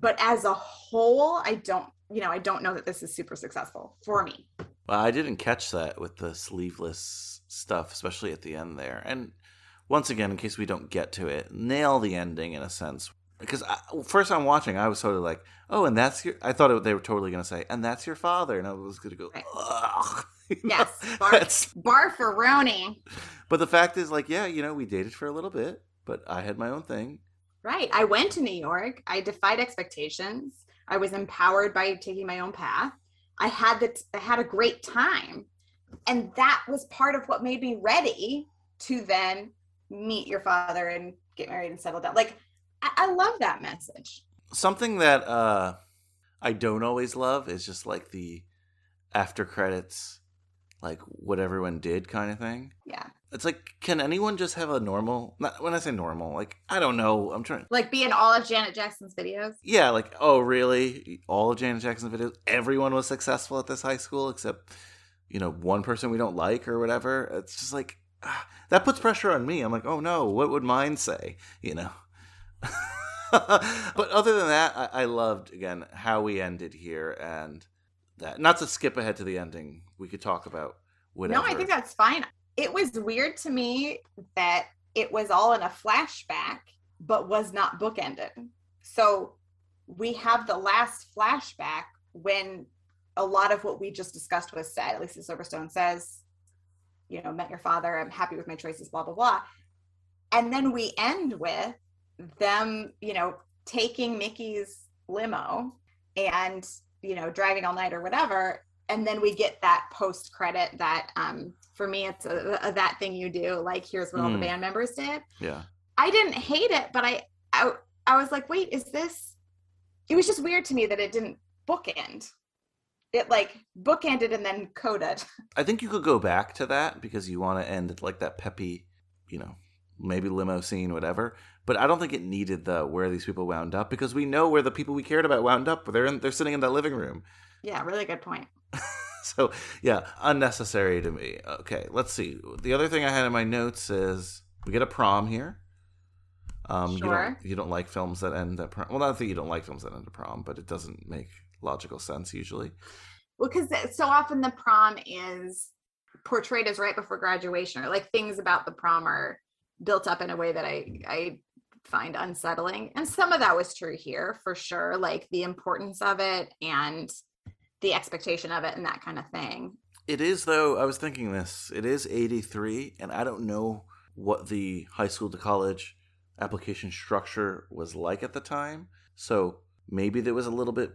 but as a whole, I don't, you know, I don't know that this is super successful for me. Well, I didn't catch that with the sleeveless stuff, especially at the end there. And once again, in case we don't get to it, nail the ending in a sense. Because I, first I'm watching, I was sort of like, oh, and that's your. I thought it, they were totally going to say, and that's your father. And I was going to go, Right. ugh. Yes, bar, that's- Barfaroni. but the fact is, like, yeah, you know, we dated for a little bit, but I had my own thing. Right. I went to New York. I defied expectations. I was empowered by taking my own path. I had the I had a great time. And that was part of what made me ready to then meet your father and get married and settle down. Like I, I love that message. Something that uh, I don't always love is just like the after credits, like what everyone did kind of thing. Yeah. It's like, can anyone just have a normal? Not when I say normal, like I don't know. I'm trying. Like be in all of Janet Jackson's videos. Yeah, like oh really? All of Janet Jackson's videos, everyone was successful at this high school except you know one person we don't like or whatever. It's just like ah, that puts pressure on me. I'm like, oh no, what would mine say? You know. but other than that, I, I loved again how we ended here and that. Not to skip ahead to the ending, we could talk about whatever. No, I think that's fine. It was weird to me that it was all in a flashback, but was not bookended. So we have the last flashback when a lot of what we just discussed was said. Alicia Silverstone says, you know, met your father. I'm happy with my choices, blah, blah, blah. And then we end with them, you know, taking Mickey's limo and, you know, driving all night or whatever. And then we get that post credit that, um, for me, it's a, a that thing you do. Like, here's what all the Mm. band members did. yeah. I didn't hate it, but I, I I was like, wait, is this? It was just weird to me that it didn't bookend. It like bookended and then coded. I think you could go back to that because you want to end like that peppy, you know, maybe limo scene, whatever. But I don't think it needed the where these people wound up because we know where the people we cared about wound up. They're in, they're sitting in that living room. Yeah, really good point. So yeah, unnecessary to me. Okay, let's see. The other thing I had in my notes is we get a prom here. Um, you Sure. don't you don't like films that end at prom. Well, not that you don't like films that end at prom, but it doesn't make logical sense usually. Well, because so often the prom is portrayed as right before graduation, or like things about the prom are built up in a way that I I find unsettling. And some of that was true here for sure, like the importance of it and the expectation of it and that kind of thing. It is though. I was thinking this. It is eighty three, and I don't know what the high school to college application structure was like at the time. So maybe there was a little bit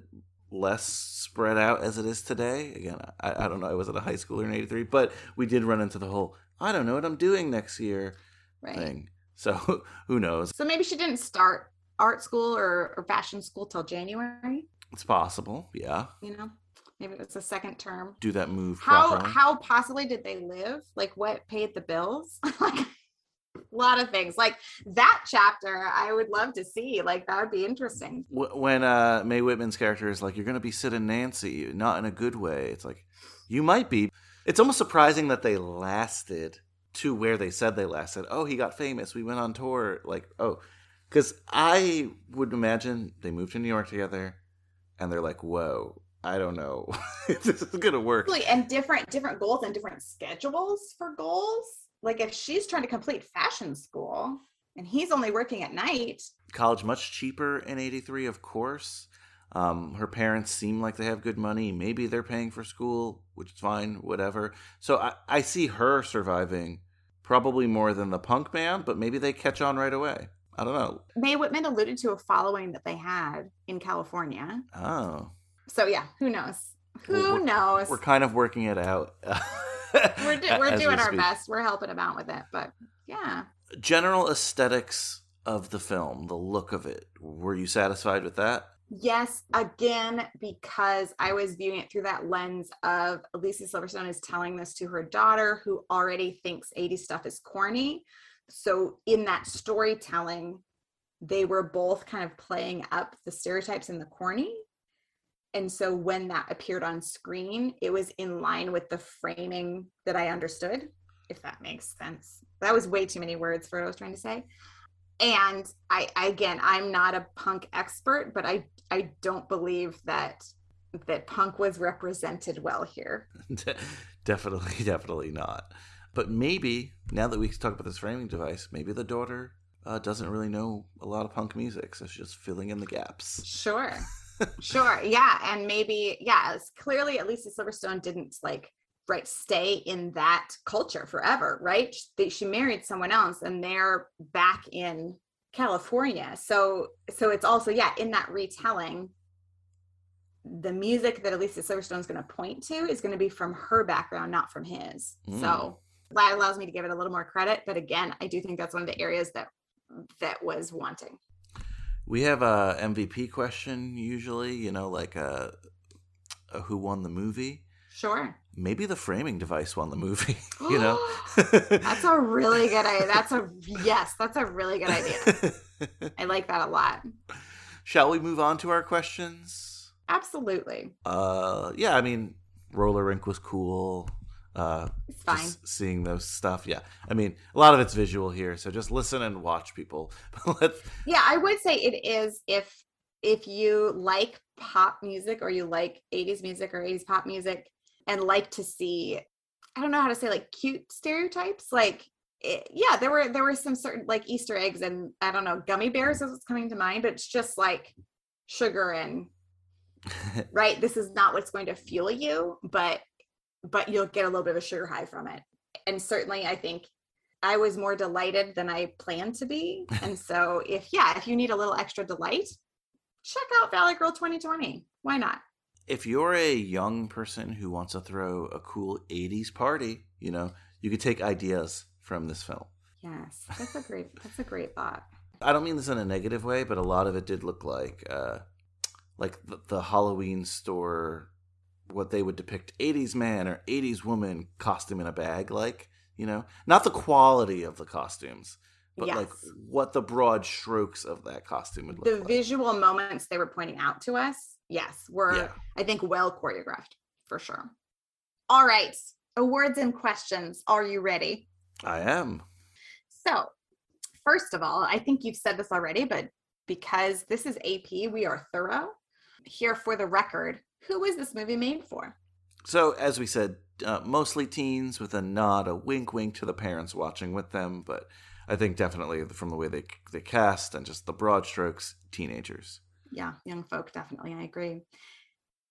less spread out as it is today. Again, I, I don't know. I wasn't a high schooler in eighty three, but we did run into the whole "I don't know what I'm doing next year" Right. thing. So who knows? So maybe she didn't start art school or, or fashion school till January, It's possible. Yeah, you know? Maybe it was the second term. do that move How properly. how possibly did they live? Like what paid the bills? like a lot of things. Like that chapter I would love to see. Like that would be interesting. When uh, Mae Whitman's character is like, "You're gonna be Sid and Nancy, not in a good way." It's like, you might be. It's almost surprising that they lasted to where they said they lasted. Oh, he got famous. We went on tour. Like, oh, because I would imagine they moved to New York together, and they're like, "Whoa, I don't know if this is gonna work." And different different goals and different schedules for goals. Like if she's trying to complete fashion school and he's only working at night, college much cheaper in 83 of course um, her parents seem like they have good money maybe they're paying for school which is fine whatever so I, I see her surviving probably more than the punk band but maybe they catch on right away i don't know Mae Whitman alluded to a following that they had in California. oh So yeah, who knows? Who We're- knows? we're kind of working it out we're, do- we're as we doing our best. We're helping him out with it, but yeah. general aesthetics of the film the look of it were you satisfied with that Yes, again, because I was viewing it through that lens of Alicia Silverstone is telling this to her daughter who already thinks 80 stuff is corny. So in that storytelling, they were both kind of playing up the stereotypes and the corny. And so when that appeared on screen, it was in line with the framing that I understood, if that makes sense. That was way too many words for what I was trying to say. And I, I again, I'm not a punk expert, but I I don't believe that that punk was represented well here. Definitely, definitely not. But maybe now that we talk about this framing device, maybe the daughter uh, doesn't really know a lot of punk music, so she's just filling in the gaps. Sure. sure. Yeah. And maybe, yeah, it's clearly at least the Silverstone didn't like right stay in that culture forever, right? They, she married someone else and they're back in California. So so it's also, yeah, in that retelling, the music that Alicia Silverstone is going to point to is going to be from her background, not from his. Mm. So that allows me to give it a little more credit. But again, I do think that's one of the areas that that was wanting. We have a MVP question usually, you know, like a, a who won the movie. Sure. Maybe the framing device won the movie. you know, That's a really good idea. That's a yes, that's a really good idea. I like that a lot. Shall we move on to our questions? Absolutely. Uh, yeah, I mean, roller rink was cool. Uh, It's fine. seeing those stuff. Yeah, I mean, a lot of it's visual here, so just listen and watch people. Let's Yeah, I would say it is if if you like pop music or you like 80s music or 80s pop music and like to see I don't know how to say like cute stereotypes like it, yeah, there were there were some certain like Easter eggs and I don't know, gummy bears is what's coming to mind, but it's just like sugar and right, this is not what's going to fuel you, but but you'll get a little bit of a sugar high from it. And certainly I think I was more delighted than I planned to be. And so if yeah, if you need a little extra delight, check out Valley Girl 2020. Why not? If you're a young person who wants to throw a cool 80s party, you know, you could take ideas from this film. Yes, that's a great that's a great thought. I don't mean this in a negative way, but a lot of it did look like uh like the, the Halloween store what they would depict 80s man or 80s woman costume in a bag like, you know, not the quality of the costumes, but like what the broad strokes of that costume would look The like. visual moments they were pointing out to us, yes, were Yeah. I think well choreographed for sure. All right, awards and questions. Are you ready? I am. So, first of all, I think you've said this already, but because this is AP, we are thorough. Here for the record, who was this movie made for? So, as we said, uh, mostly teens with a nod, a wink, wink to the parents watching with them. But I think definitely from the way they they cast and just the broad strokes, teenagers. Yeah, young folk, definitely. I agree.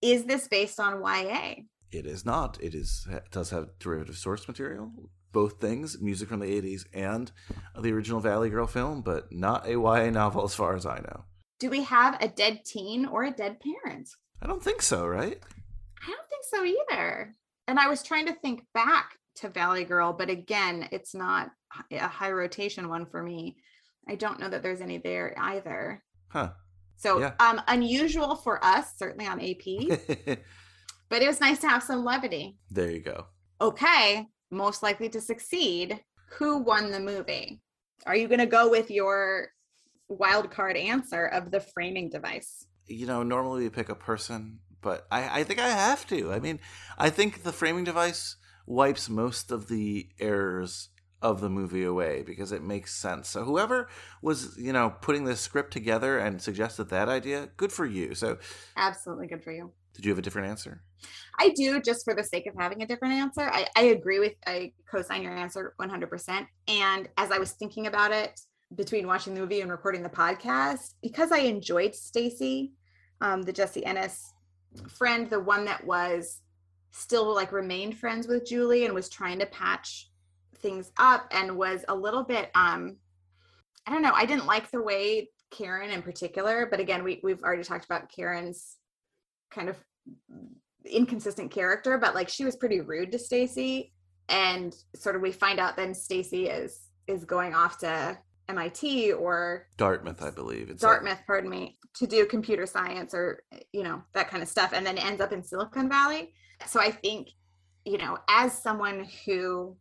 Is this based on YA? It is not. It is it does have derivative source material, both things, music from the '80s and the original Valley Girl film, but not a YA novel as far as I know. Do we have a dead teen or a dead parent? I don't think so, right? I don't think so either. And I was trying to think back to Valley Girl, but again, it's not a high rotation one for me. I don't know that there's any there either. Huh. So Yeah. um unusual for us, certainly on AP, but it was nice to have some levity. there you go. Okay, most likely to succeed. Who won the movie? Are you gonna go with your wild card answer of the framing device? you know, normally we pick a person, but I, I think I have to. I mean, I think the framing device wipes most of the errors of the movie away because it makes sense. So whoever was, you know, putting this script together and suggested that idea, good for you. So Absolutely good for you. did you have a different answer? I do just for the sake of having a different answer. I, I agree with I co-sign your answer 100%. And as I was thinking about it between watching the movie and recording the podcast, because I enjoyed Stacy, um, the Jessie Ennis friend, the one that was still like remained friends with Julie and was trying to patch things up and was a little bit um I don't know, I didn't like the way Karen in particular, but again, we we've already talked about Karen's kind of inconsistent character, but like she was pretty rude to Stacy. And sort of we find out then Stacy is is going off to MIT or Dartmouth, I believe. It's like- Dartmouth, pardon me, to do computer science or you know that kind of stuff, and then ends up in Silicon Valley. So I think, you know, as someone who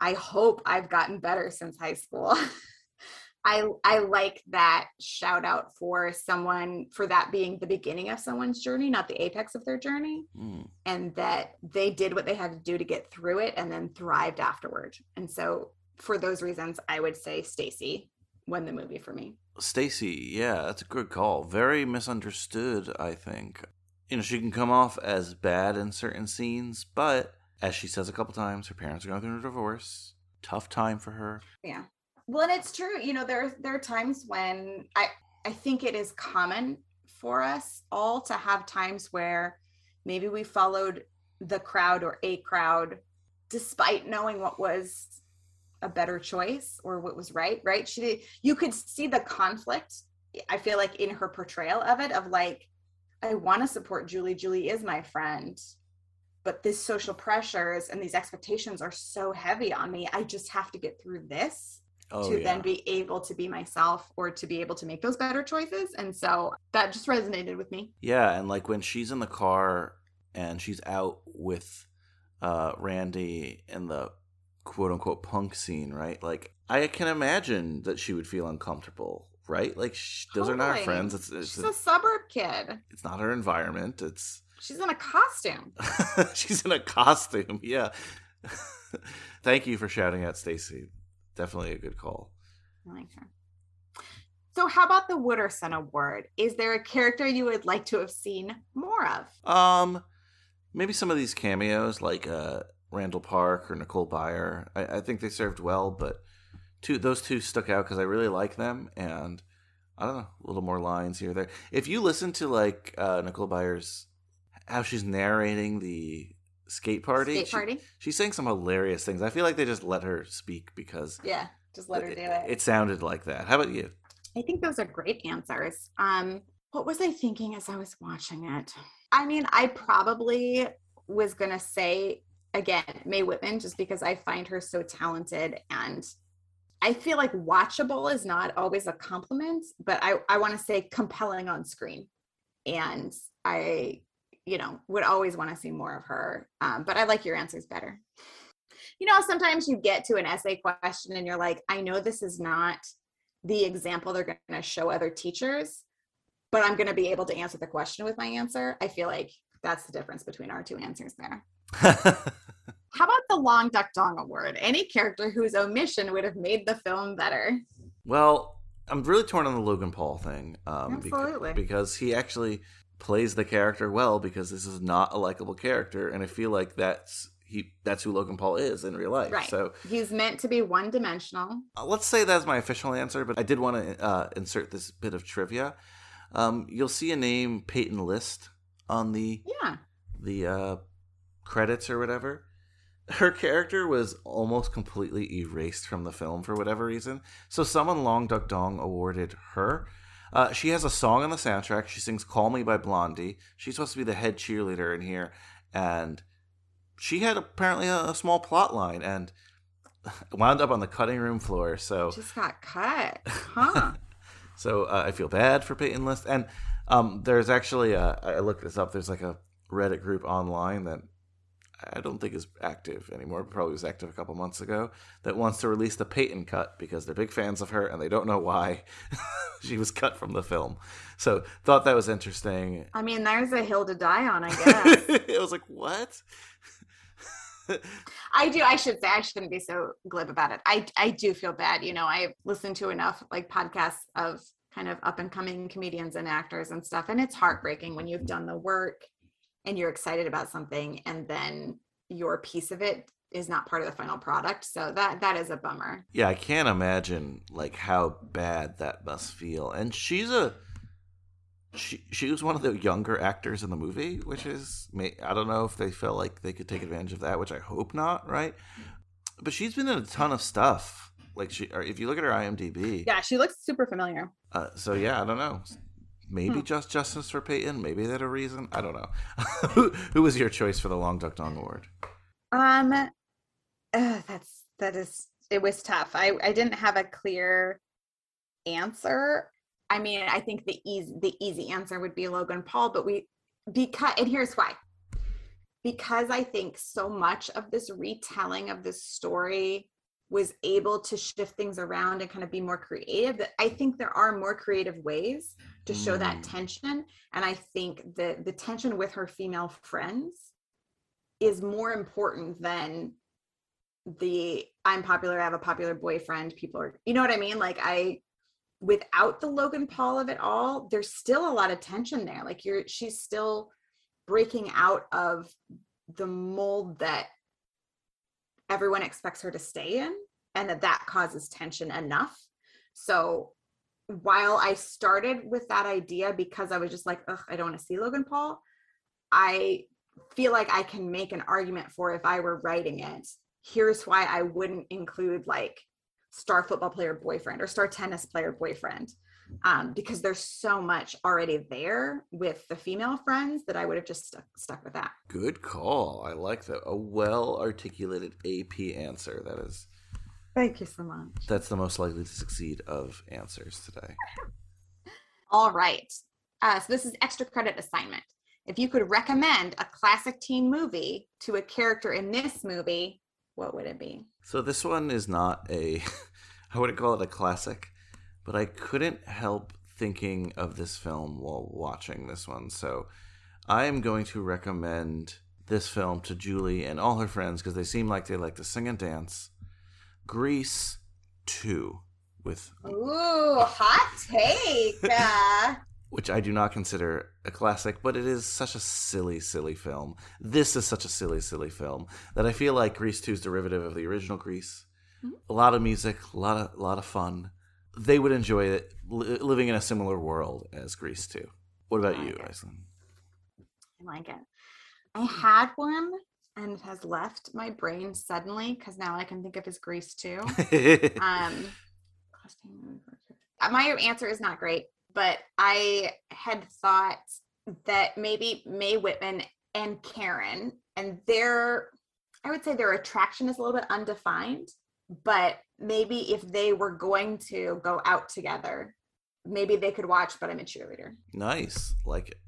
I hope I've gotten better since high school. I I like that shout out for someone for that being the beginning of someone's journey, not the apex of their journey, Mm. and that they did what they had to do to get through it and then thrived afterward. And so for those reasons, I would say Stacy won the movie for me. Stacy, yeah, that's a good call. Very misunderstood, I think. You know, she can come off as bad in certain scenes, but as she says a couple times, her parents are going through a divorce. Tough time for her. Yeah. Well, and it's true. You know, there there are times when I I think it is common for us all to have times where maybe we followed the crowd or a crowd despite knowing what was a better choice or what was right, right? She you could see the conflict I feel like in her portrayal of it of like I want to support Julie. Julie is my friend. But this social pressures and these expectations are so heavy on me. I just have to get through this Oh, to yeah. then be able to be myself or to be able to make those better choices. And so that just resonated with me. Yeah, and like when she's in the car and she's out with uh Randy in the quote unquote punk scene, right? Like I can imagine that she would feel uncomfortable, right? Like sh- those are not her friends. It's it's, She's a suburb kid. it's not her environment. It's She's in a costume. she's in a costume. Yeah. Thank you for shouting out Stacy. Definitely a good call. I like her. So, how about the Wooderson Award? Is there a character you would like to have seen more of? Um, maybe some of these cameos, like uh, Randall Park or Nicole Byer, I, I think they served well, but two those two stuck out because I really like them, and I don't know, a little more lines here or there. If you listen to like uh, Nicole Byer's how she's narrating the skate party, Skate she- party? she's saying some hilarious things. I feel like they just let her speak because Yeah, just let her do it. it sounded like that. How about you? I think those are great answers. Um, what was I thinking as I was watching it? I mean, I probably was gonna say again Mae Whitman just because I find her so talented and I feel like watchable is not always a compliment, but I, I want to say compelling on screen. And I, you know, would always want to see more of her. Um, but I like your answers better. You know, sometimes you get to an essay question and you're like, I know this is not the example they're going to show other teachers, but I'm going to be able to answer the question with my answer. I feel like that's the difference between our two answers there. How about the Long Duck Dong Award? Any character whose omission would have made the film better? Well, I'm really torn on the Logan Paul thing. Um, Absolutely. because he actually plays the character well. Because this is not a likable character, and I feel like that's he that's who Logan Paul is in real life. Right. So He's meant to be one dimensional. uh, let's say that's my official answer. But I did want to uh, insert this bit of trivia. Um, you'll see a name Peyton List on the Yeah. the uh, credits or whatever. Her character was almost completely erased from the film for whatever reason. So someone Long Duck Dong awarded her. Uh, she has a song on the soundtrack. She sings "Call Me" by Blondie. She's supposed to be the head cheerleader in here, and she had apparently a, a small plot line and wound up on the cutting room floor. So Just got cut. Huh. so uh, I feel bad for Peyton List. And um, there's actually, a, I looked this up, there's like a Reddit group online that I don't think is active anymore, probably was active a couple months ago, that wants to release the Peyton cut because they're big fans of her and they don't know why she was cut from the film. So thought that was interesting. I mean, there's a hill to die on, I guess. it was like, what? I do. I should say I shouldn't be so glib about it. I I do feel bad. You know, I listen to enough like podcasts of kind of up and coming comedians and actors and stuff, and it's heartbreaking when you've done the work and you're excited about something, and then your piece of it is not part of the final product. So that that is a bummer. Yeah, I can't imagine like how bad that must feel. And she's a she she was one of the younger actors in the movie, which is I don't know if they felt like they could take advantage of that, which I hope not, right? But she's been in a ton of stuff. Like she, or if you look at her IMDb, Yeah, she looks super familiar. uh, so yeah, I don't know. Maybe Hmm. just justice for Peyton. Maybe that a reason. I don't know. who, who was your choice for the Long Duck Dong Award? Um, uh, that's that is it was tough. I I didn't have a clear answer. I mean, I think the easy the easy answer would be Logan Paul, but we because and here's why. Because I think so much of this retelling of this story was able to shift things around and kind of be more creative. That I think there are more creative ways to show that Mm. tension, and I think the the tension with her female friends is more important than the I'm popular, I have a popular boyfriend, people are, you know what I mean? Like, I, without the Logan Paul of it all, there's still a lot of tension there. Like, you're, she's still breaking out of the mold that everyone expects her to stay in, and that that causes tension enough. So, while I started with that idea because I was just like, ugh, I don't want to see Logan Paul, I feel like I can make an argument for if I were writing it. Here's why I wouldn't include like star football player boyfriend or star tennis player boyfriend. Um, because there's so much already there with the female friends that I would have just stuck, stuck with that. Good call. I like that. A well articulated AP answer. That is Thank you so much. That's the most likely to succeed of answers today. All right. Uh, so this is extra credit assignment. If you could recommend a classic teen movie to a character in this movie, what would it be? So this one is not a, I wouldn't call it a classic, but I couldn't help thinking of this film while watching this one. So I am going to recommend this film to Julie and all her friends because they seem like they like to sing and dance. Grease 2 with Ooh, hot take. Uh, which I do not consider a classic, but it is such a silly, silly film. This is such a silly, silly film that I feel like Grease 2 is derivative of the original Grease. A lot of music, a lot of, a lot of fun. They would enjoy it li- living in a similar world as Grease 2. What about you, Aislinn? I like it. I had one and it has left my brain suddenly because now I can think of his Grease 2. um, uh, my answer is not great, but I had thought that maybe Mae Whitman and Karen and their, I would say their attraction is a little bit undefined, but maybe if they were going to go out together, maybe they could watch But I'm a Cheerleader. nice. Like it.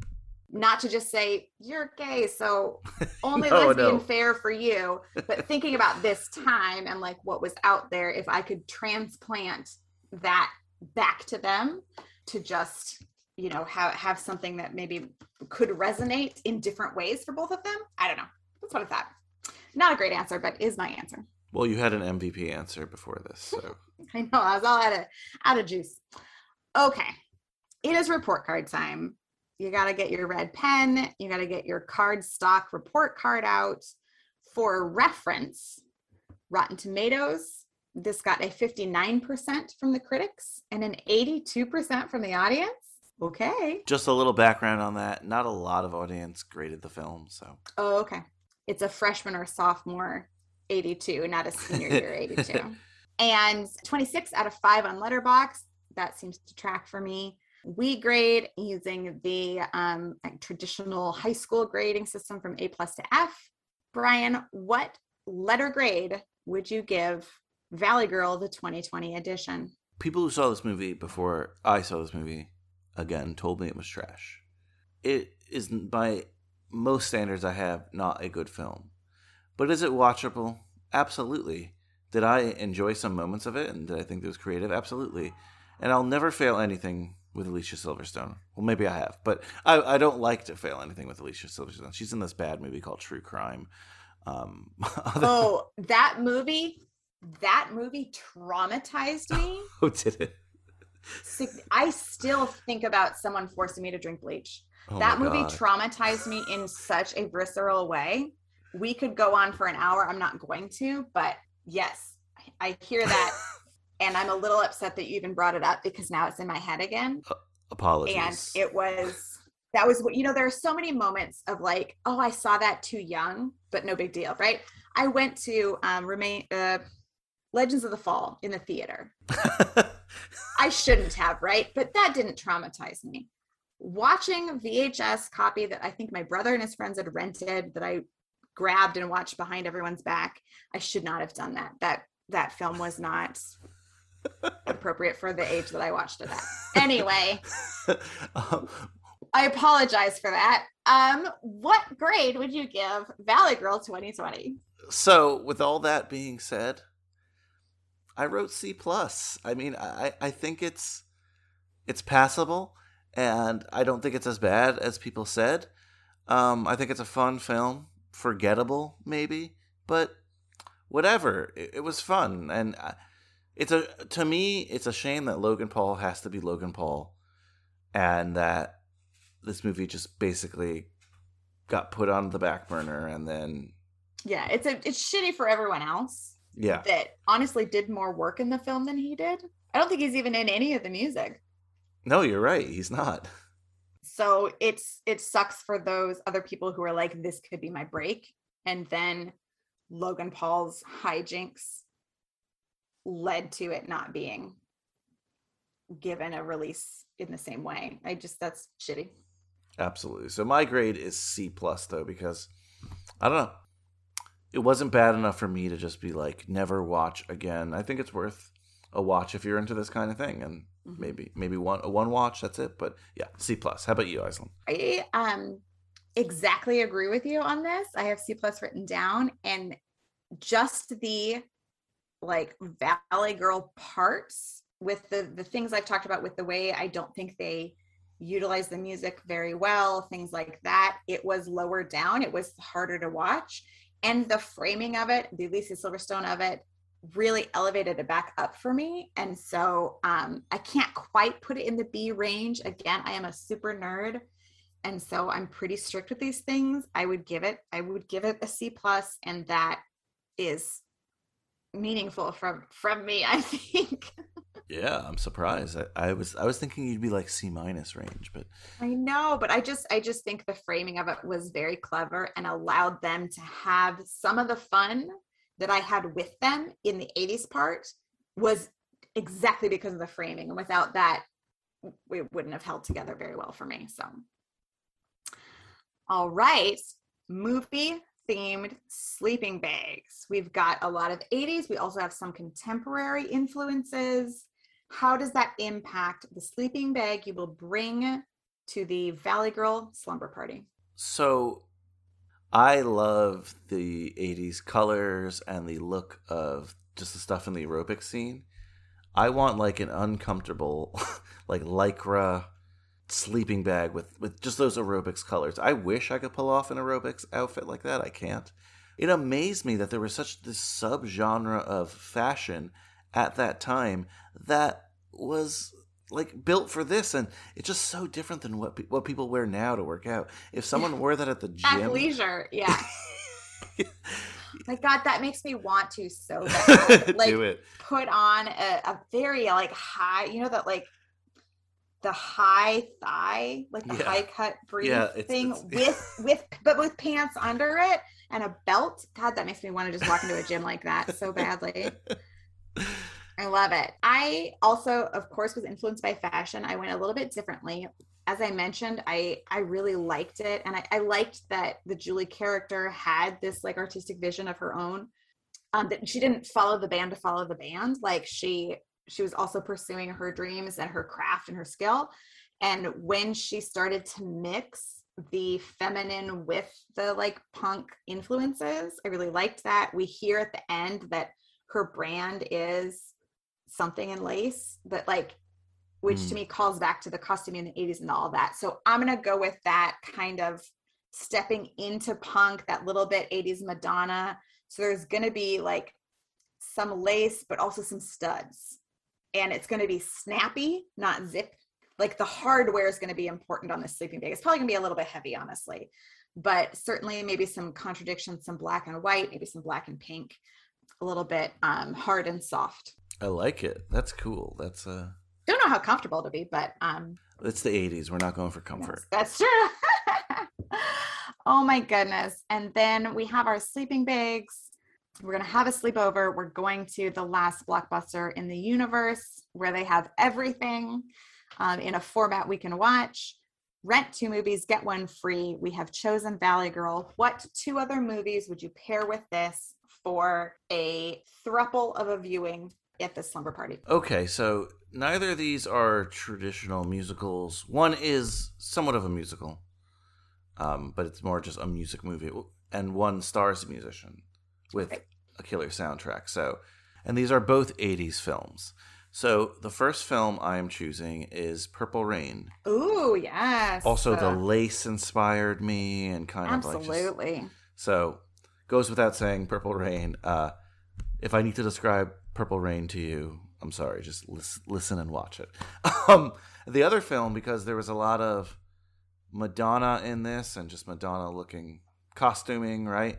Not to just say you're gay, so only No, lesbian no. fair for you, but thinking about this time and like what was out there, if I could transplant that back to them to just you know have have something that maybe could resonate in different ways for both of them. I don't know. That's what I thought. Not a great answer, but is my answer. Well, you had an MVP answer before this, so I know I was all out of out of juice. Okay, it is report card time. You got to get your red pen. You got to get your card stock report card out. For reference, Rotten Tomatoes. This got a 59% from the critics and an 82% from the audience. Okay. just a little background on that. Not a lot of audience graded the film, so Oh, okay. It's a freshman or sophomore 82, not a senior year 82. And 26 out of 5 on Letterboxd. That seems to track for me. We grade using the um, like, traditional high school grading system from A plus to F. Brian, what letter grade would you give Valley Girl the 2020 edition? people who saw this movie before I saw this movie again told me it was trash. It is by most standards I have not a good film. But is it watchable? Absolutely. Did I enjoy some moments of it and did I think it was creative? Absolutely. And I'll never fail anything with Alicia Silverstone. Well, maybe I have, but I, I don't like to fail anything with Alicia Silverstone. She's in this bad movie called True Crime. Um, Oh, that movie, that movie traumatized me. oh, did it? I still think about someone forcing me to drink bleach. Oh that movie God. traumatized me in such a visceral way. We could go on for an hour. I'm not going to, but yes, I hear that. and I'm a little upset that you even brought it up because now it's in my head again. Apologies. And it was, that was what, you know, there are so many moments of like, oh, I saw that too young, but no big deal, right? I went to um, remain, uh, Legends of the Fall in the theater. I shouldn't have, right? But that didn't traumatize me. Watching VHS copy that I think my brother and his friends had rented that I grabbed and watched behind everyone's back, I should not have done that. That that film was not appropriate for the age that I watched it at. Anyway, Um, I apologize for that. Um, what grade would you give Valley Girl 2020? so with all that being said i wrote c plus i mean i i think it's it's passable and i don't think it's as bad as people said um i think it's a fun film forgettable maybe but whatever it, it was fun and uh, it's a to me it's a shame that logan paul has to be logan paul and that this movie just basically got put on the back burner and then Yeah, it's a it's shitty for everyone else. yeah that honestly did more work in the film than he did. I don't think he's even in any of the music. No, you're right. He's not. So it's it sucks for those other people who are like, this could be my break. And then Logan Paul's hijinks led to it not being given a release in the same way. I just that's shitty. Absolutely. So my grade is C plus though because I don't know. it wasn't bad enough for me to just be like never watch again. I think it's worth a watch if you're into this kind of thing, and Mhm. maybe maybe one one watch. That's it. But yeah, C plus. How about you, Aislinn? I um exactly agree with you on this. I have C plus written down and just the like Valley Girl parts with the the things I've talked about with the way I don't think they utilize the music very well, things like that. It was lower down. It was harder to watch. And the framing of it, the Alicia Silverstone of it, really elevated it back up for me. And so um, I can't quite put it in the B range. Again, I am a super nerd. And so I'm pretty strict with these things. I would give it, I would give it a C plus, and that is meaningful from from me, I think. Yeah, I'm surprised. I, I was I was thinking you'd be like C minus range, but I know, but I just I just think the framing of it was very clever and allowed them to have some of the fun that I had with them in the 80s part was exactly because of the framing. And without that, it wouldn't have held together very well for me. So all right, movie themed sleeping bags. We've got a lot of 80s. We also have some contemporary influences. How does that impact the sleeping bag you will bring to the Valley Girl slumber party? So I love the 80s colors and the look of just the stuff in the aerobic scene. I want like an uncomfortable, like lycra sleeping bag with, with just those aerobics colors. I wish I could pull off an aerobics outfit like that. I can't. It amazed me that there was such this subgenre of fashion at that time that was like built for this and it's just so different than what pe- what people wear now to work out. If someone wore that at the gym, at leisure yeah. My God, that makes me want to so bad. Like do it. put on a, a very like high, you know that like the high thigh, like the Yeah. high cut brief Yeah, it's- thing it's- with with but with pants under it and a belt. God, that makes me want to just walk into a gym like that so badly. I love it. I also, of course, was influenced by fashion. I went a little bit differently. As I mentioned, I I really liked it, and I, I liked that the Julie character had this like artistic vision of her own. Um, that she didn't follow the band to follow the band. Like she she was also pursuing her dreams and her craft and her skill. And when she started to mix the feminine with the like punk influences, I really liked that. We hear at the end that her brand is something in lace that like which to Mm. me calls back to the costume in the 80s and all that. So i'm gonna go with that kind of stepping into punk that little bit 80s madonna. So there's gonna be like some lace but also some studs. And it's gonna be snappy not zip. Like the hardware is going to be important on the sleeping bag. It's probably going to be a little bit heavy honestly. But certainly maybe some contradictions some black and white maybe some black and pink. A little bit um, hard and soft I like it. That's cool. That's uh don't know how comfortable to be but um it's the 80s. We're not going for comfort. that's true oh my goodness and then we have our sleeping bags we're going to have a sleepover we're going to the last blockbuster in the universe where they have everything um, in a format we can watch rent two movies get one free we have chosen valley girl what two other movies would you pair with this for a thruple of a viewing at the slumber party Okay, so neither of these are traditional musicals. One is somewhat of a musical, um, but it's more just a music movie, and one stars a musician with a killer soundtrack. So, and these are both 80s films. So, the first film I am choosing is Purple Rain. Ooh, yes Also, the Uh, lace inspired me and kind of like absolutely so goes without saying, Purple Rain. Uh, if I need to describe Purple Rain to you, I'm sorry, just lis- listen and watch it. Um, the other film, because there was a lot of Madonna in this and just Madonna looking costuming, right?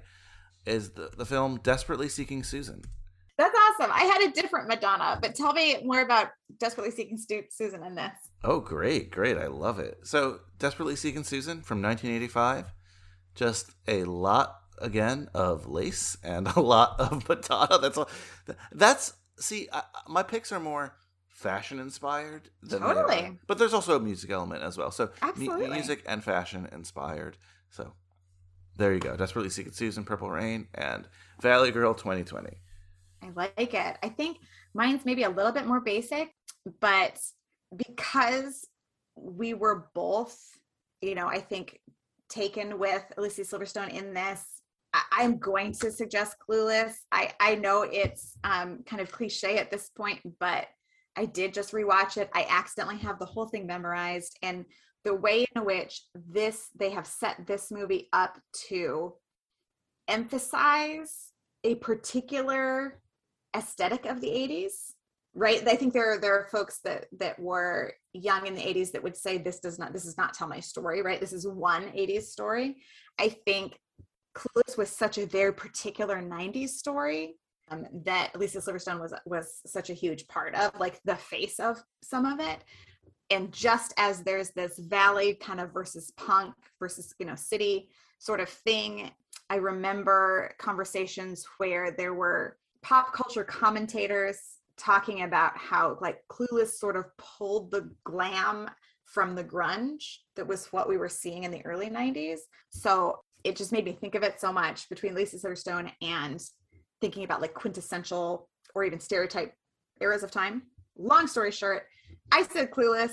Is the, the film Desperately Seeking Susan. That's awesome. I had a different Madonna, but tell me more about Desperately Seeking Stu- Susan in this. Oh, great, great. I love it. So, Desperately Seeking Susan from 1985. Just a lot, again, of lace and a lot of Madonna. That's all. That's, see, I, my picks are more fashion inspired than Totally. But there's also a music element as well. So, Absolutely. music and fashion inspired. So, There you go. Desperately Seeking Susan, Purple Rain, and Valley Girl 2020. I like it. I think mine's maybe a little bit more basic, but because we were both, you know, I think taken with Alicia Silverstone in this, I- I'm going to suggest Clueless. I I know it's um, kind of cliche at this point, but I did just rewatch it. I accidentally have the whole thing memorized, and the way in which this they have set this movie up to emphasize a particular aesthetic of the 80s right i think there are there are folks that that were young in the 80s that would say this does not this is not tell my story right this is one 80s story i think clueless was such a very particular 90s story um, that lisa silverstone was was such a huge part of like the face of some of it. And just as there's this valley kind of versus punk versus you know city sort of thing i remember conversations where there were pop culture commentators talking about how like clueless sort of pulled the glam from the grunge that was what we were seeing in the early 90s so it just made me think of it so much between lisa silverstone and thinking about like quintessential or even stereotype eras of time long story short I said Clueless.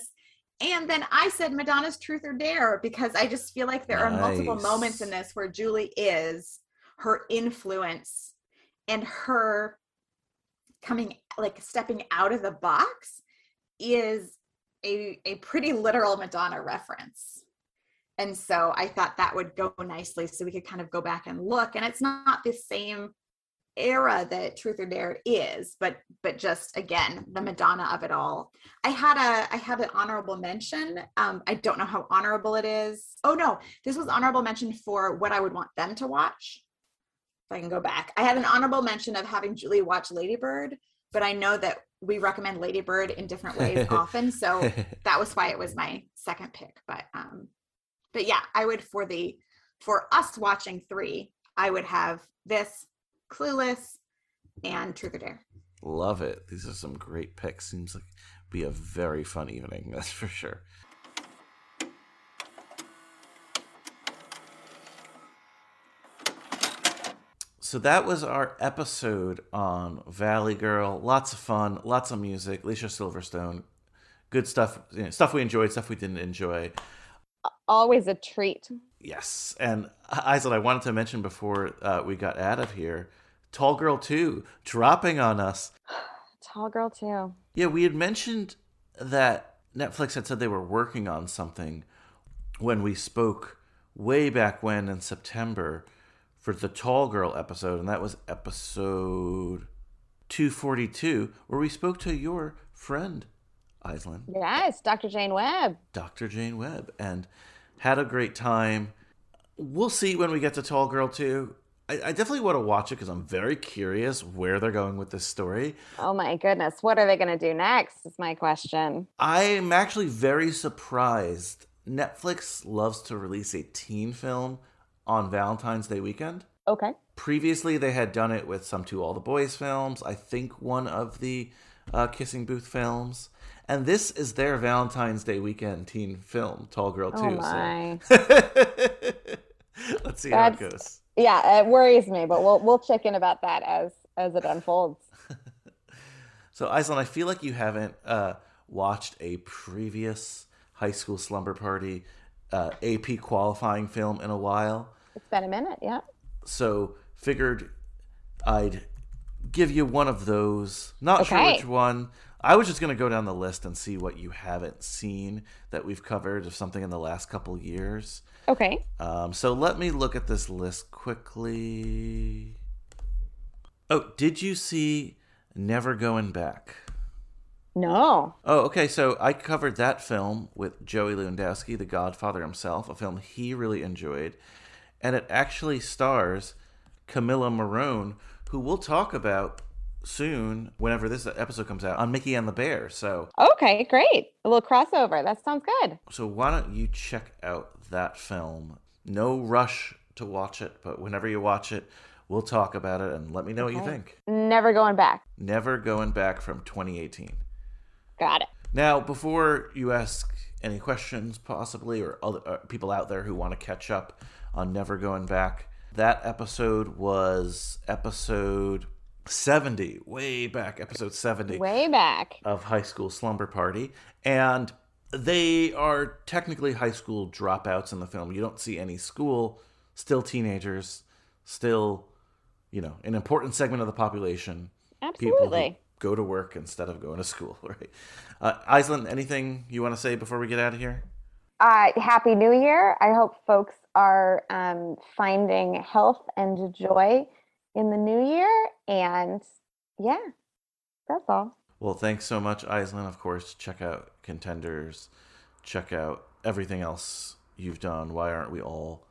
And then I said Madonna's Truth or Dare because I just feel like there are multiple moments in this where Julie is her influence and her coming like stepping out of the box is a a pretty literal Madonna reference. And so I thought that would go nicely so we could kind of go back and look. And it's not the same era that truth or dare is but but just again the madonna of it all. I had a i have an honorable mention. Um i don't know how honorable it is. Oh no this was honorable mention for what i would want them to watch. If i can go back. I had an honorable mention of having julie watch ladybird but i know that we recommend ladybird in different ways often so that was why it was my second pick but um but yeah i would for the for us watching three i would have this clueless and truth or dare Love it. These are some great picks. Seems like be a very fun evening, that's for sure. So that was our episode on Valley Girl. Lots of fun, lots of music. Alicia Silverstone, good stuff. You know, stuff we enjoyed, stuff we didn't enjoy. Always a treat. Yes, and Isla, I wanted to mention before uh, we got out of here, Tall Girl Two dropping on us. Tall girl too. Yeah, we had mentioned that Netflix had said they were working on something when we spoke way back when in September for the Tall Girl episode, and that was episode 242, where we spoke to your friend, Aislinn, Yes, Dr. Jane Webb. Dr. Jane Webb, and had a great time. We'll see when we get to Tall Girl 2. I, I definitely want to watch it because I'm very curious where they're going with this story. Oh my goodness. What are they going to do next? Is my question. I'm actually very surprised. Netflix loves to release a teen film on Valentine's Day weekend. Okay. Previously, they had done it with some two All the Boys films, I think one of the uh, Kissing Booth films. And this is their Valentine's Day weekend teen film, Tall Girl 2. Oh my. So let's see how it goes. Yeah, it worries me, but we'll we'll check in about that as as it unfolds. So, Aislinn, I feel like you haven't uh, watched a previous high school slumber party uh, AP qualifying film in a while. It's been a minute, yeah. So, figured I'd give you one of those. Not sure which one. I was just going to go down the list and see what you haven't seen that we've covered of something in the last couple years. Okay. Um, so let me look at this list quickly. Oh, did you see Never Going Back? No. Oh, okay. So I covered that film with Joey Lewandowski, the Godfather himself, a film he really enjoyed. And it actually stars Camila Morrone, who we'll talk about soon whenever this episode comes out on Mickey and the Bear. So Okay, great. A little crossover. That sounds good. so why don't you check out that film? No rush to watch it, but whenever you watch it, we'll talk about it and let me know what you think. Never going back. Never Going Back from 2018. Got it. Now, before you ask any questions, possibly, or other uh, people out there who want to catch up on Never Going Back. That episode was episode 70, way back, episode 70 Way back. of High School Slumber Party. And they are technically high school dropouts in the film. You don't see any school, still teenagers, still, you know, an important segment of the population. Absolutely. go to work instead of going to school, right? Uh, Aislinn, anything you want to say before we get out of here? Uh, Happy New Year. I hope folks are um, finding health and joy in the new year. And yeah, that's all. Well, thanks so much, Aislinn. Of course, check out Contenders. Check out everything else you've done. Why aren't we all?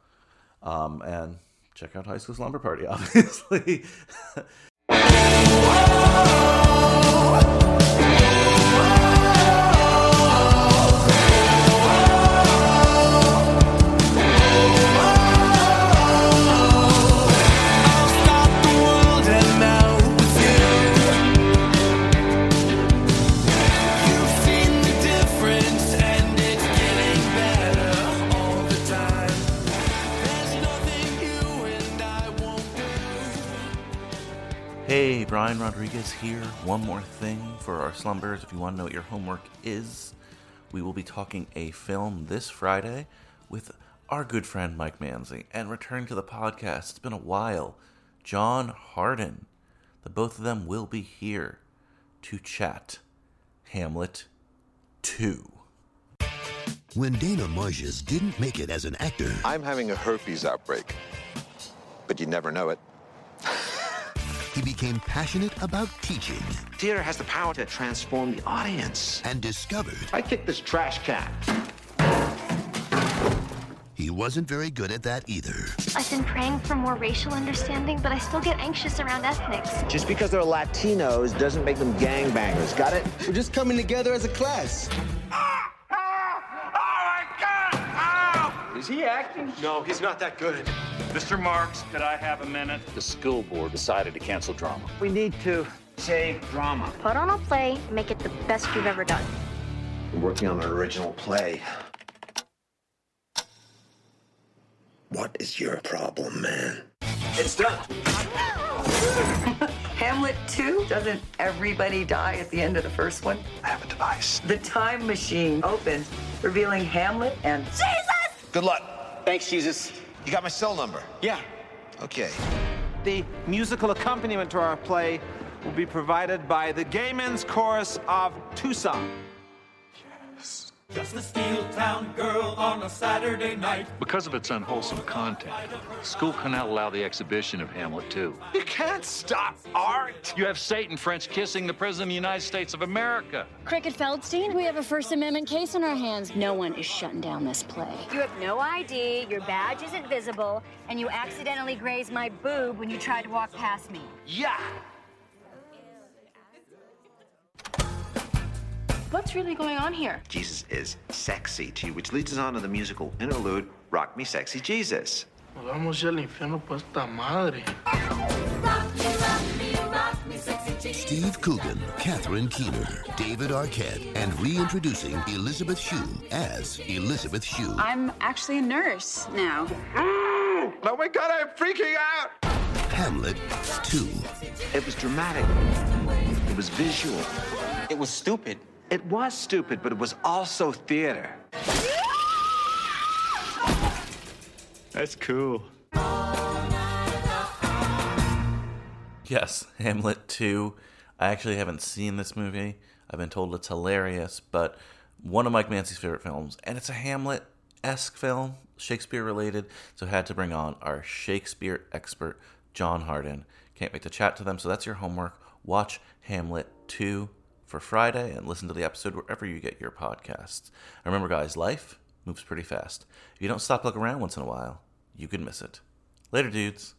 Um, and check out High School Slumber Party, obviously. Brian Rodriguez here. One more thing for our slumbers. If you want to know what your homework is, we will be talking a film this Friday with our good friend Mike Manzi and return to the podcast. It's been a while. John Harden. The both of them will be here to chat Hamlet 2. When Dana Marschz didn't make it as an actor, I'm having a herpes outbreak, but you never know it. He became passionate about teaching Theater has the power to transform the audience. and discovered I kicked this trash can. he wasn't very good at that either. I've been praying for more racial understanding, but I still get anxious around ethnics. Just because they're Latinos doesn't make them gangbangers. Got it? We're just coming together as a class. Ah! Is he acting? No, he's not that good. Mr. Marks, could I have a minute? The school board decided to cancel drama. We need to save drama. Put on a play, make it the best you've ever done. We're working on an original play. What is your problem, man? It's done. Hamlet 2? Doesn't everybody die at the end of the first one? I have a device. The time machine opens, revealing Hamlet and Jesus! Good luck. Thanks, Jesus. You got my cell number? Yeah. Okay. The musical accompaniment to our play will be provided by the Gay Men's Chorus of Tucson. Just a steel town girl on a Saturday night. Because of its unwholesome content, school cannot allow the exhibition of Hamlet 2. You can't stop art. You have Satan French kissing the President of the United States of America. Cricket Feldstein, we have a First Amendment case on our hands. No one is shutting down this play. You have no ID, your badge isn't visible, and you accidentally grazed my boob when you tried to walk past me. Yeah. What's really going on here? Jesus is sexy to you, which leads us on to the musical interlude, Rock Me Sexy Jesus. Vamos al infierno por esta madre. Steve Coogan, Catherine Keener, David Arquette, and reintroducing Elizabeth Shue as Elizabeth Shue. I'm actually a nurse now. Mm, oh my god, I'm freaking out! Hamlet 2. It was dramatic. It was visual. It was stupid. It was stupid, but it was also theater. That's cool. Yes, Hamlet 2. I actually haven't seen this movie. I've been told it's hilarious, but one of Mike Manzi's favorite films, and it's a Hamlet esque film, Shakespeare related, so had to bring on our Shakespeare expert, John Harden. Can't wait to chat to them, so that's your homework. Watch Hamlet 2 for Friday and listen to the episode wherever you get your podcasts. And remember, guys, life moves pretty fast. If you don't stop looking around once in a while, you could miss it. Later, dudes.